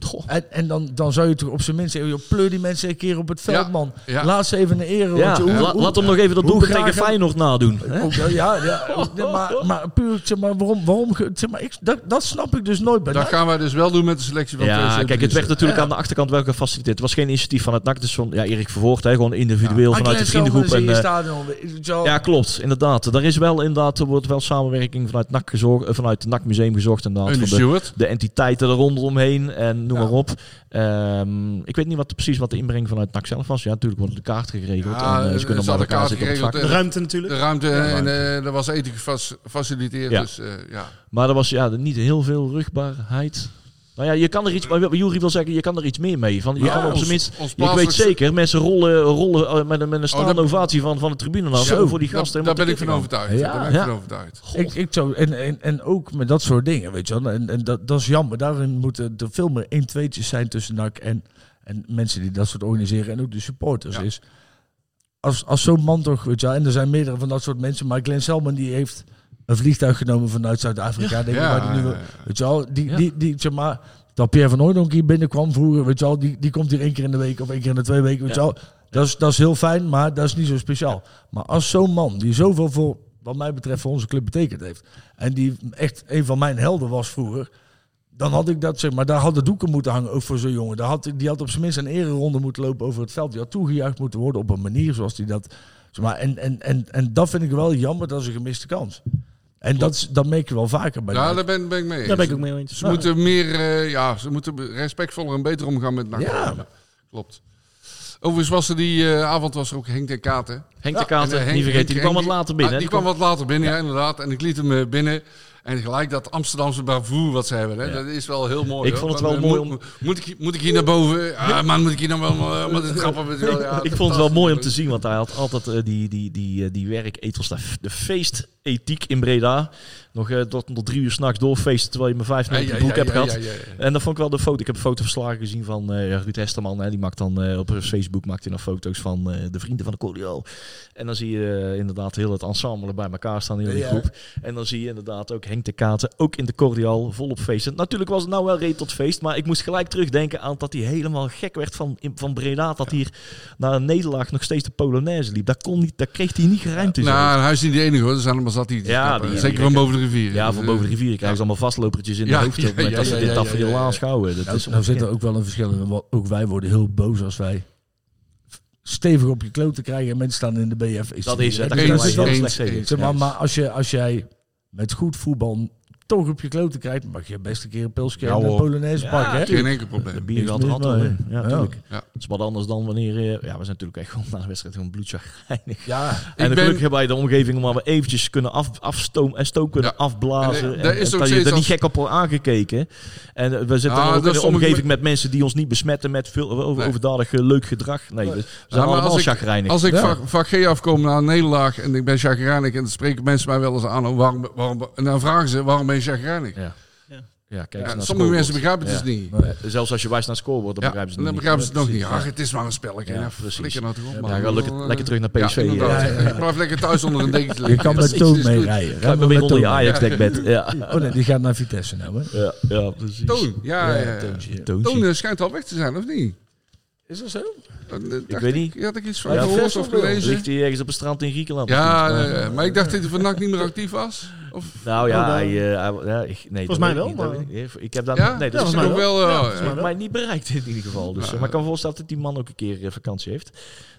[SPEAKER 2] Goh.
[SPEAKER 3] En, en dan, dan zou je toch op zijn minst zeggen: joh, pleur die mensen een keer op het veld,
[SPEAKER 4] Ja,
[SPEAKER 3] man.
[SPEAKER 4] ja.
[SPEAKER 3] Laat ze even een ere.
[SPEAKER 2] Ja,
[SPEAKER 3] want je- hoe-
[SPEAKER 2] la-
[SPEAKER 3] hoe-
[SPEAKER 2] laat hem nog even dat
[SPEAKER 3] graag
[SPEAKER 2] tegen Feyenoord nadoen. hè?
[SPEAKER 3] Ook wel, ja, ja. maar, maar puur, zeg maar, waarom, waarom zeg maar, ik, dat, dat snap ik dus nooit bij
[SPEAKER 4] Dat
[SPEAKER 3] NAC.
[SPEAKER 4] gaan wij dus wel doen met de selectie van
[SPEAKER 2] Ja,
[SPEAKER 4] 2017.
[SPEAKER 2] kijk, het werd natuurlijk
[SPEAKER 3] Ja.
[SPEAKER 2] aan de achterkant wel gefaciliteerd. Het was geen initiatief van het NAC, dus van ja, Erik Vervoort, hè, gewoon individueel vanuit de vriendengroep.
[SPEAKER 3] is
[SPEAKER 2] En, eh, ja, klopt, inderdaad. Er is wel inderdaad, er wordt wel samenwerking vanuit NAC gezocht, eh, vanuit het NAC Museum gezocht inderdaad.
[SPEAKER 4] Ernie
[SPEAKER 2] Van de, entiteiten er rondomheen en noem
[SPEAKER 3] Ja.
[SPEAKER 2] maar op. Ehm, ik weet niet wat, precies wat de inbreng vanuit NAC zelf was. Ja, natuurlijk worden de kaarten geregeld.
[SPEAKER 4] Ja,
[SPEAKER 2] en, eh, ze kunnen
[SPEAKER 4] ze hadden
[SPEAKER 2] elkaar zitten op het
[SPEAKER 4] kaarten
[SPEAKER 2] vak.
[SPEAKER 5] De ruimte natuurlijk.
[SPEAKER 4] De ruimte en eh er was eten gefaciliteerd.
[SPEAKER 2] Ja.
[SPEAKER 4] Dus eh, ja.
[SPEAKER 2] Maar er was ja, niet heel veel rugbaarheid. Nou ja, je kan er iets, maar Jury wil zeggen, je kan er iets meer mee. Van, je
[SPEAKER 4] Ja,
[SPEAKER 2] kan op zijn minst,
[SPEAKER 4] ons
[SPEAKER 2] ik weet zeker, mensen rollen, rollen eh, met, een- met een staande
[SPEAKER 4] Oh,
[SPEAKER 2] ovatie van, van de tribune.
[SPEAKER 4] Ja,
[SPEAKER 2] zo voor die gasten.
[SPEAKER 4] Daar ben ik van overtuigd.
[SPEAKER 3] Ja.
[SPEAKER 4] Daar ben ik
[SPEAKER 2] Ja.
[SPEAKER 4] van overtuigd.
[SPEAKER 3] Ik, ik zou, en, en, en ook met dat soort dingen, weet je wel. En, en dat, dat is jammer. Daarin moeten er veel meer 1 tweetjes zijn tussen NAC en, en mensen die dat soort organiseren. En ook de supporters.
[SPEAKER 4] Ja.
[SPEAKER 3] Is, als, als zo'n man toch, weet je wel. En er zijn meerdere van dat soort mensen. Maar Glenn Selman die heeft vliegtuig genomen vanuit Zuid-Afrika. Denk ik, waar die nu, wil-
[SPEAKER 4] ja, ja.
[SPEAKER 3] weet je wel. Die,
[SPEAKER 2] Ja.
[SPEAKER 3] die, die, zeg maar, dat Pierre van Hooydonk hier binnenkwam vroeger, weet je wel. Die, die komt hier één keer in de week of één keer in de twee weken, weet je wel. Dat is, dat is heel fijn, maar dat is niet zo speciaal. Maar als zo'n man, die zoveel voor, wat mij betreft, voor onze club betekend heeft. En die echt een van mijn helden was vroeger. Dan had ik dat, zeg maar, daar hadden doeken moeten hangen, ook voor zo'n jongen. Daar had, die had op zijn minst een ereronde moeten lopen over het veld. Die had toegejuicht moeten worden op een manier zoals die dat... Zeg maar, en, en, en, en dat vind ik wel jammer, dat is een gemiste kans. En dat, dat merk je wel vaker bij
[SPEAKER 4] Ja, daar ben, ben ik mee eens.
[SPEAKER 5] Daar ben ik ook mee eens.
[SPEAKER 4] Ze moeten meer, eh, ja, ze moeten respectvoller en beter omgaan met NAC.
[SPEAKER 3] Ja.
[SPEAKER 4] Klopt. Overigens was er die eh, avond was er ook Henk ten Katen.
[SPEAKER 2] Henk
[SPEAKER 3] Ja,
[SPEAKER 2] de Kater,
[SPEAKER 4] En, eh,
[SPEAKER 2] niet
[SPEAKER 4] Henk-
[SPEAKER 2] vergeten, die
[SPEAKER 4] Henk-
[SPEAKER 2] kwam wat later binnen.
[SPEAKER 4] Ah, die kwam wat later binnen, ja, inderdaad. En ik liet hem eh, binnen. En gelijk dat Amsterdamse bravoure wat ze hebben. Hè?
[SPEAKER 2] Ja.
[SPEAKER 4] Dat is wel heel mooi.
[SPEAKER 2] Ik
[SPEAKER 4] hoor.
[SPEAKER 2] vond het wel mooi
[SPEAKER 4] moet-
[SPEAKER 2] om-
[SPEAKER 4] Moet ik, moet ik hier naar boven? <laughs> Ah, man, moet ik hier nou wel... eh, Met het grappen. weet <laughs> je wel, ja,
[SPEAKER 2] ik vond het wel mooi om te zien, want hij had altijd eh, die, die, die, eh, die werketels, de, de feestethiek in Breda. Nog eh, tot, tot drie uur s'nachts doorfeesten terwijl je maar vijf minuten boek hebt gehad. En dat vond ik wel de foto. Ik heb een fotoverslagen gezien van eh Ruud Hesterman. Hè. Die maakt dan eh, op Facebook maakt hij dan foto's van de vrienden van de Cordial. En dan zie je inderdaad heel het ensemble bij elkaar staan in die groep. En dan zie je inderdaad ook Henk de Katen, ook in de Cordial, volop feesten. Natuurlijk was het nou wel reed tot feest, maar ik moest gelijk terugdenken aan dat hij helemaal gek werd van, van Breda. Dat hij hier na een nederlaag nog steeds de Polonaise liep. Dat, kon niet, dat kreeg hij niet geruimd in.
[SPEAKER 4] Nou, hij is niet de enige hoor. Er zijn allemaal zat.
[SPEAKER 2] Ja, die-
[SPEAKER 4] Zeker
[SPEAKER 2] die-
[SPEAKER 4] van boven de rivier.
[SPEAKER 2] Ja, van boven de rivier krijgen ze allemaal vastlopertjes in
[SPEAKER 4] Ja,
[SPEAKER 2] de hoofd. op het
[SPEAKER 4] ja,
[SPEAKER 2] moment
[SPEAKER 4] ja,
[SPEAKER 2] dat ze
[SPEAKER 4] ja,
[SPEAKER 2] dit
[SPEAKER 4] ja,
[SPEAKER 2] tafereel
[SPEAKER 4] ja, ja.
[SPEAKER 2] aanschouwen. Dat
[SPEAKER 3] Nou,
[SPEAKER 2] is
[SPEAKER 3] nou zit er ook wel een verschil in. Ook wij worden heel boos als wij stevig op je kloten krijgen en mensen staan in de BF. Is
[SPEAKER 2] Dat is het.
[SPEAKER 3] dat is wel-
[SPEAKER 2] slecht
[SPEAKER 3] maar, maar als, je, als jij met goed voetbal toch op je kloten krijgt, mag je best een keer een pilsje
[SPEAKER 4] Ja,
[SPEAKER 3] en een. Polonaise
[SPEAKER 2] Ja,
[SPEAKER 3] pakken. Hè?
[SPEAKER 4] Geen enkel
[SPEAKER 2] De
[SPEAKER 4] probleem.
[SPEAKER 2] bier
[SPEAKER 3] Niks
[SPEAKER 2] gaat er. Ja, natuurlijk.
[SPEAKER 4] Ja.
[SPEAKER 2] Het is wat anders dan wanneer... eh, Ja, we zijn natuurlijk echt gewoon na de wedstrijd gewoon bloedchagrijnig.
[SPEAKER 3] Ja,
[SPEAKER 2] En
[SPEAKER 4] Ik ben-
[SPEAKER 2] gelukkig hebben wij de omgeving waar we eventjes kunnen af, afstoom en stoom kunnen
[SPEAKER 4] Ja.
[SPEAKER 2] afblazen.
[SPEAKER 4] En,
[SPEAKER 2] En,
[SPEAKER 4] daar is
[SPEAKER 2] en
[SPEAKER 4] ook
[SPEAKER 2] dat je er niet gek op wordt aangekeken. En eh, we zitten
[SPEAKER 4] Ah,
[SPEAKER 2] ook in
[SPEAKER 4] sommige
[SPEAKER 2] omgeving
[SPEAKER 4] me-
[SPEAKER 2] met mensen die ons niet besmetten met veel over,
[SPEAKER 4] Nee.
[SPEAKER 2] overdadig eh, leuk gedrag. Nee, we zijn
[SPEAKER 4] maar
[SPEAKER 2] allemaal
[SPEAKER 4] als ik-
[SPEAKER 2] chagrijnig.
[SPEAKER 4] Als ik
[SPEAKER 3] Ja.
[SPEAKER 4] van, van G afkom na een nederlaag en ik ben chagrijnig en dan spreken mensen mij wel eens aan. oh, Waarom, waarom, en dan vragen ze waarom ben je chagrijnig?
[SPEAKER 2] Ja.
[SPEAKER 5] Ja.
[SPEAKER 2] Ja, kijk
[SPEAKER 4] Ja,
[SPEAKER 2] eens naar
[SPEAKER 4] sommige
[SPEAKER 2] het
[SPEAKER 4] mensen begrijpen het
[SPEAKER 2] Ja.
[SPEAKER 4] dus niet.
[SPEAKER 3] Maar,
[SPEAKER 2] scorebord. Zelfs als je wijst naar het scorebord, dan
[SPEAKER 4] Ja,
[SPEAKER 2] begrijpen ze
[SPEAKER 4] dan
[SPEAKER 2] het niet.
[SPEAKER 4] begrijpen ze het nog niet. Ach, het is maar een spelletje.
[SPEAKER 2] Ja, precies.
[SPEAKER 4] flikker nou toch op,
[SPEAKER 2] Ja, ga lekker, lekker terug naar PSV.
[SPEAKER 4] Ja,
[SPEAKER 2] Ja,
[SPEAKER 4] inderdaad.
[SPEAKER 3] Ja, ja, ja.
[SPEAKER 4] Blijf lekker thuis onder een dekentje
[SPEAKER 3] je
[SPEAKER 4] liggen.
[SPEAKER 3] kan met Toon
[SPEAKER 4] is goed.
[SPEAKER 3] meerijden.
[SPEAKER 2] Ga
[SPEAKER 3] Rijden
[SPEAKER 2] maar
[SPEAKER 3] we
[SPEAKER 2] weer
[SPEAKER 3] met
[SPEAKER 2] onder je. Ajax-dekbed. Ja. <laughs>
[SPEAKER 3] Oh nee, die gaat naar Vitesse nou, hè?
[SPEAKER 2] Ja, ja, precies.
[SPEAKER 4] Toon, ja, ja. Toon eh, schijnt al weg te zijn, of niet?
[SPEAKER 3] Is dat zo?
[SPEAKER 4] Ik
[SPEAKER 2] weet niet.
[SPEAKER 4] Had ik iets van
[SPEAKER 3] Ja,
[SPEAKER 4] gehoord of gelezen?
[SPEAKER 2] Ligt hij ergens op een strand in Griekenland?
[SPEAKER 4] Ja, eh, maar ik dacht dat hij vannacht niet meer actief was. Of?
[SPEAKER 2] Nou ja,
[SPEAKER 5] Oh,
[SPEAKER 2] hij, eh, ik, nee, dat
[SPEAKER 5] mij
[SPEAKER 2] ik
[SPEAKER 5] wel,
[SPEAKER 2] dat
[SPEAKER 5] maar-
[SPEAKER 2] ik heb daar
[SPEAKER 4] Ja?
[SPEAKER 2] nee, dat
[SPEAKER 5] Ja,
[SPEAKER 2] is
[SPEAKER 5] volgens mij
[SPEAKER 4] ook wel.
[SPEAKER 5] wel.
[SPEAKER 4] eh,
[SPEAKER 5] Ja,
[SPEAKER 4] eh,
[SPEAKER 5] volgens mij
[SPEAKER 2] niet bereikt in ieder geval. Dus,
[SPEAKER 4] Ja.
[SPEAKER 2] eh, maar ik kan me voorstellen dat die man ook een keer eh, vakantie heeft.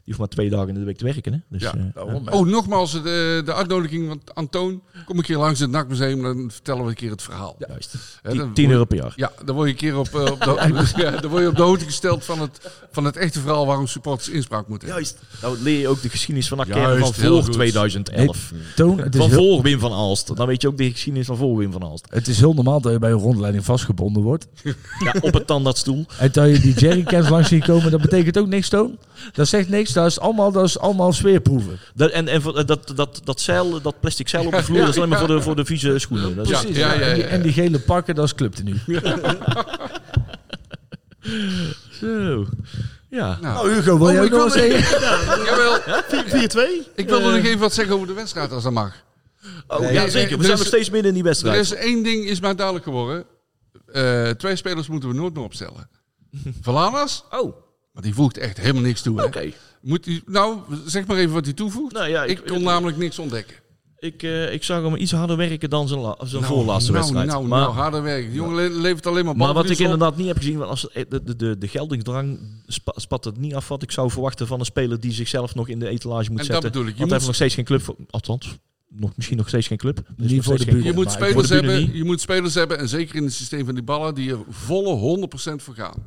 [SPEAKER 2] Die hoeft maar twee dagen in de week te werken. Hè? Dus, eh?
[SPEAKER 4] Oh, nogmaals de, de uitnodiging van Antoon. Kom een keer langs het NAC-museum, dan vertellen we een keer het verhaal.
[SPEAKER 2] ja, juist.
[SPEAKER 4] Hè,
[SPEAKER 2] Tien-
[SPEAKER 4] dan
[SPEAKER 2] 10
[SPEAKER 4] word-
[SPEAKER 2] euro per jaar.
[SPEAKER 4] Ja, dan word je een keer op, eh, op, de, <laughs> <laughs> ja, dan word je op de hoogte gesteld van het, van het echte verhaal waarom supporters inspraak moeten hebben.
[SPEAKER 2] Juist. Nou leer je ook de geschiedenis van Akkerman van voor
[SPEAKER 4] goed.
[SPEAKER 2] 2011.
[SPEAKER 3] Toon, het is,
[SPEAKER 2] Van
[SPEAKER 3] heel,
[SPEAKER 2] voor Wim van Aalst. Dan weet je ook de geschiedenis van voor Wim van Aalst.
[SPEAKER 3] het is heel normaal dat je bij een rondleiding vastgebonden wordt.
[SPEAKER 2] Ja, op een tandartsstoel. <laughs>
[SPEAKER 3] En dat je die jerrycans langs ziet komen, dat betekent ook niks, Toon. Dat zegt niks, dat is allemaal, dat is allemaal sfeerproeven.
[SPEAKER 2] Dat, en en voor- dat, dat, dat, zeil, dat plastic zeil op de vloer, dat is alleen maar voor de, voor de vieze schoenen. Dat
[SPEAKER 3] Precies,
[SPEAKER 4] ja,
[SPEAKER 3] ja,
[SPEAKER 4] ja,
[SPEAKER 3] En, die,
[SPEAKER 4] ja.
[SPEAKER 3] en die gele pakken, dat is clubtenu. <laughs>
[SPEAKER 2] Zo. Ja.
[SPEAKER 4] Nou,
[SPEAKER 3] Nou, Hugo, wil
[SPEAKER 4] Oh,
[SPEAKER 3] jij nog wat zeggen?
[SPEAKER 4] jawel,
[SPEAKER 5] 4-2.
[SPEAKER 4] ik wilde nog even wat zeggen over de wedstrijd, als dat mag.
[SPEAKER 2] Oh,
[SPEAKER 3] Nee,
[SPEAKER 2] ja,
[SPEAKER 3] nee,
[SPEAKER 2] zeker. We
[SPEAKER 4] er
[SPEAKER 2] zijn nog steeds midden in die
[SPEAKER 4] Er
[SPEAKER 2] wedstrijd.
[SPEAKER 4] is één ding is mij duidelijk geworden. Eh, twee spelers moeten we nooit meer opstellen. <laughs> Valanas,
[SPEAKER 2] Oh,
[SPEAKER 4] maar die voegt echt helemaal niks toe.
[SPEAKER 2] Oké.
[SPEAKER 4] Moet hij, nou, zeg maar even wat hij toevoegt.
[SPEAKER 2] Nou ja,
[SPEAKER 4] ik, kon namelijk niks ontdekken.
[SPEAKER 2] Ik, eh, ik zag hem iets harder werken dan zijn, zijn
[SPEAKER 4] Nou,
[SPEAKER 2] voorlaatste
[SPEAKER 4] nou,
[SPEAKER 2] wedstrijd.
[SPEAKER 4] Nou,
[SPEAKER 2] maar,
[SPEAKER 4] nou, harder werk. Die jongen le- levert alleen maar
[SPEAKER 2] maar wat ik
[SPEAKER 4] op.
[SPEAKER 2] inderdaad niet heb gezien, want als de, de, de, de geldingsdrang spa- spat het niet af wat ik zou verwachten van een speler die zichzelf nog in de etalage moet
[SPEAKER 4] En dat
[SPEAKER 2] zetten.
[SPEAKER 4] bedoel ik. Je
[SPEAKER 2] Want hij heeft nog steeds geen club, voor, althans, nog, misschien nog steeds geen club. Dus
[SPEAKER 3] Niet
[SPEAKER 2] nog
[SPEAKER 3] voor
[SPEAKER 2] steeds
[SPEAKER 3] de
[SPEAKER 2] geen
[SPEAKER 3] buurt.
[SPEAKER 4] je moet spelers hebben, je moet spelers hebben, en zeker in het systeem van die ballen, die er volle 100% voor gaan.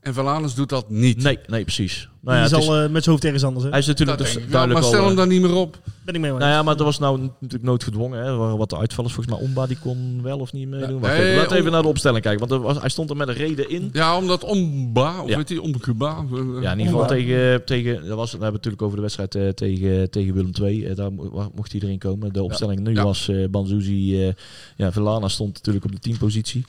[SPEAKER 4] En Valanus doet dat niet.
[SPEAKER 2] Nee, nee, precies. Nou ja,
[SPEAKER 5] die is al eh, met zijn hoofd ergens anders. Hè?
[SPEAKER 2] hij is natuurlijk dus duidelijk
[SPEAKER 4] maar stel
[SPEAKER 2] al...
[SPEAKER 4] hem
[SPEAKER 2] eh,
[SPEAKER 4] dan niet meer op.
[SPEAKER 5] Ben ik mee
[SPEAKER 2] Nou ja, maar dat was nou natuurlijk noodgedwongen. Hè. Er waren wat uitvallers. Volgens mij Omba die kon wel of niet meedoen.
[SPEAKER 4] Ja,
[SPEAKER 2] Wacht even, Laten we even
[SPEAKER 4] Om-
[SPEAKER 2] naar de opstelling kijken. Want er was, hij stond er met een reden in.
[SPEAKER 4] Ja, omdat Omba, of
[SPEAKER 2] Ja.
[SPEAKER 4] weet je, Omcuba.
[SPEAKER 2] Ja, in ieder geval tegen, tegen dat was, we hebben natuurlijk over de wedstrijd eh, tegen, tegen Willem II. Eh, daar mocht iedereen komen. De opstelling nu
[SPEAKER 4] Ja.
[SPEAKER 2] was eh Banzuzi, eh ja, Velana stond natuurlijk op de teampositie.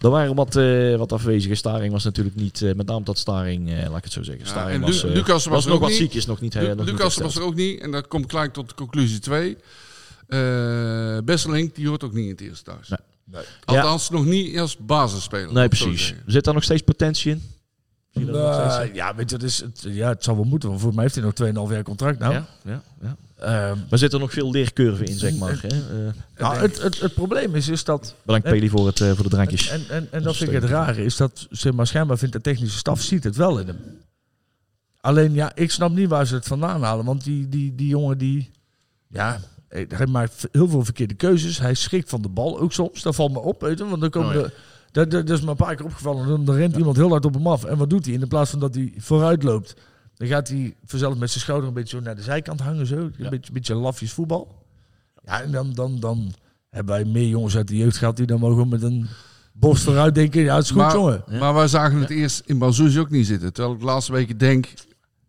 [SPEAKER 2] Er waren wat, eh, wat afwezigen. Staring was natuurlijk niet, met name dat Staring, eh, laat ik het zo zeggen.
[SPEAKER 4] Ja,
[SPEAKER 2] Staring
[SPEAKER 4] en
[SPEAKER 2] was, Eh,
[SPEAKER 4] Lucas was
[SPEAKER 2] was
[SPEAKER 4] er
[SPEAKER 2] nog wat
[SPEAKER 4] niet.
[SPEAKER 2] ziek, is nog niet,
[SPEAKER 4] Lucas was er ook niet. En dat komt gelijk tot conclusie 2. Eh Besseling, die hoort ook niet in het eerste thuis.
[SPEAKER 2] Nee.
[SPEAKER 4] Althans, nog niet als basisspeler.
[SPEAKER 2] Nee, precies. Zit daar nog steeds potentie in? Dat?
[SPEAKER 3] Nou, ja, weet je, het, is, het, ja, het zal wel moeten. Want voor mij heeft hij nog 2,5 jaar contract nou.
[SPEAKER 2] ja, ja, ja.
[SPEAKER 3] Ehm,
[SPEAKER 2] Maar zit er nog veel leercurve in, zeg maar. Hè? Eh,
[SPEAKER 3] nou, het, het, het probleem is, is dat...
[SPEAKER 2] bedankt Peli voor, het, voor de drankjes.
[SPEAKER 3] En, en, en dat vind ik het rare, is dat zeg maar, schijnbaar vindt de technische staf ziet het wel in hem. Alleen ja, ik snap niet waar ze het vandaan halen. Want die, die, die jongen die... Ja, eh, hij maakt heel veel verkeerde keuzes. Hij schrikt van de bal ook soms. Dat valt me op, weet je. Want dan komen
[SPEAKER 2] Oh, ja.
[SPEAKER 3] de... Dat, dat, dat is me een paar keer opgevallen. Dan, dan rent iemand heel hard op hem af. En wat doet hij? In plaats van dat hij vooruit loopt, dan gaat hij vanzelf met zijn schouder een beetje zo naar de zijkant hangen. Zo. Een
[SPEAKER 2] Ja.
[SPEAKER 3] beetje, beetje lafjes voetbal. Ja, en dan, dan, dan hebben wij meer jongens uit de jeugd gehad die dan mogen met een borst vooruit denken. Ja, het is goed,
[SPEAKER 4] Maar,
[SPEAKER 3] jongen.
[SPEAKER 4] Maar wij zagen het eerst in Banzuzi ook niet zitten. Terwijl ik de laatste weken denk,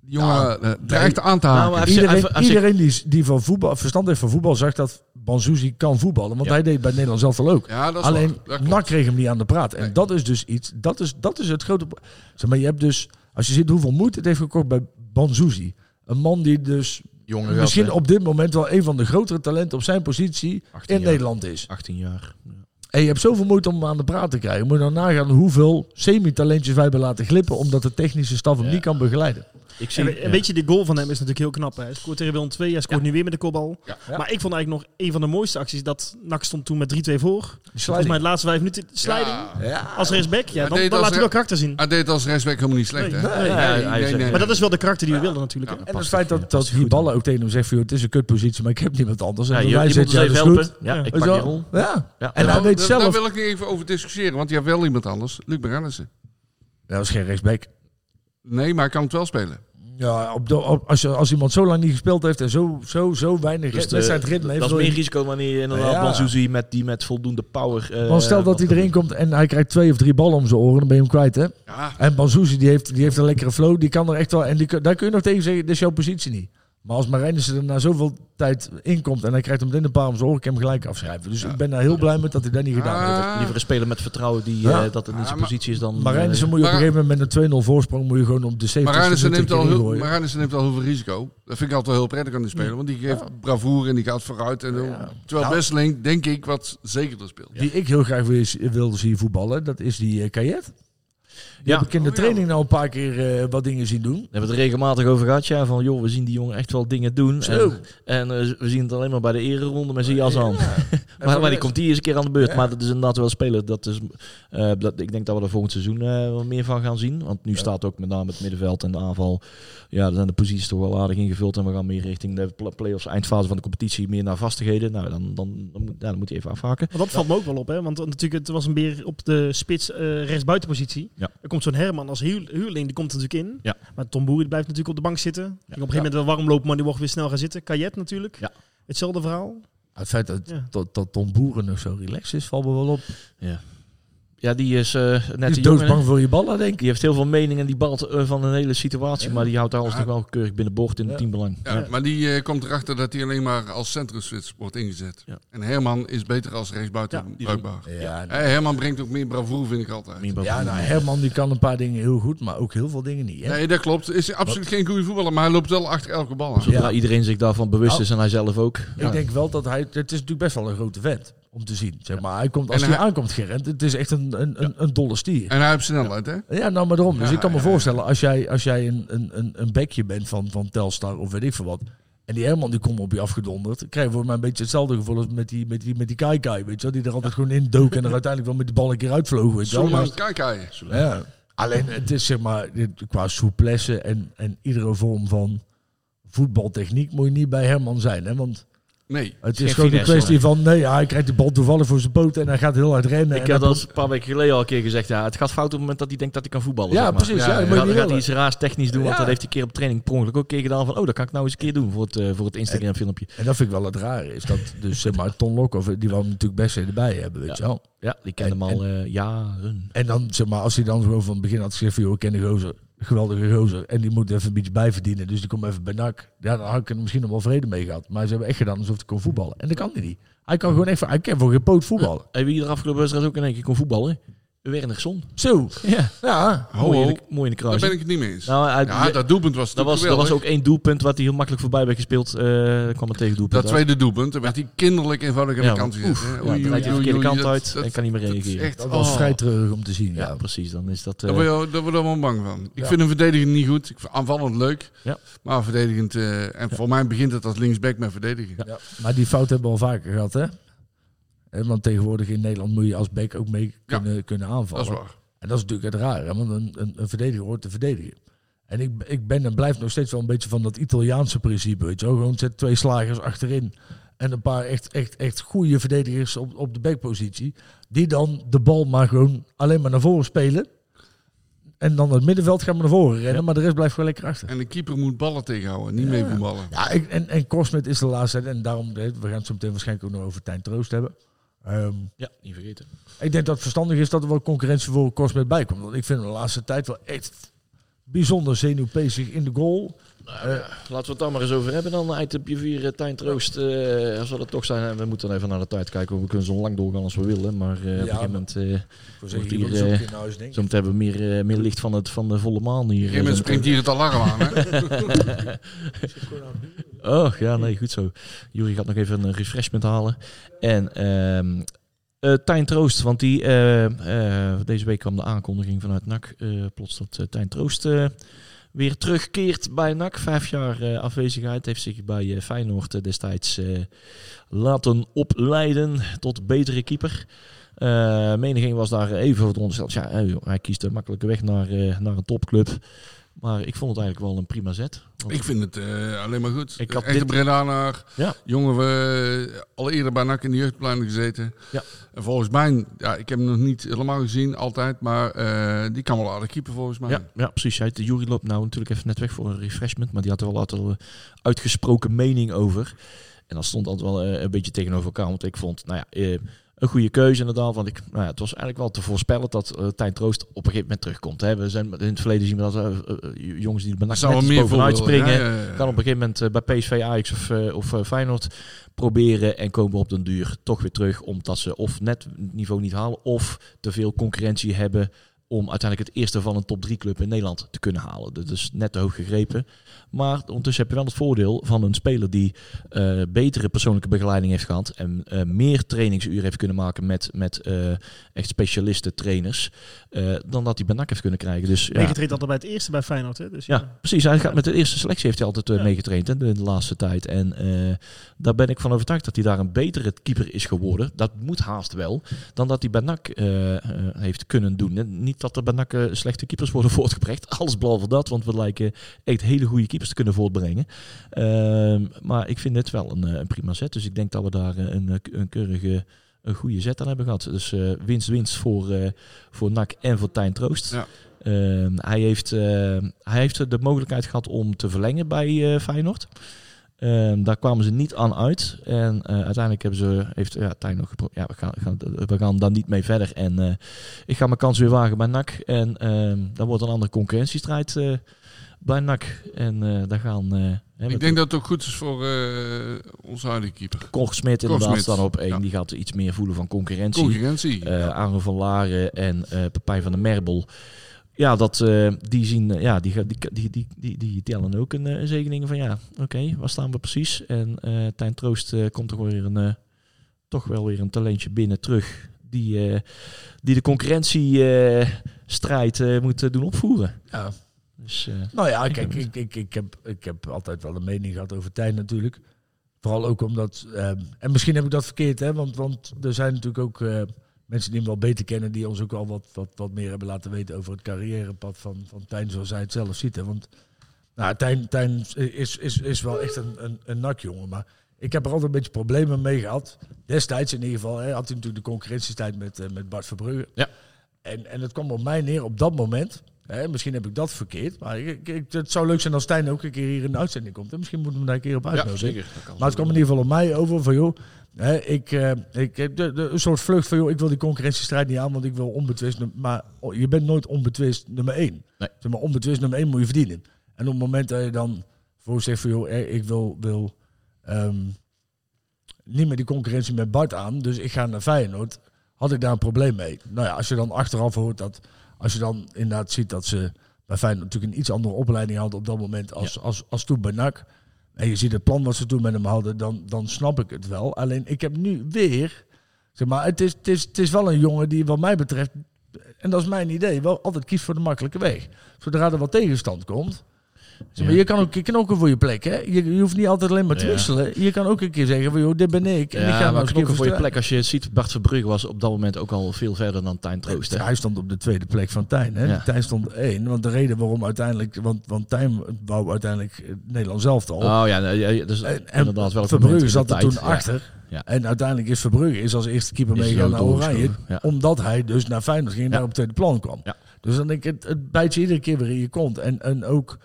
[SPEAKER 4] die jongen
[SPEAKER 3] Ja,
[SPEAKER 4] eh, dreigt aan te
[SPEAKER 2] Nou,
[SPEAKER 4] haken.
[SPEAKER 2] heeft-
[SPEAKER 3] Iedereen,
[SPEAKER 2] hij-
[SPEAKER 3] iedereen die, die van voetbal, verstand heeft van voetbal zag dat Banzuzi kan voetballen. Want
[SPEAKER 2] Ja.
[SPEAKER 3] hij deed bij Nederland zelf al ook.
[SPEAKER 4] ja, dat is
[SPEAKER 3] Alleen. NAC kreeg hem niet aan de praat. En
[SPEAKER 4] Nee.
[SPEAKER 3] dat is dus iets, dat is, dat is het grote... pro- Zeg maar, je hebt dus, als je ziet hoeveel moeite het heeft gekocht bij Banzuzi. Een man die dus
[SPEAKER 2] Jonge
[SPEAKER 3] misschien op dit moment wel een van de grotere talenten op zijn positie
[SPEAKER 2] 18
[SPEAKER 3] in
[SPEAKER 2] jaar.
[SPEAKER 3] Nederland is.
[SPEAKER 2] 18 jaar.
[SPEAKER 3] En je hebt zoveel moeite om hem aan de praat te krijgen. Moet je nou nagaan hoeveel semi-talentjes wij hebben laten glippen... omdat de technische staf hem
[SPEAKER 2] Ja.
[SPEAKER 3] niet kan begeleiden.
[SPEAKER 2] Ik zie,
[SPEAKER 5] En, weet je, de goal van hem is natuurlijk heel knap. Hè. Hij scoort tegen Willem 2, hij scoort nu weer met de kopbal.
[SPEAKER 4] Ja.
[SPEAKER 3] Ja.
[SPEAKER 5] Maar ik vond eigenlijk nog een van de mooiste acties dat NAC stond toen met 3-2 voor. Volgens mij de laatste vijf minuten sliding.
[SPEAKER 4] Ja.
[SPEAKER 3] Ja.
[SPEAKER 5] Als rechtsback, ja,
[SPEAKER 4] Hij
[SPEAKER 5] dan, dan laat hij wel karakter zien.
[SPEAKER 4] Hij deed als rechtsback helemaal niet slecht,
[SPEAKER 5] Nee,
[SPEAKER 4] hè?
[SPEAKER 5] nee.
[SPEAKER 2] hij- hij
[SPEAKER 5] Maar dat is wel de karakter die we wilden natuurlijk.
[SPEAKER 4] Ja.
[SPEAKER 3] En het feit dat,
[SPEAKER 2] ja,
[SPEAKER 3] dat die ballen ook tegen hem zegt... het is een kutpositie, maar ik heb niemand anders. En
[SPEAKER 2] Ja,
[SPEAKER 3] dan
[SPEAKER 2] je, moet
[SPEAKER 3] ja,
[SPEAKER 2] even
[SPEAKER 3] dat is
[SPEAKER 2] helpen.
[SPEAKER 3] goed.
[SPEAKER 2] Ja, ik pak
[SPEAKER 3] je
[SPEAKER 2] die
[SPEAKER 3] wel?
[SPEAKER 2] rol.
[SPEAKER 3] Ja.
[SPEAKER 2] Ja,
[SPEAKER 3] En
[SPEAKER 2] ja.
[SPEAKER 3] hij weet zelf...
[SPEAKER 4] Daar wil ik niet even over discussiëren, want je hebt wel iemand anders. Luc Berennissen.
[SPEAKER 3] Dat is geen rechtsback.
[SPEAKER 4] Nee, maar hij kan het wel spelen.
[SPEAKER 3] Ja, op de, op, als, je, als iemand zo lang niet gespeeld heeft en zo, zo, zo weinig
[SPEAKER 2] Dus
[SPEAKER 3] wedstrijdritme heeft...
[SPEAKER 2] dat is meer risico wanneer je inderdaad
[SPEAKER 3] Ja.
[SPEAKER 2] Banzuzi met die met voldoende power... eh,
[SPEAKER 3] Want stel dat hij erin komt en hij krijgt twee of drie ballen om zijn oren, dan ben je hem kwijt, hè?
[SPEAKER 4] Ja,
[SPEAKER 3] En Banzuzi, die heeft, die heeft een lekkere flow, die kan er echt wel... En die, daar kun je nog tegen zeggen, dit is jouw positie niet. Maar als Marijnissen er na zoveel tijd inkomt en hij krijgt hem meteen een paar om zijn oren, kan ik hem gelijk afschrijven. Dus
[SPEAKER 4] Ja.
[SPEAKER 3] ik ben daar heel blij met dat hij dat niet gedaan heeft.
[SPEAKER 4] Ah,
[SPEAKER 2] Liever een speler met vertrouwen die
[SPEAKER 3] Ja.
[SPEAKER 2] eh, dat het niet zijn
[SPEAKER 4] Ja, maar-
[SPEAKER 2] positie is dan...
[SPEAKER 3] Marijnissen
[SPEAKER 2] eh,
[SPEAKER 3] moet je op een gegeven moment met een 2-0 voorsprong moet je gewoon op de 70
[SPEAKER 4] Marijnissen neemt, al heel. Marijnissen neemt al heel veel risico. Dat vind ik altijd heel prettig aan die speler. Want die geeft bravoure en die gaat vooruit. En
[SPEAKER 3] Ja.
[SPEAKER 4] Terwijl
[SPEAKER 3] Nou.
[SPEAKER 4] Besseling, denk ik, wat zekerder speelt.
[SPEAKER 3] Die ik heel graag wil, wilde zien voetballen, dat is die uh. Die
[SPEAKER 2] Ja.
[SPEAKER 3] heb ik in de
[SPEAKER 4] Oh, ja.
[SPEAKER 3] training nou een paar keer eh, wat dingen zien doen.
[SPEAKER 2] Daar hebben we het regelmatig over gehad, ja. Van, joh, we zien die jongen echt wel dingen doen.
[SPEAKER 3] Zo.
[SPEAKER 2] En, en eh, we zien het alleen maar bij de ereronde met Zias aan.
[SPEAKER 3] Ja. <laughs>
[SPEAKER 2] maar, maar die komt hier eens een keer aan de beurt.
[SPEAKER 3] Ja.
[SPEAKER 2] Maar dat is inderdaad wel spelen. Dat is, eh, dat, ik denk dat we er volgend seizoen eh, wel meer van gaan zien. Want nu
[SPEAKER 3] Ja.
[SPEAKER 2] staat ook met name het middenveld en de aanval. Ja, dan zijn de posities toch wel aardig ingevuld. En we gaan meer richting de pl- play-offs, eindfase van de competitie. Meer naar vastigheden. Nou, dan, dan, dan, moet, ja, dan moet hij even afhaken.
[SPEAKER 5] Maar dat valt me ook wel op, hè? Want natuurlijk, het was een beer op de spits eh rechtsbuitenpositie.
[SPEAKER 2] Ja.
[SPEAKER 5] Er komt zo'n Herman als huur- huurling, die komt er natuurlijk in.
[SPEAKER 2] Ja.
[SPEAKER 5] Maar Tom Boer die blijft natuurlijk op de bank zitten. Ging op een gegeven moment wel warm lopen, maar die mocht weer snel gaan zitten. Kajet natuurlijk.
[SPEAKER 2] Ja.
[SPEAKER 5] Hetzelfde verhaal.
[SPEAKER 3] Het feit dat,
[SPEAKER 5] Ja.
[SPEAKER 3] dat, dat Tom Boeren nog zo relaxed is, valt me wel op.
[SPEAKER 2] Ja, die is eh, net
[SPEAKER 3] Die
[SPEAKER 2] de
[SPEAKER 3] is doodsbang voor je ballen, denk ik.
[SPEAKER 2] Die heeft heel veel meningen, die balt eh, van een hele situatie.
[SPEAKER 3] Ja.
[SPEAKER 2] Maar die houdt alles
[SPEAKER 4] Ja.
[SPEAKER 2] toch wel keurig binnen boord in het
[SPEAKER 3] Ja.
[SPEAKER 2] teambelang.
[SPEAKER 4] Ja, Maar die eh, komt erachter dat hij alleen maar als centrumswits wordt ingezet.
[SPEAKER 2] Ja.
[SPEAKER 4] En Herman is beter als rechtsbuiten
[SPEAKER 2] Ja,
[SPEAKER 4] bruikbaar.
[SPEAKER 3] Ja,
[SPEAKER 4] Eh, Herman brengt ook meer bravoure, vind ik altijd.
[SPEAKER 3] Ja nou, Herman die kan een paar dingen heel goed, maar ook heel veel dingen niet. Hè?
[SPEAKER 4] Nee, dat klopt. Is absoluut geen goede voetballer, maar hij loopt wel achter elke bal aan.
[SPEAKER 2] Zodra
[SPEAKER 3] Ja.
[SPEAKER 2] iedereen zich daarvan bewust
[SPEAKER 3] Nou,
[SPEAKER 2] is en hij zelf ook.
[SPEAKER 3] Ik denk wel dat hij... Het is natuurlijk best wel een grote vent om te zien. Zeg maar. hij komt, als
[SPEAKER 4] En
[SPEAKER 3] hij,
[SPEAKER 4] hij-
[SPEAKER 3] aankomt gerend, het is echt een, een, een, een dolle stier.
[SPEAKER 4] En hij heeft snelheid, hè?
[SPEAKER 3] Ja, nou maar daarom. Dus
[SPEAKER 4] Ja,
[SPEAKER 3] ik kan me voorstellen, als jij, als jij een, een, een, een bekje bent van, van Telstar of weet ik veel wat... En die Herman die komt op je afgedonderd. Krijg je voor mij een beetje hetzelfde gevoel als met die, met die, met die Kai Kai, weet je wel. Die er altijd gewoon in dook en er uiteindelijk wel met de bal een keer uitvloog, weet je wel.
[SPEAKER 4] Zomaar
[SPEAKER 3] Maar-
[SPEAKER 4] kijk hij.
[SPEAKER 3] Ja. Alleen het is zeg maar, qua souplesse en, en iedere vorm van voetbaltechniek moet je niet bij Herman zijn. Hè? Want
[SPEAKER 4] Nee.
[SPEAKER 3] het is gewoon een kwestie van, nee, ja, hij krijgt de bal toevallig voor zijn poten en hij gaat heel hard rennen.
[SPEAKER 2] Ik
[SPEAKER 3] en
[SPEAKER 2] had dat een paar weken geleden al een keer gezegd. Ja, het gaat fout op het moment dat hij denkt dat hij kan voetballen.
[SPEAKER 3] Ja,
[SPEAKER 2] zeg maar.
[SPEAKER 3] precies.
[SPEAKER 4] Ja,
[SPEAKER 3] Ja,
[SPEAKER 4] ja,
[SPEAKER 3] dat moet
[SPEAKER 2] Dan gaat hij iets raars technisch doen, want dat heeft hij een keer op training per ongeluk ook een keer gedaan. Van, oh, dat kan ik nou eens een keer doen voor het, eh, voor het Instagram filmpje.
[SPEAKER 3] En dat vind ik wel het rare. Is dat dus zeg maar Ton Lokhoff, die wou hem natuurlijk best erbij hebben, weet
[SPEAKER 2] Ja.
[SPEAKER 3] je wel.
[SPEAKER 2] Ja, die kende
[SPEAKER 3] En-
[SPEAKER 2] hem al eh, jaren.
[SPEAKER 3] En dan zeg maar, als hij dan gewoon van het begin had gezegd van, joh, ik ken de gozer, geweldige gozer. En die moet even beetje bijverdienen, dus die komt even bij NAC. Ja, dan had ik er misschien nog wel vrede mee gehad. Maar ze hebben echt gedaan alsof hij kon voetballen. En dat kan hij niet. Hij kan gewoon echt, hij kan voor geen poot voetballen.
[SPEAKER 2] Hey, wie er afgelopen wedstrijd ook in één keer kon voetballen? Wernersson.
[SPEAKER 3] Zo,
[SPEAKER 2] Ja,
[SPEAKER 3] ja.
[SPEAKER 4] Ho,
[SPEAKER 2] mooi, in de, mooi in de
[SPEAKER 4] Daar ben ik het niet mee eens.
[SPEAKER 2] Nou,
[SPEAKER 4] Ja, dat doelpunt was
[SPEAKER 2] dat was, dat was ook één doelpunt wat hij heel makkelijk voorbij werd gespeeld. eh kwam er tegen doelpunt
[SPEAKER 4] Dat
[SPEAKER 2] uit.
[SPEAKER 4] tweede doelpunt, daar werd hij kinderlijk eenvoudig aan
[SPEAKER 2] Ja,
[SPEAKER 4] de kant gezet.
[SPEAKER 2] ja, dan rijdt hij de verkeerde kant
[SPEAKER 4] dat-
[SPEAKER 2] uit en
[SPEAKER 4] dat-
[SPEAKER 2] kan niet meer
[SPEAKER 4] dat is
[SPEAKER 2] reageren.
[SPEAKER 4] echt-
[SPEAKER 3] Dat was
[SPEAKER 4] oh.
[SPEAKER 3] vrij treurig om te zien, ja.
[SPEAKER 2] Ja, precies. Dan is dat... Eh,
[SPEAKER 4] je, daar word je allemaal bang van. Ik
[SPEAKER 3] Ja.
[SPEAKER 4] vind een verdediger niet goed. Ik vind aanvallend leuk.
[SPEAKER 2] Ja.
[SPEAKER 4] Maar verdedigend... eh, en voor mij begint het als linksback met verdedigen.
[SPEAKER 3] Ja, maar die fout hebben we al vaker gehad, hè? Hè, Want tegenwoordig in Nederland moet je als back ook mee
[SPEAKER 4] Ja.
[SPEAKER 3] kunnen, kunnen aanvallen.
[SPEAKER 4] Dat is waar.
[SPEAKER 3] En dat is natuurlijk het rare, want een, een, een verdediger hoort te verdedigen. En ik, ik ben en blijf nog steeds wel een beetje van dat Italiaanse principe. Weet je wel? Gewoon zet twee slagers achterin. En een paar echt, echt, echt goede verdedigers op, op de backpositie. Die dan de bal maar gewoon alleen maar naar voren spelen. En dan het middenveld gaan we naar voren rennen. Maar de rest blijft gewoon lekker achter.
[SPEAKER 4] En de keeper moet ballen tegenhouden, niet mee voetballen.
[SPEAKER 3] Ja, en, en Korsmet is de laatste. En daarom, we gaan het zo meteen waarschijnlijk ook nog over Tijn Troost hebben. Ehm,
[SPEAKER 2] Ja, niet vergeten.
[SPEAKER 3] ik denk dat het verstandig is dat er wel concurrentie voor Korsmet bij komt. Want ik vind hem de laatste tijd wel echt bijzonder zenuwpezig in de goal.
[SPEAKER 2] Nou, Laten we het dan maar eens over hebben. Dan itemje 4, uh, Tijn Troost. eh zal het toch zijn. En we moeten dan even naar de tijd kijken. We kunnen zo lang doorgaan als we willen. Maar eh, op een gegeven moment... eh
[SPEAKER 3] Voor
[SPEAKER 2] Wordt
[SPEAKER 3] zeggen,
[SPEAKER 2] hier, eh,
[SPEAKER 3] in huis, denk ik.
[SPEAKER 2] zo meteen hebben we meer, eh, meer licht van, het, van de volle maan hier.
[SPEAKER 4] Op een gegeven moment
[SPEAKER 2] eh,
[SPEAKER 4] springt hier het alarm aan. Hè? <laughs>
[SPEAKER 2] Oh, ja, nee, goed zo. Jury gaat nog even een refreshment halen. En ehm eh, Tijn Troost, want die, eh, eh, deze week kwam de aankondiging vanuit NAC. eh, plots dat eh, Tijn Troost eh, weer terugkeert bij NAC. Vijf jaar eh, afwezigheid. Heeft zich bij eh, Feyenoord eh, destijds laten opleiden tot betere keeper. Eh menigeen was daar even voor ondersteld. Ja, hij kiest de makkelijke weg naar, naar een topclub. Maar ik vond het eigenlijk wel een prima zet.
[SPEAKER 4] Ik vind het eh, alleen maar goed.
[SPEAKER 2] Ik had
[SPEAKER 4] Echte
[SPEAKER 2] dit-
[SPEAKER 4] Bredanaar.
[SPEAKER 2] Ja.
[SPEAKER 4] Jongen, we al eerder bij NAC in de jeugdplein gezeten.
[SPEAKER 2] Ja.
[SPEAKER 4] En volgens mij, ja, ik heb hem nog niet helemaal gezien altijd, maar eh, die kan wel aardig keeper volgens mij.
[SPEAKER 2] Ja, ja, precies. Hij, de jury loopt nou natuurlijk even net weg voor een refreshment. Maar die had er wel altijd een uitgesproken mening over. En dat stond altijd wel eh, een beetje tegenover elkaar. Want ik vond, nou ja, eh, een goede keuze inderdaad. Want ik, nou ja, het was eigenlijk wel te voorspellen dat uh, Tijn Troost op een gegeven moment terugkomt. Hè. We zijn in het verleden zien we dat uh, uh, jongens die er
[SPEAKER 4] Zou meer
[SPEAKER 2] bovenuit springen.
[SPEAKER 4] Ja.
[SPEAKER 2] Kan op een gegeven moment bij PSV, Ajax of, of Feyenoord proberen en komen op den duur toch weer terug. Omdat ze of net het niveau niet halen of te veel concurrentie hebben om uiteindelijk het eerste van een top 3 club in Nederland te kunnen halen. Dat is net te hoog gegrepen. Maar ondertussen heb je wel het voordeel van een speler die uh, betere persoonlijke begeleiding heeft gehad en uh, meer trainingsuren heeft kunnen maken met, met uh, echt specialisten, trainers, dan dat hij bij NAC heeft kunnen krijgen. Dus, ja.
[SPEAKER 5] Meegetraind altijd bij het eerste bij Feyenoord. Hè? Dus,
[SPEAKER 2] ja, ja, precies. Hij gaat met de eerste selectie heeft hij altijd meegetraind de, de, laatste tijd. En daar ben ik van overtuigd dat hij daar een betere keeper is geworden. Dat moet haast wel, dan dat hij bij NAC heeft kunnen doen. Niet dat er bij NAC slechte keepers worden <laughs> voortgebracht. Alles behalve dat, want we lijken echt hele goede keepers te kunnen voortbrengen. Uh, maar ik vind het wel een, een, prima set. Dus ik denk dat we daar een, een keurige, een goede zet aan hebben gehad. Dus uh, winst, winst voor, uh, voor NAC en voor Tijn Troost.
[SPEAKER 4] Ja.
[SPEAKER 2] Uh, hij, heeft, hij heeft de mogelijkheid gehad om te verlengen bij Feyenoord. Daar kwamen ze niet aan uit. En uiteindelijk hebben ze, heeft ja, Tijn nog ja, we gaan, gaan, we gaan daar niet mee verder. En ik ga mijn kans weer wagen bij NAC. En dan wordt een andere concurrentiestrijd bij NAC. En daar gaan...
[SPEAKER 4] ik denk dat het ook goed is voor onze huidige keeper.
[SPEAKER 2] Koch Smit inderdaad staan op één. Ja. Die gaat iets meer voelen van concurrentie.
[SPEAKER 4] Concurrentie.
[SPEAKER 2] Ja. Arno van Laren en Pepijn van der Merbel. Ja, dat, uh, die, zien, uh, ja, die, die, die, die, die, die tellen ook een, een zegening van ja, oké, okay, waar staan we precies? En uh, Tijn Troost komt toch weer een, toch wel weer een talentje binnen terug. Die, die de concurrentiestrijd moet doen opvoeren.
[SPEAKER 3] Ja.
[SPEAKER 2] Dus,
[SPEAKER 3] nou ja, kijk, ik, ik, ik, heb, ik heb altijd wel een mening gehad over Tijn natuurlijk. Vooral ook omdat, en misschien heb ik dat verkeerd, hè, want, want er zijn natuurlijk ook mensen die hem wel beter kennen, die ons ook al wat, wat, wat meer hebben laten weten over het carrièrepad van, van Tijn, zoals hij het zelf ziet. Hè. Want nou, Tijn, Tijn is, is, is wel echt een, een, een nakjongen, maar ik heb er altijd een beetje problemen mee gehad. Destijds in ieder geval hè, had hij natuurlijk de concurrentiestijd met, uh, met Bart Verbrugge.
[SPEAKER 2] Ja.
[SPEAKER 3] En, en het kwam op mij neer op dat moment. Hè, misschien heb ik dat verkeerd, maar ik, ik, het zou leuk zijn als Stijn ook een keer hier in de uitzending komt. En misschien moeten we daar een keer op uitnodigen.
[SPEAKER 2] Ja, zeker.
[SPEAKER 3] Maar het kwam in ieder geval op mij over van joh, ik, uh, ik de, de, een soort vlucht van, joh, ik wil die concurrentiestrijd niet aan, want ik wil onbetwist. Maar je bent nooit onbetwist nummer één.
[SPEAKER 2] Nee.
[SPEAKER 3] Zeg maar onbetwist nummer één moet je verdienen. En op het moment dat je dan voor zegt van, joh, ik wil, wil um, niet meer die concurrentie met Bart aan, dus ik ga naar Feyenoord, had ik daar een probleem mee. Nou ja, als je dan achteraf hoort dat, als je dan inderdaad ziet dat ze bij Feyenoord natuurlijk een iets andere opleiding hadden op dat moment als, ja. als, als, als toen bij NAC en je ziet het plan wat ze toen met hem hadden, dan, dan snap ik het wel. Alleen ik heb nu weer, zeg maar, het is, het, is, het is wel een jongen die wat mij betreft, en dat is mijn idee, wel altijd kiest voor de makkelijke weg. Zodra er wat tegenstand komt, zeg maar, ja. je kan ook knokken voor je plek. Hè? Je, je hoeft niet altijd alleen maar te ja. wisselen. Je kan ook een keer zeggen van, joh, dit ben ik. En
[SPEAKER 2] ja,
[SPEAKER 3] ik ga
[SPEAKER 2] maar knokken voor je plek. Als je ziet, Bart Verbrugge was op dat moment ook al veel verder dan Tijn Troost.
[SPEAKER 3] Hè? Hij stond op de tweede plek van Tijn. Hè? Tijn stond één. Want de reden waarom uiteindelijk, want, want Tijn wou uiteindelijk Nederland zelf al.
[SPEAKER 2] Oh ja, dus
[SPEAKER 3] en,
[SPEAKER 2] inderdaad wel
[SPEAKER 3] Verbrugge zat er toen achter. Ja. En uiteindelijk is Verbrugge is als eerste keeper meegegaan naar Oranje. Ja. Omdat hij dus naar Feyenoord ging en daar op tweede plan kwam. Dus dan denk ik, het, het bijt je iedere keer weer in je kont. En, en ook...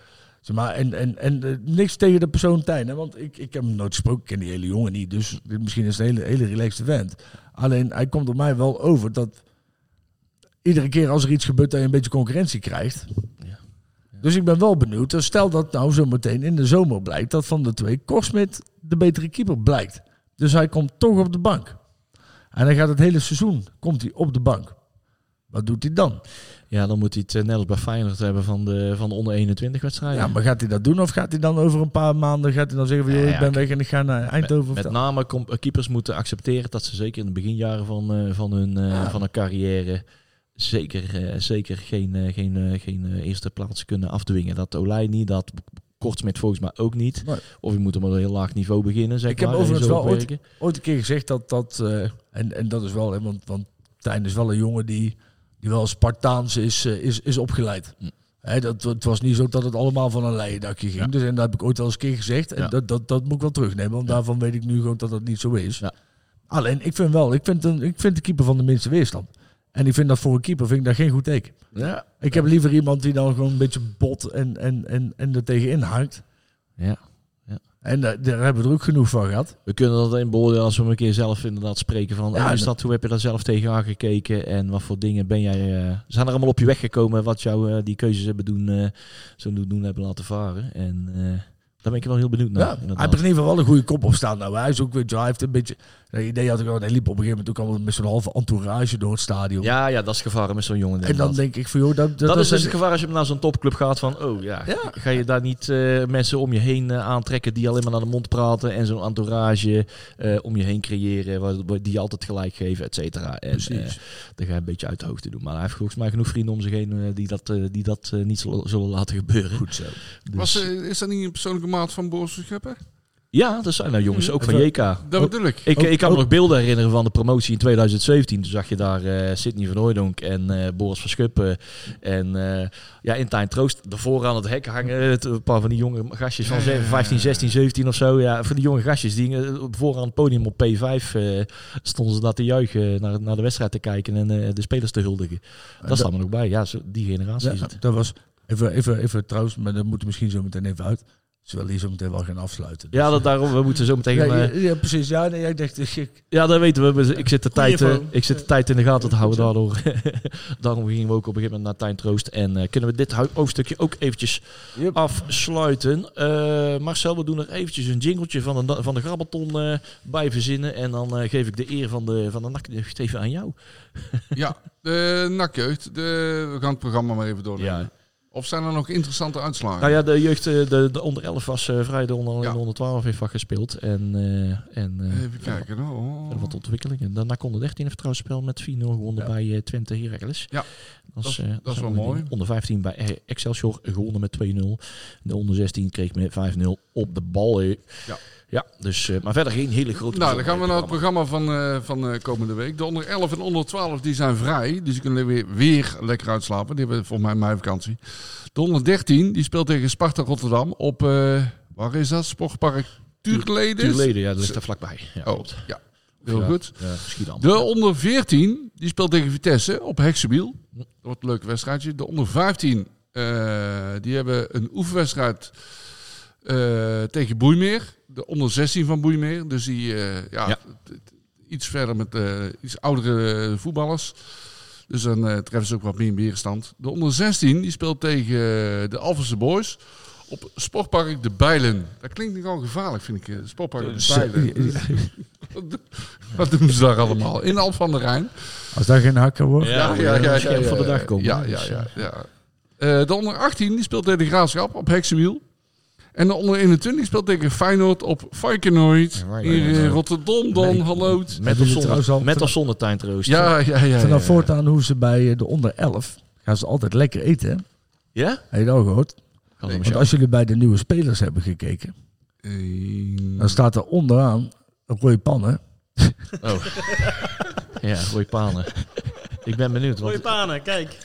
[SPEAKER 3] Zeg maar, en, en, en uh, niks tegen de persoon Tijn. Hè? Want ik, ik heb hem nooit gesproken. Ik ken die hele jongen niet. Dus misschien is het een hele, hele relaxed vent. Alleen hij komt op mij wel over dat iedere keer als er iets gebeurt dat je een beetje concurrentie krijgt.
[SPEAKER 2] Ja. Ja.
[SPEAKER 3] Dus ik ben wel benieuwd. Dus stel dat nou zo meteen in de zomer blijkt dat van de twee Korsmit de betere keeper blijkt. Dus hij komt toch op de bank. En hij gaat het hele seizoen komt hij op de bank. Wat doet hij dan?
[SPEAKER 2] Ja, dan moet hij het net als bij Feyenoord hebben van de, van de onder 21 wedstrijden.
[SPEAKER 3] Ja, maar gaat hij dat doen of gaat hij dan over een paar maanden gaat hij dan zeggen van ja, ja, ik ben weg en ik ga naar Eindhoven?
[SPEAKER 2] Met, met name keepers moeten accepteren dat ze zeker in de beginjaren van, uh, van, hun, ja. van hun carrière zeker, zeker geen, geen, geen eerste plaats kunnen afdwingen. Dat Olij niet, dat Kortsmit volgens mij ook niet.
[SPEAKER 3] Nee.
[SPEAKER 2] Of je moet op een heel laag niveau beginnen. Zeg
[SPEAKER 3] ik heb
[SPEAKER 2] maar,
[SPEAKER 3] overigens wel ooit, ooit een keer gezegd dat dat, en, en dat is wel, hè, want, want Tijn is wel een jongen die die wel Spartaans is, uh, is, is opgeleid.
[SPEAKER 2] Hm.
[SPEAKER 3] He, dat, het was niet zo dat het allemaal van een leien dakje ging.
[SPEAKER 2] Ja.
[SPEAKER 3] Dus, en dat heb ik ooit al eens een keer gezegd. En
[SPEAKER 2] Ja.
[SPEAKER 3] dat, dat, dat moet ik wel terugnemen. Want
[SPEAKER 2] Ja.
[SPEAKER 3] daarvan weet ik nu gewoon dat dat niet zo is.
[SPEAKER 2] Ja.
[SPEAKER 3] Alleen, ik vind wel, ik vind, een, ik vind de keeper van de minste weerstand. En ik vind dat voor een keeper vind ik dat geen goed teken.
[SPEAKER 2] Ja.
[SPEAKER 3] Ik heb liever iemand die dan gewoon een beetje bot en, en, en, en er tegenin hangt.
[SPEAKER 2] Ja.
[SPEAKER 3] En da- daar hebben we er ook genoeg van gehad.
[SPEAKER 2] We kunnen dat in beoordelen als we een keer zelf inderdaad spreken van...
[SPEAKER 3] Ja,
[SPEAKER 2] hoe is dat, hoe heb je daar zelf tegenaan gekeken? En wat voor dingen ben jij... eh, zijn er allemaal op je weg gekomen wat jou eh, die keuzes hebben doen, eh, zo doen, doen hebben laten varen? En daar ben ik wel heel benieuwd naar.
[SPEAKER 3] Ja, hij heeft in ieder geval wel een goede kop op staan. Nou, hij is ook, weet je, wel, hij heeft een beetje... Dat idee had ik ook, hij liep op een gegeven moment ook allemaal met zo'n halve entourage door het stadion.
[SPEAKER 2] ja, ja, dat is gevaar met zo'n jongen.
[SPEAKER 3] en dan denk ik van, joh, dat,
[SPEAKER 2] dat, is dus het gevaar als je naar zo'n topclub gaat van, oh ja,
[SPEAKER 3] Ja.
[SPEAKER 2] ga je daar niet eh, mensen om je heen eh, aantrekken die alleen maar naar de mond praten en zo'n entourage eh, om je heen creëren die je altijd gelijk geven, et cetera. En
[SPEAKER 3] Precies.
[SPEAKER 2] eh, dan ga je een beetje uit de hoogte doen. Maar hij heeft volgens mij genoeg vrienden om zich heen eh, die dat, eh, die dat eh, niet zullen, zullen laten gebeuren.
[SPEAKER 3] Goed zo.
[SPEAKER 2] Dus-
[SPEAKER 4] Was, eh, is dat niet een persoonlijke maat van Boris Verschuppen?
[SPEAKER 2] ja, dat zijn nou jongens, ook van JK.
[SPEAKER 4] Dat bedoel ik.
[SPEAKER 2] Ik, ik kan me nog beelden herinneren van de promotie in 2017. Toen zag je daar eh Sidney van Hooijdonk en eh, Boris van Schuppen. En eh, ja, in Tijn Troost ervoor aan het hek hangen. Het- Een paar van die jonge gastjes van
[SPEAKER 4] Ja, ja, ja,
[SPEAKER 2] 15,
[SPEAKER 4] ja.
[SPEAKER 2] 16, 17 of zo. Ja, van die jonge gastjes die eh, voor aan het podium op P5 eh, stonden ze daar te juichen. Naar, naar de wedstrijd te kijken en eh, de spelers te huldigen. Dat staat er nog bij. Ja, zo, die generatie
[SPEAKER 3] Ja,
[SPEAKER 2] is het.
[SPEAKER 3] dat was... Even, even, even trouwens, maar dat moeten we misschien zo meteen even uit. Ze willen hier zo meteen wel gaan afsluiten.
[SPEAKER 2] Ja, dat, daarom, we moeten zo meteen...
[SPEAKER 3] ja,
[SPEAKER 2] eh,
[SPEAKER 3] ja, ja, precies. Ja, nee, ik dacht, ik,
[SPEAKER 2] Ja, dat weten we. Ik zit de tijd, eh, ik zit de tijd in de gaten te houden. Daardoor, <laughs> daarom gingen we ook op een gegeven moment naar Tijn Troost. En eh, kunnen we dit hoofdstukje ook eventjes
[SPEAKER 3] Yep.
[SPEAKER 2] afsluiten. Eh, Marcel, we doen er eventjes een jingletje van de, van de grabbelton eh, bij verzinnen. En dan eh, geef ik de eer van de, van de nakjeugd even aan jou.
[SPEAKER 4] Ja, de nakjeugd. De, we gaan het programma maar even doornemen.
[SPEAKER 2] Ja.
[SPEAKER 4] Of zijn er nog interessante uitslagen?
[SPEAKER 2] Nou ja, de jeugd, eh, de, de onder 11 was eh, vrij. De onder,
[SPEAKER 4] Ja.
[SPEAKER 2] de onder 12 heeft wat gespeeld. En, eh, en eh,
[SPEAKER 4] Even kijken. Oh.
[SPEAKER 2] wat ontwikkelingen. Daarna kon de 13 heeft trouwens spel met 4-0 gewonnen
[SPEAKER 3] Ja.
[SPEAKER 2] bij Twente Heracles.
[SPEAKER 4] Ja,
[SPEAKER 2] dat is,
[SPEAKER 4] dat- dat is
[SPEAKER 2] zijn
[SPEAKER 4] wel
[SPEAKER 2] we
[SPEAKER 4] mooi.
[SPEAKER 2] Onder 15 bij eh, Excelsior gewonnen met 2-0. De onder 16 kreeg met 5-0 op de bal.
[SPEAKER 4] Ja.
[SPEAKER 2] Ja, dus, eh, maar verder geen hele grote...
[SPEAKER 4] Nou, dan gaan we naar het
[SPEAKER 2] programma.
[SPEAKER 4] van, eh, van eh, komende week. De onder 11 en onder 12 die zijn vrij. Dus die kunnen weer, weer lekker uitslapen. Die hebben volgens mij mijn vakantie. De onder 13 die speelt tegen Sparta Rotterdam op... waar is dat? Sportpark Tuurleden?
[SPEAKER 2] Tuurleden, ja, dat ligt daar vlakbij. Ja,
[SPEAKER 4] Oh,
[SPEAKER 2] klopt.
[SPEAKER 4] ja. Heel
[SPEAKER 2] Ja,
[SPEAKER 4] goed.
[SPEAKER 2] Ja.
[SPEAKER 4] De onder 14 die speelt tegen Vitesse op Heksenbiel. Dat wordt een leuk wedstrijdje. De onder 15 eh, die hebben een oefenwedstrijd tegen Boeimeer. De onder 16 van Boeimeer. Dus die eh, ja,
[SPEAKER 2] Ja.
[SPEAKER 4] iets verder met eh, iets oudere voetballers. Dus dan eh, treffen ze ook wat meer weerstand. De onder 16 die speelt tegen eh, de Alphense Boys op Sportpark De Bijlen. Dat klinkt nogal gevaarlijk, vind ik. eh, Sportpark De Bijlen. <laughs> <laughs> Wat doen- ze daar allemaal? In Alp van der Rijn.
[SPEAKER 3] als dat geen hakker wordt.
[SPEAKER 2] Ja,
[SPEAKER 4] ja, ja, ja,
[SPEAKER 2] voor de dag komen.
[SPEAKER 4] Ja, ja, ja.
[SPEAKER 2] eh,
[SPEAKER 4] ja. Eh, de onder 18 die speelt tegen de Graafschap op Heksenwiel. En de onder 21 speelt tegen Feyenoord op.
[SPEAKER 2] Ja,
[SPEAKER 4] Hier in
[SPEAKER 2] Feyenoord.
[SPEAKER 4] Rotterdam dan,
[SPEAKER 3] Nee.
[SPEAKER 4] hallo.
[SPEAKER 2] Met of zonder, met of zonder tuintroost.
[SPEAKER 4] Ja, ja, ja. ja,
[SPEAKER 3] Vanaf
[SPEAKER 4] ja.
[SPEAKER 3] voortaan hoe ze bij eh, de onder 11 gaan ze altijd lekker eten. hè?
[SPEAKER 2] Ja?
[SPEAKER 3] Heb je dat al gehoord? Want als jullie bij de nieuwe spelers hebben gekeken, dan staat er onderaan rode pannen. <laughs>
[SPEAKER 2] Oh. ja, goeie panen. Ik ben benieuwd.
[SPEAKER 5] Mooie
[SPEAKER 2] Want
[SPEAKER 5] panen, kijk.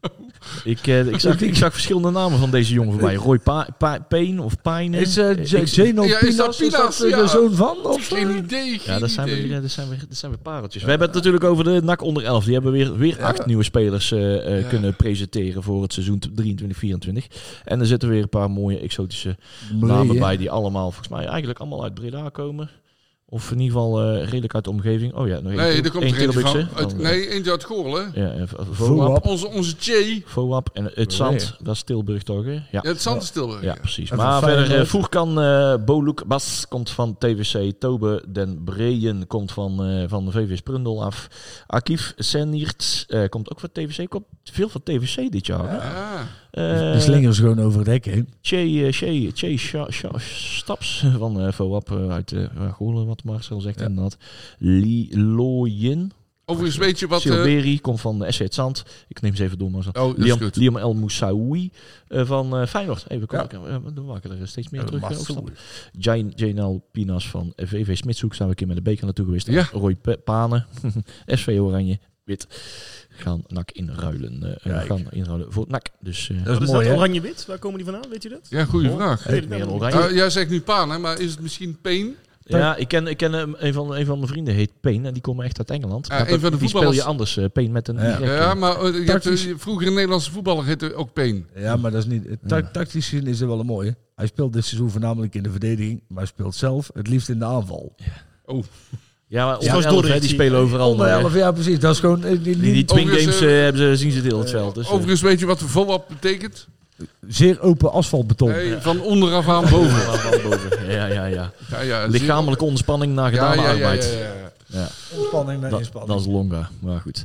[SPEAKER 5] <laughs>
[SPEAKER 2] ik, eh, ik, zag, ik zag verschillende namen van deze jongen voorbij. Roy pa Pa- Payne of Payne.
[SPEAKER 3] Is uh,
[SPEAKER 2] Ik-
[SPEAKER 3] Zeno
[SPEAKER 4] Ja, is dat
[SPEAKER 3] Pinas, is dat
[SPEAKER 4] Pinas?
[SPEAKER 3] eh,
[SPEAKER 4] Ja.
[SPEAKER 3] de zoon van? Of,
[SPEAKER 4] Geen
[SPEAKER 3] eh?
[SPEAKER 4] idee, geen
[SPEAKER 2] Ja, dat zijn,
[SPEAKER 4] idee.
[SPEAKER 2] weer, dat, zijn weer, dat zijn weer pareltjes. We hebben het natuurlijk over de NAC onder 11. Die hebben weer, weer acht nieuwe spelers eh, eh,
[SPEAKER 4] Ja.
[SPEAKER 2] kunnen presenteren voor het seizoen 23-24. En er zitten weer een paar mooie exotische namen
[SPEAKER 3] Bree, hè?
[SPEAKER 2] bij die allemaal, volgens mij, eigenlijk allemaal uit Breda komen. Of in ieder geval eh, redelijk uit de omgeving. Oh ja, nog één
[SPEAKER 4] Nee, er komt
[SPEAKER 2] één
[SPEAKER 4] er eentje van. Uit, nee, eentje uit Goorlen.
[SPEAKER 2] Ja, en Vo-
[SPEAKER 3] Voap.
[SPEAKER 4] Onze, onze Che.
[SPEAKER 2] Voap en het Zand, dat is Tilburg toch? Hè? Ja.
[SPEAKER 4] Ja, het Zand is Tilburg.
[SPEAKER 2] Ja,
[SPEAKER 4] ja.
[SPEAKER 2] precies. Maar verder, uh, Voerkan uh, Boluk Bas komt van TVC. Tobe Den Breyen komt van, eh, van de VV Sprundel af. Akif Senierts eh, komt ook van TVC. Komt veel van TVC dit jaar. hè?
[SPEAKER 4] Ja.
[SPEAKER 3] Die slingeren ze gewoon over het hek heen.
[SPEAKER 2] Che, eh, che, che Staps van uh, Voap uit uh, Goorlen, wat Marcel zegt
[SPEAKER 3] Ja.
[SPEAKER 2] inderdaad. Li Loyen.
[SPEAKER 4] Overigens weet je wat... eh,
[SPEAKER 2] Silberi komt van de SC Het Zand. Ik neem ze even door, Marcel.
[SPEAKER 4] oh, dat is
[SPEAKER 2] Liam,
[SPEAKER 4] goed.
[SPEAKER 2] Liam El Moussaoui eh, van eh, Feyenoord. Even
[SPEAKER 3] Ja.
[SPEAKER 2] kijken. eh, Dan maken er steeds meer
[SPEAKER 3] Ja,
[SPEAKER 2] terug. Jane- Janel Pinas van VV Smitshoek. Zijn we een keer met de beker naartoe geweest.
[SPEAKER 4] Ja.
[SPEAKER 2] Roy Panen. <laughs> SV Oranje. Wit. Gaan NAC inruilen. eh,
[SPEAKER 3] Kijk.
[SPEAKER 2] gaan inruilen voor NAC. Dus eh,
[SPEAKER 3] Dat
[SPEAKER 5] Wat
[SPEAKER 3] is
[SPEAKER 5] is
[SPEAKER 3] mooi,
[SPEAKER 5] dat? Oranje-wit? Waar komen die vandaan? Weet u dat?
[SPEAKER 4] Ja, goede vraag.
[SPEAKER 5] Weet
[SPEAKER 2] meer oranje.
[SPEAKER 4] Jij zegt nu Paan, hè, maar is het misschien Peen?
[SPEAKER 2] Ja, ik ken, ik ken een, van, een van mijn vrienden, heet Peen. En die komen echt uit Engeland.
[SPEAKER 4] Ja,
[SPEAKER 2] Maar
[SPEAKER 4] een van de
[SPEAKER 2] die speel
[SPEAKER 4] voetballers-
[SPEAKER 2] je anders, eh Peen met een
[SPEAKER 3] Ja.
[SPEAKER 4] Ja, maar je hebt, vroeger een Nederlandse voetballer heette ook Peen.
[SPEAKER 3] Ja, maar dat is niet. ta- Tactisch gezien is het wel een mooie. Hij speelt dit seizoen voornamelijk in de verdediging, maar hij speelt zelf het liefst in de aanval.
[SPEAKER 4] Oh,
[SPEAKER 2] Ja, maar elf, hè,
[SPEAKER 5] Dordrecht,
[SPEAKER 2] die spelen overal.
[SPEAKER 3] Onder
[SPEAKER 2] eh,
[SPEAKER 3] 11, ja precies. Dat is gewoon. eh, die-
[SPEAKER 2] die,
[SPEAKER 3] die-
[SPEAKER 2] die Twin Games
[SPEAKER 4] eh,
[SPEAKER 2] eh, hebben ze, zien ze deel het veld. Dus, eh,
[SPEAKER 4] overigens weet je wat volop betekent?
[SPEAKER 3] zeer open asfaltbeton.
[SPEAKER 4] Nee, van onderaf aan boven. <laughs>
[SPEAKER 2] Ja, ja, ja.
[SPEAKER 4] Ja, ja,
[SPEAKER 2] Lichamelijke onderspanning na
[SPEAKER 4] ja,
[SPEAKER 2] gedane
[SPEAKER 4] ja, ja, ja,
[SPEAKER 2] arbeid.
[SPEAKER 4] ja, ja.
[SPEAKER 3] Ontspanning met
[SPEAKER 2] Dat,
[SPEAKER 3] inspanning.
[SPEAKER 2] dat is longa, maar goed.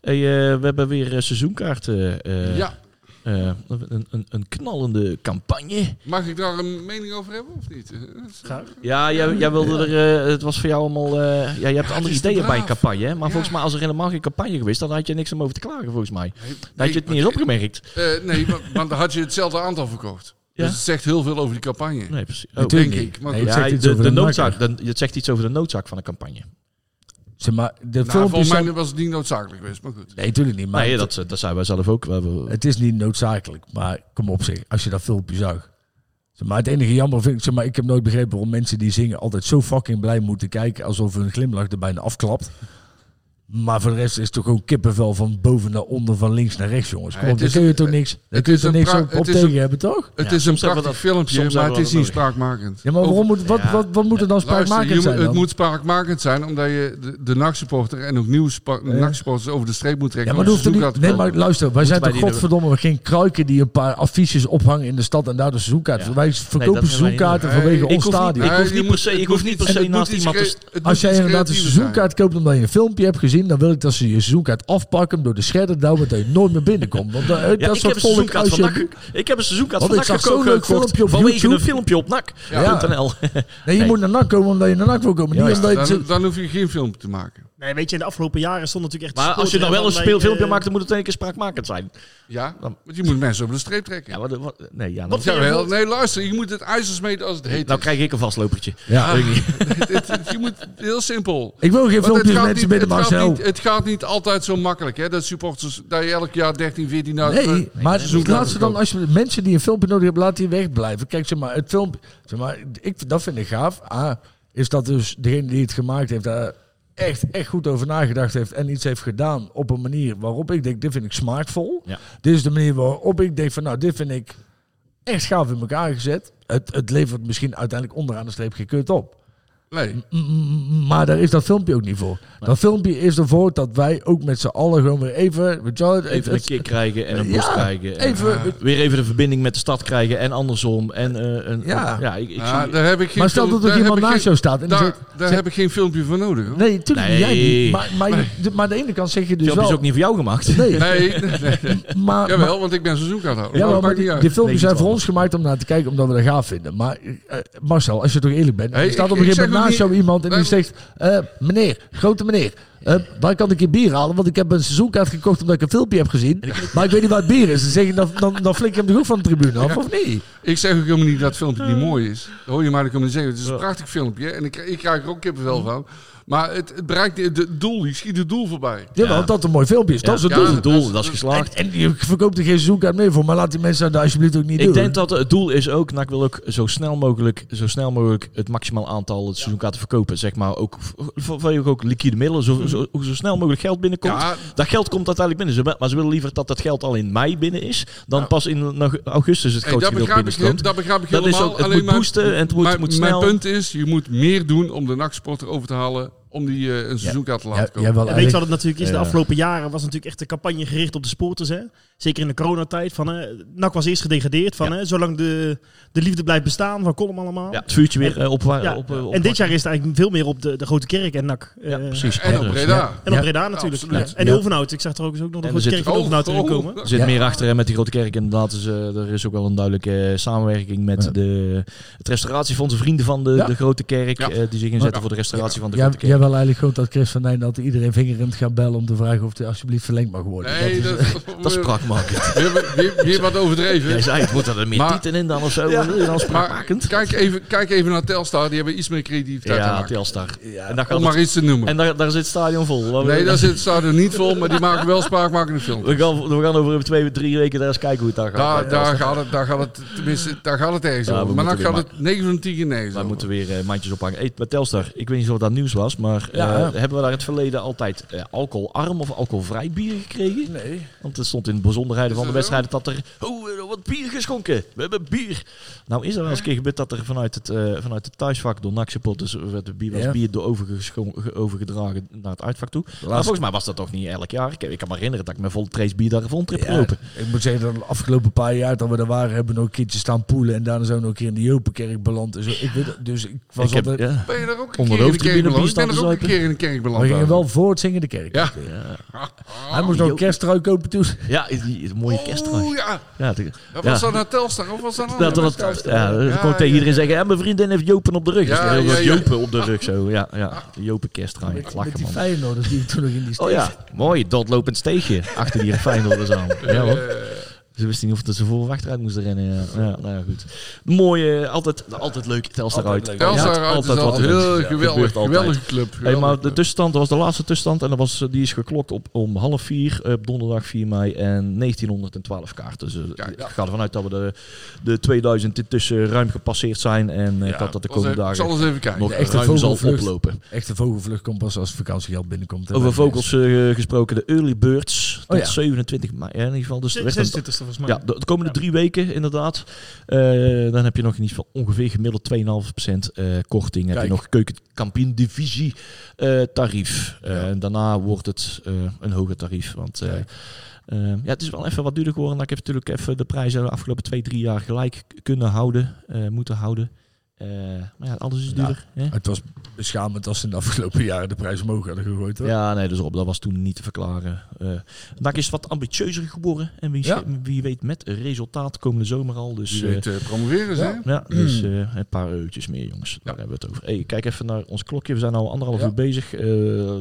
[SPEAKER 2] Hey, eh, we hebben weer eh, seizoenkaarten. eh,
[SPEAKER 4] Ja,
[SPEAKER 2] eh, een, een, een knallende campagne.
[SPEAKER 4] mag ik daar een mening over hebben of niet?
[SPEAKER 5] Graag.
[SPEAKER 2] Ja, jij, jij wilde er. eh, het was voor jou allemaal. eh, ja, je hebt andere ideeën bij een campagne. Hè? Maar
[SPEAKER 4] Ja.
[SPEAKER 2] volgens mij, als er helemaal geen campagne geweest, dan had je niks om over te klagen, volgens mij. Dan had
[SPEAKER 4] Nee,
[SPEAKER 2] je het niet eens opgemerkt.
[SPEAKER 4] Eh, nee, want, dan had je hetzelfde aantal verkocht.
[SPEAKER 2] Ja?
[SPEAKER 4] Dus het zegt heel veel over die campagne.
[SPEAKER 2] Nee, precies. Oh,
[SPEAKER 4] denk ik, maar
[SPEAKER 3] Nee,
[SPEAKER 4] goed.
[SPEAKER 3] het
[SPEAKER 2] ja,
[SPEAKER 3] zegt iets
[SPEAKER 2] de,
[SPEAKER 3] over
[SPEAKER 2] de noodzaak, het zegt iets over de noodzaak van een campagne.
[SPEAKER 3] Zeg maar, de
[SPEAKER 4] Nou,
[SPEAKER 3] filmpjes
[SPEAKER 4] volgens mij was het niet noodzakelijk geweest, maar goed.
[SPEAKER 3] Nee, natuurlijk niet. Maar
[SPEAKER 2] nee, dat, dat zijn wij zelf ook.
[SPEAKER 3] Het is niet noodzakelijk. Maar kom op zich, als je dat filmpje zag. Zeg maar, het enige jammer vind ik, zeg maar, ik heb nooit begrepen waarom mensen die zingen altijd zo fucking blij moeten kijken. Alsof hun glimlach er bijna afklapt. Maar voor de rest is het toch gewoon kippenvel van boven naar onder, van links naar rechts, jongens. Kom
[SPEAKER 4] Ja, het
[SPEAKER 3] daar kun je toch niks, daar
[SPEAKER 4] het
[SPEAKER 3] kun je
[SPEAKER 4] is
[SPEAKER 3] toch
[SPEAKER 4] een
[SPEAKER 3] niks op, op
[SPEAKER 4] het is
[SPEAKER 3] tegen
[SPEAKER 4] een-
[SPEAKER 3] hebben, toch?
[SPEAKER 4] Het
[SPEAKER 2] Ja,
[SPEAKER 4] is een prachtig
[SPEAKER 2] dat-
[SPEAKER 4] filmpje,
[SPEAKER 2] soms
[SPEAKER 4] maar het is niet spraakmakend.
[SPEAKER 3] Ja, maar waarom moet, wat,
[SPEAKER 2] Ja.
[SPEAKER 3] wat, wat moet er dan
[SPEAKER 4] Luister, je
[SPEAKER 3] spraakmakend zijn
[SPEAKER 4] Het
[SPEAKER 3] dan?
[SPEAKER 4] moet spraakmakend zijn, omdat je de, de nachtsupporter en ook nieuwe spa- nachtsupporters over de streep moet trekken.
[SPEAKER 3] Ja, maar hoeft er niet. Nee, maar luister, wij zijn toch godverdomme geen kruiken die een paar affiches ophangen in de stad en daardoor seizoenkaarten.
[SPEAKER 2] Ja.
[SPEAKER 3] Wij verkopen seizoenkaarten vanwege ons stadion.
[SPEAKER 2] ik hoef niet per se-
[SPEAKER 4] het
[SPEAKER 2] ik
[SPEAKER 4] moet
[SPEAKER 2] hoef niet
[SPEAKER 4] niet-
[SPEAKER 2] per se
[SPEAKER 4] en het moet
[SPEAKER 2] naast iemand te
[SPEAKER 3] Als jij inderdaad een seizoenkaart koopt omdat je een filmpje hebt gezien, dan wil ik dat ze je seizoenkaart afpakken, door de scherder duwen, dat je nooit meer binnenkomt. Want dat,
[SPEAKER 2] Ja,
[SPEAKER 3] dat
[SPEAKER 2] ik, heb
[SPEAKER 3] soort
[SPEAKER 2] een
[SPEAKER 3] volk als je...
[SPEAKER 2] NAC. Ik heb een seizoenkaart van
[SPEAKER 3] ik
[SPEAKER 2] NAC
[SPEAKER 3] zag zo'n
[SPEAKER 2] gekocht
[SPEAKER 3] leuk filmpje op
[SPEAKER 2] vanwege
[SPEAKER 3] YouTube.
[SPEAKER 2] een filmpje op
[SPEAKER 3] Ja.
[SPEAKER 2] NAC.nl. <laughs>
[SPEAKER 3] Nee, je
[SPEAKER 2] Nee.
[SPEAKER 3] moet naar NAC komen omdat je naar NAC wil komen.
[SPEAKER 2] Ja,
[SPEAKER 3] Niet
[SPEAKER 2] ja.
[SPEAKER 3] omdat je...
[SPEAKER 4] zijn.
[SPEAKER 3] het-
[SPEAKER 4] Dan, dan hoef je geen film te maken.
[SPEAKER 5] Nee, weet je, in de afgelopen jaren stond natuurlijk echt...
[SPEAKER 2] Maar als je dan wel een speelfilmpje
[SPEAKER 5] bij,
[SPEAKER 2] maakt, dan moet het in één keer spraakmakend zijn.
[SPEAKER 4] Ja,
[SPEAKER 2] Dan-
[SPEAKER 4] want je moet mensen over de streep trekken.
[SPEAKER 2] Ja, wat, nee, ja,
[SPEAKER 5] Wat-
[SPEAKER 4] Jawel, nee, luister, je moet het ijzer smeden als het heet
[SPEAKER 2] nou
[SPEAKER 4] is.
[SPEAKER 2] krijg ik een vastlopertje.
[SPEAKER 3] Ja. <laughs>
[SPEAKER 4] Je moet heel simpel.
[SPEAKER 3] Ik wil geen filmpjes mensen binnen Marcel.
[SPEAKER 4] Niet- Het gaat niet altijd zo makkelijk, hè? Dat supporters, dat je elk jaar 13, 14
[SPEAKER 3] Nee, maar laat ze dan, als je mensen die een filmpje nodig hebben, laat die wegblijven. Kijk, zeg maar, het filmpje, zeg maar, ik, dat vind ik gaaf. A, is dat dus degene die het gemaakt heeft, daar echt, echt goed over nagedacht heeft en iets heeft gedaan op een manier waarop ik denk, dit vind ik smaakvol.
[SPEAKER 2] Ja.
[SPEAKER 3] Dit is de manier waarop ik denk van, nou, dit vind ik echt gaaf in elkaar gezet. Het, het levert misschien uiteindelijk onderaan de streep geen kut op.
[SPEAKER 4] Nee.
[SPEAKER 3] Maar daar is dat filmpje ook niet voor. Dat filmpje is ervoor dat wij ook met z'n allen gewoon weer even... weet je wel, het-
[SPEAKER 2] Even een
[SPEAKER 3] het-
[SPEAKER 2] kick krijgen en een
[SPEAKER 3] Ja,
[SPEAKER 2] boost krijgen. En
[SPEAKER 3] even-
[SPEAKER 2] weer even de verbinding met de stad krijgen en andersom. En, eh, een,
[SPEAKER 3] Ja.
[SPEAKER 2] ja ik, ik
[SPEAKER 4] Ja, daar heb ik geen
[SPEAKER 3] Maar stel dat er
[SPEAKER 4] daar
[SPEAKER 3] iemand
[SPEAKER 4] heb ik
[SPEAKER 3] naast
[SPEAKER 4] geen-
[SPEAKER 3] jou staat en
[SPEAKER 4] Daar,
[SPEAKER 3] zegt...
[SPEAKER 4] daar
[SPEAKER 3] zeg-
[SPEAKER 4] heb ik geen filmpje voor nodig. Hoor.
[SPEAKER 3] Nee, natuurlijk
[SPEAKER 2] Nee.
[SPEAKER 3] jij niet. Maar, maar, je- de- maar aan de ene kant zeg je dus
[SPEAKER 2] filmpje
[SPEAKER 3] wel...
[SPEAKER 2] is ook niet voor jou gemaakt.
[SPEAKER 3] Nee,
[SPEAKER 4] Nee, nee, nee, <laughs> nee.
[SPEAKER 3] maar,
[SPEAKER 4] Jawel, want ik ben.
[SPEAKER 3] Ja,
[SPEAKER 4] maar
[SPEAKER 3] maar,
[SPEAKER 4] dat maakt
[SPEAKER 3] die, filmpjes
[SPEAKER 2] Nee,
[SPEAKER 3] zijn voor ons gemaakt om naar te kijken, omdat we dat gaaf vinden. Maar eh, Marcel, als je toch eerlijk bent, er staat op een gegeven moment naast jou iemand en die zegt... eh, meneer, grote meneer, eh, waar kan ik een bier halen? Want ik heb een seizoenkaart gekocht omdat ik een filmpje heb gezien. Maar ik weet niet wat het bier is. Dan, zeg je, dan, dan, dan flik je hem toch ook van de tribune af, of niet?
[SPEAKER 4] Ik zeg ook helemaal niet dat het filmpje niet mooi is. Dat hoor je mij ook helemaal niet zeggen. Het is een prachtig filmpje en ik, ik krijg er ook kippenvel van. Maar het, het bereikt de- het doel, je schiet het doel voorbij.
[SPEAKER 3] Ja, want dat een mooi filmpje is. Dat is het
[SPEAKER 2] Ja,
[SPEAKER 3] doel.
[SPEAKER 2] dat doel,
[SPEAKER 4] dat is-
[SPEAKER 2] geslaagd.
[SPEAKER 3] En, en je verkoopt er geen seizoenkaart meer voor, maar laat die mensen dat alsjeblieft ook niet doen.
[SPEAKER 2] Ik denk dat het doel is ook, nou, ik wil ook zo snel mogelijk, zo snel mogelijk het maximaal aantal het seizoenkaarten verkopen. Zeg maar ook vanwege ook liquide middelen, zo, zo, zo snel mogelijk geld binnenkomt.
[SPEAKER 4] Ja,
[SPEAKER 2] Dat geld komt uiteindelijk binnen. Ze- Maar ze willen liever dat dat geld al in mei binnen is, dan pas in augustus het
[SPEAKER 4] hey,
[SPEAKER 2] grootste
[SPEAKER 4] dat,
[SPEAKER 2] gedeelte
[SPEAKER 4] begrijp ik, dat begrijp ik
[SPEAKER 2] Dat is ook, het
[SPEAKER 4] alleen
[SPEAKER 2] moet
[SPEAKER 4] mijn-
[SPEAKER 2] boosten en het moet,
[SPEAKER 4] mijn,
[SPEAKER 2] moet
[SPEAKER 4] mijn
[SPEAKER 2] snel.
[SPEAKER 4] punt is, je moet meer doen om de NAC-supporter over te halen om die eh, een seizoenkaart te laten
[SPEAKER 3] Ja,
[SPEAKER 4] kopen.
[SPEAKER 3] jij wel
[SPEAKER 5] En weet je wat het natuurlijk is? De
[SPEAKER 3] Ja.
[SPEAKER 5] afgelopen jaren was natuurlijk echt de campagne gericht op de sporters. Hè? Zeker in de coronatijd. Van, hè, NAC was eerst gedegradeerd. Van, hè, zolang de, de liefde blijft bestaan, van kolom allemaal.
[SPEAKER 2] Ja, het vuurtje weer eh, op,
[SPEAKER 5] Ja,
[SPEAKER 2] op, eh, op
[SPEAKER 5] en dit jaar is het eigenlijk veel meer op de, de Grote Kerk en NAC.
[SPEAKER 2] Ja,
[SPEAKER 5] Eh,
[SPEAKER 2] precies.
[SPEAKER 4] En op
[SPEAKER 2] Ja,
[SPEAKER 4] Breda.
[SPEAKER 5] En op
[SPEAKER 3] Ja.
[SPEAKER 5] Breda natuurlijk. Ja. En de
[SPEAKER 3] Ja.
[SPEAKER 5] Overhout. Ik zag er ook, ook nog de
[SPEAKER 2] En
[SPEAKER 5] Grote
[SPEAKER 2] er
[SPEAKER 5] Kerk
[SPEAKER 2] zit-
[SPEAKER 5] van de Overhout
[SPEAKER 4] Oh,
[SPEAKER 5] in komen.
[SPEAKER 2] Er zit
[SPEAKER 3] Ja.
[SPEAKER 2] meer achter hè, met die grote kerk inderdaad. Dus, eh, er is ook wel een duidelijke eh, samenwerking met
[SPEAKER 3] Ja.
[SPEAKER 2] de, het restauratiefonds, de vrienden van de,
[SPEAKER 3] Ja.
[SPEAKER 2] de grote kerk.
[SPEAKER 4] Ja.
[SPEAKER 2] eh, die zich inzetten
[SPEAKER 3] Ja.
[SPEAKER 2] voor de restauratie van de grote kerk.
[SPEAKER 3] Wel eigenlijk gewoon dat Chris van Nijn dat iedereen vingerend gaat bellen om te vragen of hij alsjeblieft verlengd mag worden.
[SPEAKER 4] Nee,
[SPEAKER 3] dat <laughs>
[SPEAKER 4] dat,
[SPEAKER 3] is,
[SPEAKER 2] Dat is spraakmakend.
[SPEAKER 4] weer, <laughs> weer, weer wat overdreven.
[SPEAKER 2] Jij zei het, moet er meer
[SPEAKER 4] Maar-
[SPEAKER 2] tieten in dan of zo? Je dan
[SPEAKER 4] Maar
[SPEAKER 2] spraakmakend?
[SPEAKER 4] kijk even, kijk even naar Telstar. Die hebben iets meer creativiteit te
[SPEAKER 2] Ja. Telstar.
[SPEAKER 3] Ja,
[SPEAKER 2] En, daar
[SPEAKER 4] Om maar
[SPEAKER 2] het,
[SPEAKER 4] iets te noemen.
[SPEAKER 2] en daar, daar zit het stadion vol.
[SPEAKER 4] Nee, daar zit het stadion niet vol, maar die maken wel spraakmakende films.
[SPEAKER 2] we, gaan, we gaan over twee, drie weken daar eens kijken hoe het daar gaat.
[SPEAKER 4] Daar,
[SPEAKER 2] bij
[SPEAKER 4] daar, gaat het, daar gaat het, tenminste, daar gaat het ergens
[SPEAKER 2] Ja,
[SPEAKER 4] over. Maar dan gaat het 9 van 10 keer nee.
[SPEAKER 2] Wij moeten weer eh, mandjes ophangen. Hey, met Telstar, ik weet niet of dat nieuws was, maar eh,
[SPEAKER 3] Ja.
[SPEAKER 2] hebben we daar in het verleden altijd eh, alcoholarm of alcoholvrij bier gekregen?
[SPEAKER 3] nee.
[SPEAKER 2] Want er stond in de bijzonderheden van de wedstrijd dat er, oh, wat bier geschonken. We hebben bier. Nou is er wel eens een keer gebeurd dat er vanuit het, eh, vanuit het thuisvak door NAC supporters werd bier, was
[SPEAKER 3] Ja.
[SPEAKER 2] bier door overgedragen naar het uitvak toe. Maar volgens mij was dat toch niet elk jaar. Ik, ik kan me herinneren dat ik met volle trace bier daar rond heb
[SPEAKER 3] Ja,
[SPEAKER 2] gelopen.
[SPEAKER 3] ik moet zeggen dat de afgelopen paar jaar dat we daar waren, hebben we nog een keertje staan poelen. En daarna zijn we nog een keer in de Jopenkerk beland. Dus ik, weet, dus ik was
[SPEAKER 2] Ik heb,
[SPEAKER 3] altijd...
[SPEAKER 2] ja.
[SPEAKER 4] Ben je er ook een
[SPEAKER 2] Onder
[SPEAKER 4] keer
[SPEAKER 2] de
[SPEAKER 4] in? Ook een keer in de kerk beland.
[SPEAKER 3] we gingen wel voor het zingen de kerk.
[SPEAKER 4] Ja. <laughs>
[SPEAKER 3] Hij moest nog een kersttrui kopen toen.
[SPEAKER 2] Ja, die een mooie kersttrui.
[SPEAKER 4] Oeh, ja.
[SPEAKER 2] Ja, de-
[SPEAKER 4] Dat
[SPEAKER 2] ja.
[SPEAKER 4] was dan naar Telstar of was dat
[SPEAKER 2] Dat,
[SPEAKER 4] dan?
[SPEAKER 2] dat, ja, dat kon ik tegen iedereen
[SPEAKER 4] ja.
[SPEAKER 2] zeggen, ja, mijn vriendin heeft Jopen op de rug.
[SPEAKER 4] Ja,
[SPEAKER 2] Ja,
[SPEAKER 4] ja, ja.
[SPEAKER 2] Jopen op de rug zo. Ja, ja. <laughs> Jopen kersttrui.
[SPEAKER 3] Met, met
[SPEAKER 2] Lachen
[SPEAKER 3] die
[SPEAKER 2] man.
[SPEAKER 3] Feyenoorders die toen nog in die
[SPEAKER 2] Oh
[SPEAKER 3] steeg
[SPEAKER 2] ja, mooi. Doodlopend steegje achter die <laughs> Feyenoorders aan. Ja, hoor. Ze wisten niet of ze voor of achteruit moesten rennen. Ja, ja nou ja, goed. Mooie, altijd, altijd leuk. Telstar uit.
[SPEAKER 3] leuk.
[SPEAKER 4] Telstar
[SPEAKER 2] Ja,
[SPEAKER 4] is
[SPEAKER 2] altijd wat
[SPEAKER 4] heel
[SPEAKER 2] Ja,
[SPEAKER 4] geweldig. Geweldige club.
[SPEAKER 2] Hey, maar de tussenstand, dat was de laatste tussenstand. En dat was, eh, die is geklokt op, om half vier eh, op donderdag 4 mei. En 1912 kaarten. Dus eh,
[SPEAKER 4] Kijk,
[SPEAKER 2] ik ga ervan uit dat we de, de 2000 intussen ruim gepasseerd zijn. En eh,
[SPEAKER 3] Ja,
[SPEAKER 2] dat dat de komende
[SPEAKER 4] Ik zal
[SPEAKER 2] dagen
[SPEAKER 4] eens even kijken.
[SPEAKER 2] nog
[SPEAKER 3] De echte
[SPEAKER 2] ruim zal
[SPEAKER 3] vogelvlucht.
[SPEAKER 2] oplopen.
[SPEAKER 3] Echte vogelvlucht komt pas als het vakantiegeld binnenkomt. En
[SPEAKER 2] Over vogels gesproken, de early birds tot
[SPEAKER 3] Oh ja.
[SPEAKER 2] 27 mei. In ieder geval. Dus er werd een-
[SPEAKER 5] 26 volgens mij.
[SPEAKER 2] ja, de, de komende drie weken inderdaad. Eh, dan heb je nog in ieder geval ongeveer gemiddeld 2,5% eh korting. Heb
[SPEAKER 3] Kijk.
[SPEAKER 2] je nog keukenkampioen divisie eh, tarief. Eh, En daarna wordt het eh, een hoger tarief. Want ja, het is wel even wat duurder geworden. Ik heb natuurlijk even de prijzen de afgelopen twee, drie jaar gelijk kunnen houden. eh, moeten houden. Eh, maar ja, alles is
[SPEAKER 3] Ja.
[SPEAKER 2] hè?
[SPEAKER 3] Het was beschamend als ze in de afgelopen jaren de prijs omhoog hadden gegooid. Hoor.
[SPEAKER 2] Ja, nee, dus op, dat was toen niet te verklaren. Eh NAC is wat ambitieuzer geworden. En wie,
[SPEAKER 3] Ja.
[SPEAKER 2] wie weet met resultaat komende zomer al. Dus, eh,
[SPEAKER 4] weet eh, promoveren ze, hè?
[SPEAKER 2] Ja, dus eh, een paar eurotjes meer, jongens. Daar hebben we het over. Hey, kijk even naar ons klokje. We zijn al anderhalf
[SPEAKER 3] Ja.
[SPEAKER 2] uur bezig.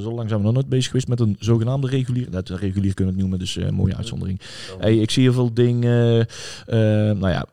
[SPEAKER 2] Zo lang zijn we nog nooit bezig geweest met een zogenaamde regulier. Dat regulier kunnen we het noemen, dus mooie uitzondering. Hey, ik zie heel veel dingen. nou ja,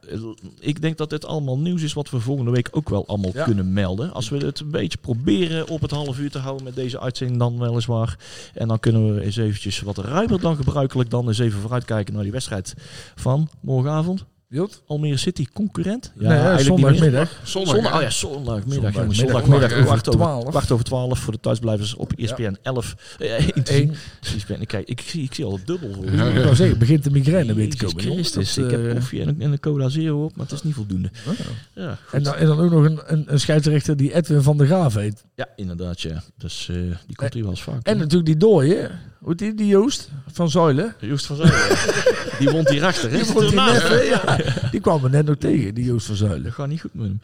[SPEAKER 2] ik denk dat dit allemaal nieuws is wat we volgende week ook wel allemaal
[SPEAKER 3] Ja.
[SPEAKER 2] kunnen melden. Als we het een beetje proberen op het half uur te houden met deze uitzending dan weliswaar. En dan kunnen we eens eventjes wat ruimer dan gebruikelijk dan eens even vooruitkijken naar die wedstrijd van morgenavond.
[SPEAKER 3] Wilt?
[SPEAKER 2] Almere City, concurrent?
[SPEAKER 3] nee, zondagmiddag.
[SPEAKER 4] Zondag.
[SPEAKER 2] Zondag, oh ja, zondagmiddag.
[SPEAKER 3] Zondagmiddag,
[SPEAKER 2] Zondagmiddag,
[SPEAKER 3] kwart over
[SPEAKER 2] over,
[SPEAKER 3] 12.
[SPEAKER 2] kwart over 12 voor de thuisblijvers op E ESPN 11. <laughs> Eh, één te
[SPEAKER 3] Eén.
[SPEAKER 2] zien. ESPN, ik, kijk, ik, zie, ik zie al dubbel voor.
[SPEAKER 4] Ja,
[SPEAKER 3] Ik wou zeggen, begint de migraine weer te komen.
[SPEAKER 2] Christus,
[SPEAKER 3] Dat,
[SPEAKER 2] ik heb
[SPEAKER 3] eh,
[SPEAKER 2] koffie en, een- en een cola zero op, maar het is niet voldoende.
[SPEAKER 3] oh.
[SPEAKER 2] Ja, goed.
[SPEAKER 3] En dan, en dan ook nog een, een, een scheidsrechter die Edwin van der Graaf heet.
[SPEAKER 2] ja inderdaad, ja. Dus eh, die komt hier wel eens vaak.
[SPEAKER 3] En natuurlijk die dooie, hoe heet die, die Joost van Zuilen.
[SPEAKER 2] Joost van Zuilen, <laughs> die wond hierachter, hè?
[SPEAKER 3] Die, vond die, net, ja, die kwam er net nog tegen, die Joost van Zuilen.
[SPEAKER 2] Dat gaat niet goed met hem.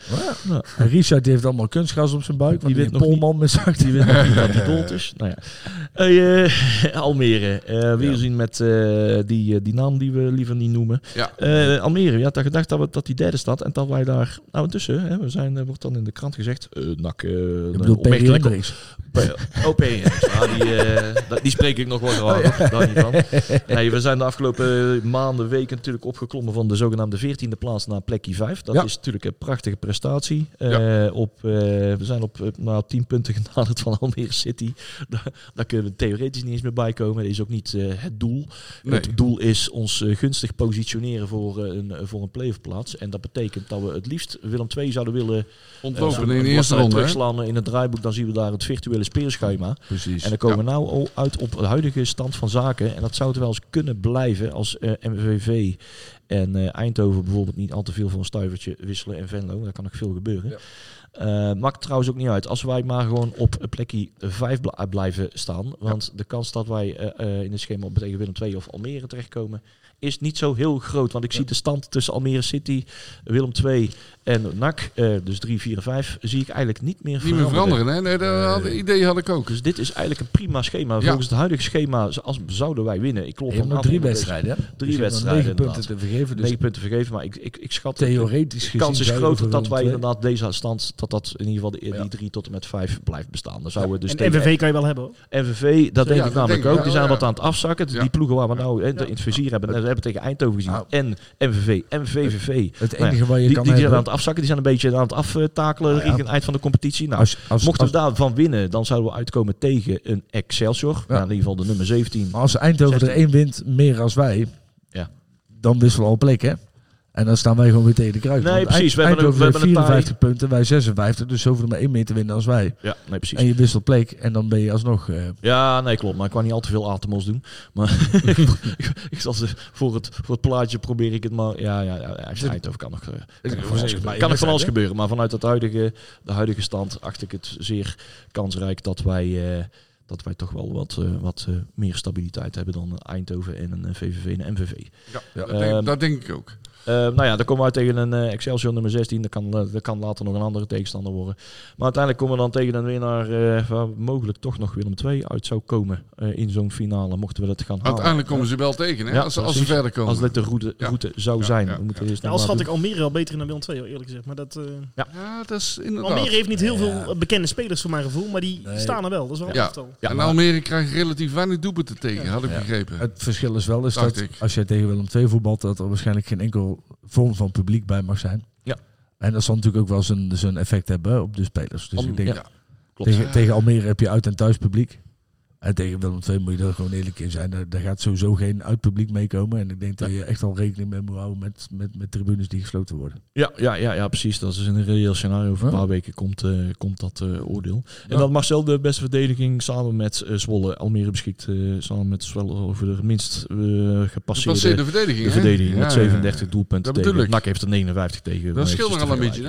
[SPEAKER 3] Ja. En Richard die heeft allemaal kunstgras op zijn buik, want
[SPEAKER 2] Die nog
[SPEAKER 3] polman miszakt.
[SPEAKER 2] Die weet nog niet dat hij dood is. <laughs> Nou ja. Eh, Almere. eh weer zien met eh, die, die naam die we liever niet noemen. Almere, je had daar gedacht dat, we, dat die derde stad en dat wij daar... Nou, intussen, hè, we zijn, wordt dan in de krant gezegd... nak,
[SPEAKER 3] Ik bedoel,
[SPEAKER 2] opmerkelijk-
[SPEAKER 3] Hendricks.
[SPEAKER 2] OP. Ja, die, <laughs> die spreek ik nog wel graag. Daar niet van. <laughs> Nee, we zijn de afgelopen maanden, weken natuurlijk opgeklommen van de zogenaamde 14e plaats naar plekje 5. Dat
[SPEAKER 3] Ja.
[SPEAKER 2] is natuurlijk een prachtige prestatie. Eh, op, eh, we zijn op eh, nou, 10 punten <laughs> genaderd van Almere City. <laughs> Daar, daar kunnen we theoretisch niet eens meer bij komen. Dat is ook niet het doel.
[SPEAKER 4] Nee.
[SPEAKER 2] Het doel is ons gunstig positioneren voor, een, voor een playoff plaats. En dat betekent dat we het liefst Willem II zouden willen
[SPEAKER 4] Ontlopen in de eerste ronde.
[SPEAKER 2] terugslaan in het draaiboek. Dan zien we daar het virtuele speelschema.
[SPEAKER 3] Precies.
[SPEAKER 2] En dan komen we nou al uit op de huidige stand van zaken. En dat zou het wel eens kunnen blijven als MVV en eh, Eindhoven bijvoorbeeld niet al te veel van een stuivertje wisselen en Venlo. Daar kan nog veel gebeuren.
[SPEAKER 3] Ja.
[SPEAKER 2] Eh, maakt trouwens ook niet uit. Als wij maar gewoon op plekje 5 blijven staan. Want de kans dat wij eh, eh, in het schema op tegen Willem II of Almere terechtkomen is niet zo heel groot. Want ik zie de stand tussen Almere City, Willem II en NAC, eh, dus 3, 4 en 5, zie ik eigenlijk niet meer
[SPEAKER 4] Niet
[SPEAKER 2] veranderen.
[SPEAKER 4] meer veranderen, hè? Nee, dat had- idee had ik ook.
[SPEAKER 2] Dus dit is eigenlijk een prima schema.
[SPEAKER 4] Ja.
[SPEAKER 2] Volgens het huidige schema, als zouden wij winnen. Ik klop
[SPEAKER 3] nog drie wedstrijden. hè?
[SPEAKER 2] Drie
[SPEAKER 3] Dus
[SPEAKER 2] wedstrijden,
[SPEAKER 3] Negen punten te vergeven. Dus
[SPEAKER 2] Negen punten vergeven, maar ik, ik, ik schat
[SPEAKER 3] theoretisch
[SPEAKER 2] de kans is groter dat wij inderdaad deze stand, dat dat in ieder geval de, die
[SPEAKER 3] Ja.
[SPEAKER 2] drie tot en met vijf blijft bestaan. Dan zouden we dus
[SPEAKER 5] en MVV kan je wel hebben. hoor.
[SPEAKER 2] NVV, dat denk
[SPEAKER 4] Ja,
[SPEAKER 2] ik
[SPEAKER 4] dat
[SPEAKER 2] namelijk
[SPEAKER 4] denk ik
[SPEAKER 2] ook. Die zijn
[SPEAKER 4] ja.
[SPEAKER 2] wat aan het afzakken. Die ploegen waar we nou eh, in het vizier hebben. En we hebben tegen Eindhoven gezien.
[SPEAKER 3] Nou.
[SPEAKER 2] En MVV en VVV.
[SPEAKER 3] Het
[SPEAKER 2] Nou
[SPEAKER 3] enige wat je
[SPEAKER 2] Die,
[SPEAKER 3] kan
[SPEAKER 2] die zijn aan
[SPEAKER 3] hebben...
[SPEAKER 2] het afzakken. Die zijn een beetje aan het aftakelen
[SPEAKER 3] Nou ja.
[SPEAKER 2] richting het eind van de competitie. Nou,
[SPEAKER 3] Als, als,
[SPEAKER 2] mochten
[SPEAKER 3] als,
[SPEAKER 2] we daarvan winnen, dan zouden we uitkomen tegen een Excelsior. Nou, in ieder geval de nummer 17.
[SPEAKER 3] maar als Eindhoven er
[SPEAKER 2] 16.
[SPEAKER 3] één wint meer als wij...
[SPEAKER 2] Ja.
[SPEAKER 3] Dan wisselen we al plek, hè? En dan staan wij gewoon weer tegen de kruis.
[SPEAKER 2] Nee, precies. We
[SPEAKER 3] Eind-
[SPEAKER 2] hebben een-
[SPEAKER 3] Eindhoven
[SPEAKER 2] we hebben
[SPEAKER 3] heeft
[SPEAKER 2] een
[SPEAKER 3] 54 punten, wij 56. Dus er maar één meer te winnen als wij.
[SPEAKER 2] Ja, nee, precies.
[SPEAKER 3] En je wisselt plek en dan ben je alsnog... eh,
[SPEAKER 2] Ja, nee, klopt. Maar ik kan niet al te veel atomos doen. Maar <laughs> <laughs> ik zal ze voor het, voor het plaatje probeer ik het maar. Ja, ja, ja als je Eindhoven kan nog, eh, kan van alles gebeuren. Kan van alles gebeuren. Maar vanuit het huidige, de huidige stand acht ik het zeer kansrijk dat wij, eh, dat wij toch wel wat, wat meer stabiliteit hebben dan Eindhoven en een VVV en een MVV.
[SPEAKER 4] Ja,
[SPEAKER 3] Ja.
[SPEAKER 4] dat, denk,
[SPEAKER 2] Ehm,
[SPEAKER 4] dat denk ik ook.
[SPEAKER 2] Eh, nou ja, dan komen we uit tegen een eh, Excelsior nummer 16. Dat kan, eh, dat kan later nog een andere tegenstander worden. Maar uiteindelijk komen we dan tegen een winnaar eh, waar mogelijk toch nog Willem II uit zou komen eh, in zo'n finale. Mochten we dat gaan halen.
[SPEAKER 4] Uiteindelijk komen ze wel tegen, hè?
[SPEAKER 2] Ja,
[SPEAKER 4] als, ze- als ze verder komen.
[SPEAKER 2] Als dit de route,
[SPEAKER 4] Ja.
[SPEAKER 2] route zou zijn.
[SPEAKER 4] ja,
[SPEAKER 2] we moeten
[SPEAKER 4] ja.
[SPEAKER 2] eerst
[SPEAKER 5] Ja,
[SPEAKER 2] nog
[SPEAKER 5] al
[SPEAKER 2] maar
[SPEAKER 5] schat ik. Almere wel beter in dan Willem II, hoor, eerlijk gezegd. Maar dat, eh,
[SPEAKER 4] Ja, dat is inderdaad.
[SPEAKER 5] Almere heeft niet heel veel
[SPEAKER 3] Ja.
[SPEAKER 5] bekende spelers voor mijn gevoel, maar die
[SPEAKER 3] Nee.
[SPEAKER 5] staan er wel. Dat is wel
[SPEAKER 4] Ja.
[SPEAKER 2] Ja,
[SPEAKER 4] en Almere krijgt relatief weinig doelpunten tegen, had ik
[SPEAKER 3] Ja.
[SPEAKER 4] begrepen.
[SPEAKER 3] Het verschil is wel is dat
[SPEAKER 4] ik.
[SPEAKER 3] als je tegen Willem II voetbalt, dat er waarschijnlijk geen enkel vorm van publiek bij mag zijn.
[SPEAKER 2] Ja.
[SPEAKER 3] En dat zal natuurlijk ook wel zijn, zijn effect hebben op de spelers. Dus
[SPEAKER 2] Om-
[SPEAKER 3] ik denk,
[SPEAKER 2] ja,
[SPEAKER 3] tegen, tegen Almere heb je uit- en thuis publiek. En tegen Willem II moet je er gewoon eerlijk in zijn. Daar, daar gaat sowieso geen uitpubliek meekomen. En ik denk dat je echt al rekening mee moet houden met, met, met tribunes die gesloten worden.
[SPEAKER 2] Ja, ja, ja, ja, precies. Dat is een reëel scenario. Over een
[SPEAKER 3] Ja.
[SPEAKER 2] paar weken komt, eh, komt dat eh, oordeel. En
[SPEAKER 3] Ja.
[SPEAKER 2] dat Marcel de beste verdediging samen met eh, Zwolle. Almere beschikt eh, samen met Zwolle over de minst eh
[SPEAKER 4] De
[SPEAKER 2] gepasseerde
[SPEAKER 4] passeerde verdediging,
[SPEAKER 2] de verdediging.
[SPEAKER 4] Ja,
[SPEAKER 2] met
[SPEAKER 4] ja, ja.
[SPEAKER 2] 37 doelpunten tegen. NAC heeft er 59 tegen.
[SPEAKER 4] Dat scheelt
[SPEAKER 2] eventjes
[SPEAKER 4] nog
[SPEAKER 2] te
[SPEAKER 4] wel een beetje,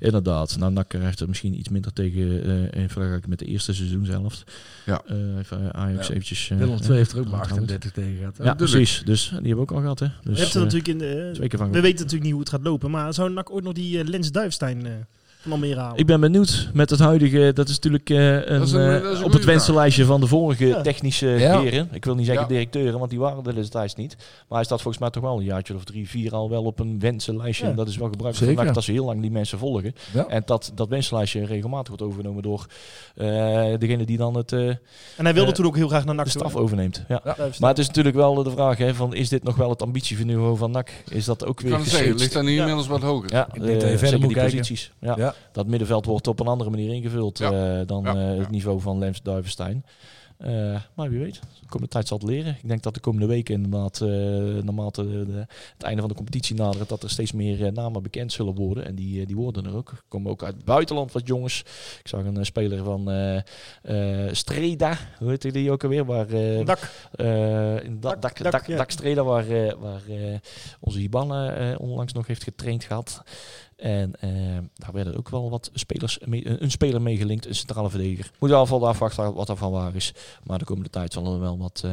[SPEAKER 4] hè?
[SPEAKER 2] Inderdaad. Nou, NAC heeft er misschien iets minder tegen eh, in vergelijking met de eerste seizoen zelf.
[SPEAKER 4] Ja.
[SPEAKER 2] Eh, Ajax
[SPEAKER 3] Ja.
[SPEAKER 2] eventjes... eh,
[SPEAKER 3] Willem
[SPEAKER 2] eh,
[SPEAKER 3] II heeft er ook maar
[SPEAKER 2] onthouden.
[SPEAKER 3] 38 tegen gehad.
[SPEAKER 2] Ja, precies. Dus die hebben we ook al gehad, hè. Dus,
[SPEAKER 5] je hebt er
[SPEAKER 2] eh,
[SPEAKER 5] natuurlijk in de,
[SPEAKER 2] twee keer van
[SPEAKER 5] we weten natuurlijk niet hoe het gaat lopen, maar zou NAC ooit nog die eh, Lens Duifstein eh, van Almere halen?
[SPEAKER 2] Ik ben benieuwd met het huidige. Dat is natuurlijk eh, een,
[SPEAKER 4] Dat is een-
[SPEAKER 2] eh,
[SPEAKER 4] dat is een
[SPEAKER 2] op het wensenlijstje van de vorige
[SPEAKER 5] Ja.
[SPEAKER 2] technische
[SPEAKER 3] Ja.
[SPEAKER 2] heren. Ik wil niet zeggen
[SPEAKER 4] Ja.
[SPEAKER 2] directeuren, want die waren er destijds niet. Maar hij staat volgens mij toch wel een jaartje of drie, vier al wel op een wensenlijstje.
[SPEAKER 5] Ja.
[SPEAKER 2] En dat is wel gebruikelijk
[SPEAKER 3] Zeker.
[SPEAKER 2] van NAC dat ze heel lang die mensen volgen.
[SPEAKER 3] Ja.
[SPEAKER 2] En dat dat wensenlijstje regelmatig wordt overgenomen door eh, degene die dan het, eh,
[SPEAKER 5] en hij wilde toen ook heel graag naar NAC
[SPEAKER 2] de staf
[SPEAKER 5] hè?
[SPEAKER 2] overneemt. Ja. Maar het is natuurlijk wel de vraag: hè, van, is dit nog wel het ambitieverniveau van NAC? Is dat ook
[SPEAKER 4] Ik
[SPEAKER 2] weer
[SPEAKER 4] kan het zeggen, het ligt niet
[SPEAKER 5] Ja.
[SPEAKER 4] inmiddels wat hoger.
[SPEAKER 2] Ja,
[SPEAKER 3] Ik denk dat je verder moet kijken.
[SPEAKER 2] Ja. Dat middenveld wordt op een andere manier ingevuld
[SPEAKER 4] Ja.
[SPEAKER 2] eh, dan eh, het niveau van Lems Duivenstein. Eh, maar wie weet, de komende tijd zal het leren. Ik denk dat de komende weken inderdaad, eh naarmate de, de- het einde van de competitie nadert, dat er steeds meer namen bekend zullen worden. En die, die worden er ook. Er komen ook uit het buitenland wat jongens. Ik zag een speler van Streda, hoe heet die ook alweer? Waar,
[SPEAKER 5] Dak.
[SPEAKER 2] in da-
[SPEAKER 5] Dak-
[SPEAKER 2] dak,
[SPEAKER 5] dak,
[SPEAKER 2] dak,
[SPEAKER 5] ja.
[SPEAKER 2] Dakstreda, waar, waar onze Hibana onlangs nog heeft getraind gehad. En eh, daar werden ook wel wat spelers mee, een speler meegelinkt, een centrale verdediger. Moet ieder geval afwachten wat daarvan waar is. Maar de komende tijd zullen er wel wat, eh,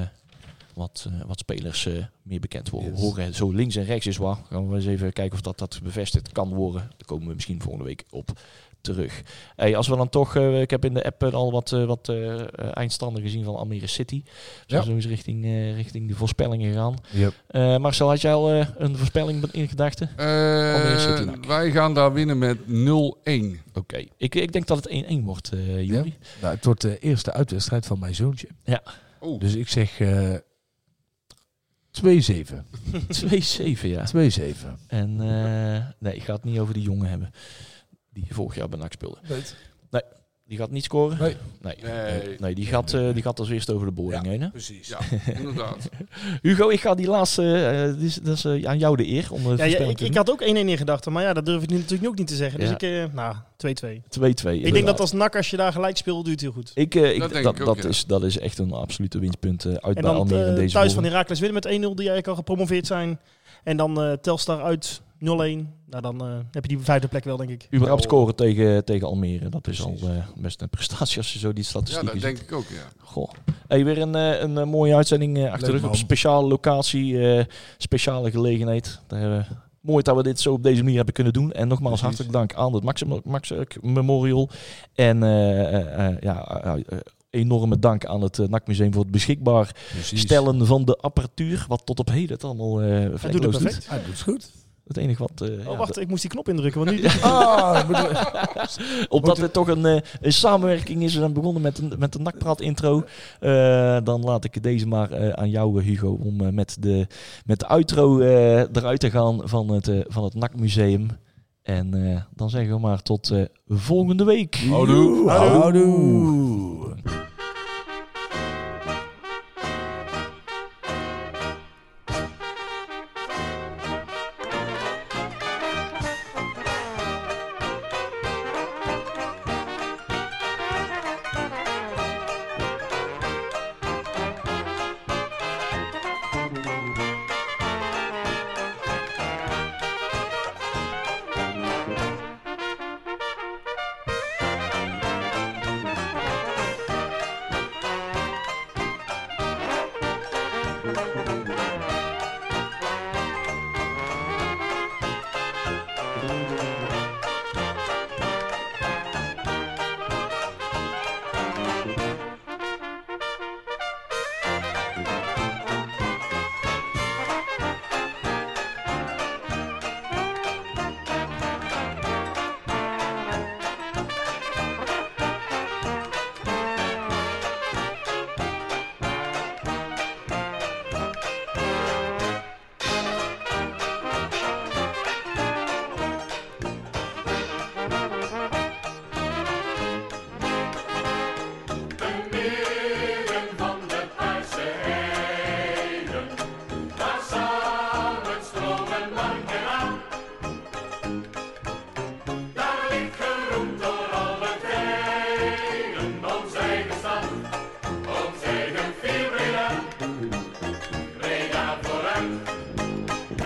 [SPEAKER 2] wat, eh, wat spelers eh, meer bekend worden.
[SPEAKER 3] Yes.
[SPEAKER 2] Horen zo links en rechts is waar. Gaan we eens even kijken of dat, dat bevestigd kan worden. Daar komen we misschien volgende week op terug. Hey, als we dan toch, eh, ik heb in de app eh, al wat, eh, wat eindstanden gezien van Almere City. Zo
[SPEAKER 3] Ja.
[SPEAKER 2] zo eens richting, eh, richting de voorspellingen gegaan.
[SPEAKER 3] Yep.
[SPEAKER 2] Eh, Marcel, had jij al een voorspelling in gedachten? Almere City
[SPEAKER 4] Eh
[SPEAKER 2] NAC.
[SPEAKER 4] wij gaan daar winnen met 0-1.
[SPEAKER 2] Oké, ik, ik denk dat het 1-1 wordt, eh Juri.
[SPEAKER 3] Nou, het wordt de eerste uitwedstrijd van mijn zoontje.
[SPEAKER 4] Oh,
[SPEAKER 3] Dus ik zeg eh 2-7.
[SPEAKER 2] 2-7, <laughs> ja.
[SPEAKER 3] 2-7.
[SPEAKER 2] En eh, nee, ik ga het niet over die jongen hebben. Die vorig jaar bij NAC speelde. Die gaat niet scoren?
[SPEAKER 3] Nee.
[SPEAKER 2] Nee,
[SPEAKER 4] Nee.
[SPEAKER 2] nee die, gaat, eh, die gaat als eerste over de boarding
[SPEAKER 3] Ja.
[SPEAKER 2] heen. Hè?
[SPEAKER 3] Precies.
[SPEAKER 4] ja, <laughs> inderdaad.
[SPEAKER 2] Hugo, ik ga die laatste, eh, die is, dat is aan jou de eer om
[SPEAKER 5] Ja, ja, ik, ik had ook 1-1 in gedachten, maar ja, dat durf ik nu natuurlijk ook niet te zeggen. Dus
[SPEAKER 2] Ja.
[SPEAKER 5] ik, nou, 2-2.
[SPEAKER 2] 2-2.
[SPEAKER 5] Ik denk dat als NAC, als je daar gelijk speelt, duurt het heel goed.
[SPEAKER 2] Ik, eh, ik,
[SPEAKER 4] Dat
[SPEAKER 2] dat,
[SPEAKER 4] denk ik
[SPEAKER 2] dat,
[SPEAKER 4] ook, ja.
[SPEAKER 2] is, dat is echt een absolute winstpunt uit
[SPEAKER 5] En
[SPEAKER 2] bij
[SPEAKER 5] dan
[SPEAKER 2] Almere in deze
[SPEAKER 5] thuis van Heracles winnen met 1-0, die eigenlijk al gepromoveerd zijn. En dan eh, Telstar uit 0-1. Nou, dan eh, heb je die vijfde plek wel, denk ik.
[SPEAKER 2] Überhaupt scoren tegen, tegen Almere. Dat is al eh, best een prestatie als je zo die
[SPEAKER 4] Ja,
[SPEAKER 2] statistieken
[SPEAKER 4] dat
[SPEAKER 2] ziet.
[SPEAKER 4] denk ik ook, ja.
[SPEAKER 2] Goh. Hey, weer een, eh, een, mooie uitzending eh, achter de rug.
[SPEAKER 3] man.
[SPEAKER 2] Op speciale locatie, eh, speciale gelegenheid. Daar, mooi dat we dit zo op deze manier hebben kunnen doen. En nogmaals
[SPEAKER 4] Precies.
[SPEAKER 2] hartelijk dank aan het Max, Max Memorial. En eh, eh, eh, ja, enorme dank aan het uh, NAC-museum voor het beschikbaar
[SPEAKER 4] Precies.
[SPEAKER 2] stellen van de apparatuur. Wat tot op heden het allemaal eh
[SPEAKER 5] Hij doet het.
[SPEAKER 3] Hij doet het goed.
[SPEAKER 2] Het enige wat... eh,
[SPEAKER 5] Oh,
[SPEAKER 2] ja,
[SPEAKER 5] wacht, ik moest die knop indrukken. Want nu, <laughs>
[SPEAKER 3] Ah, bedoel-
[SPEAKER 2] Omdat het toch een, eh, een samenwerking is. We zijn begonnen met, een, met de nakpraat intro. Eh, dan laat ik deze maar eh, aan jou, Hugo, om eh, met, de, met de outro eh, eruit te gaan van het, eh, van het NAC-museum. En eh, dan zeggen we maar tot eh, volgende week.
[SPEAKER 4] Houdoe.
[SPEAKER 3] Houdoe.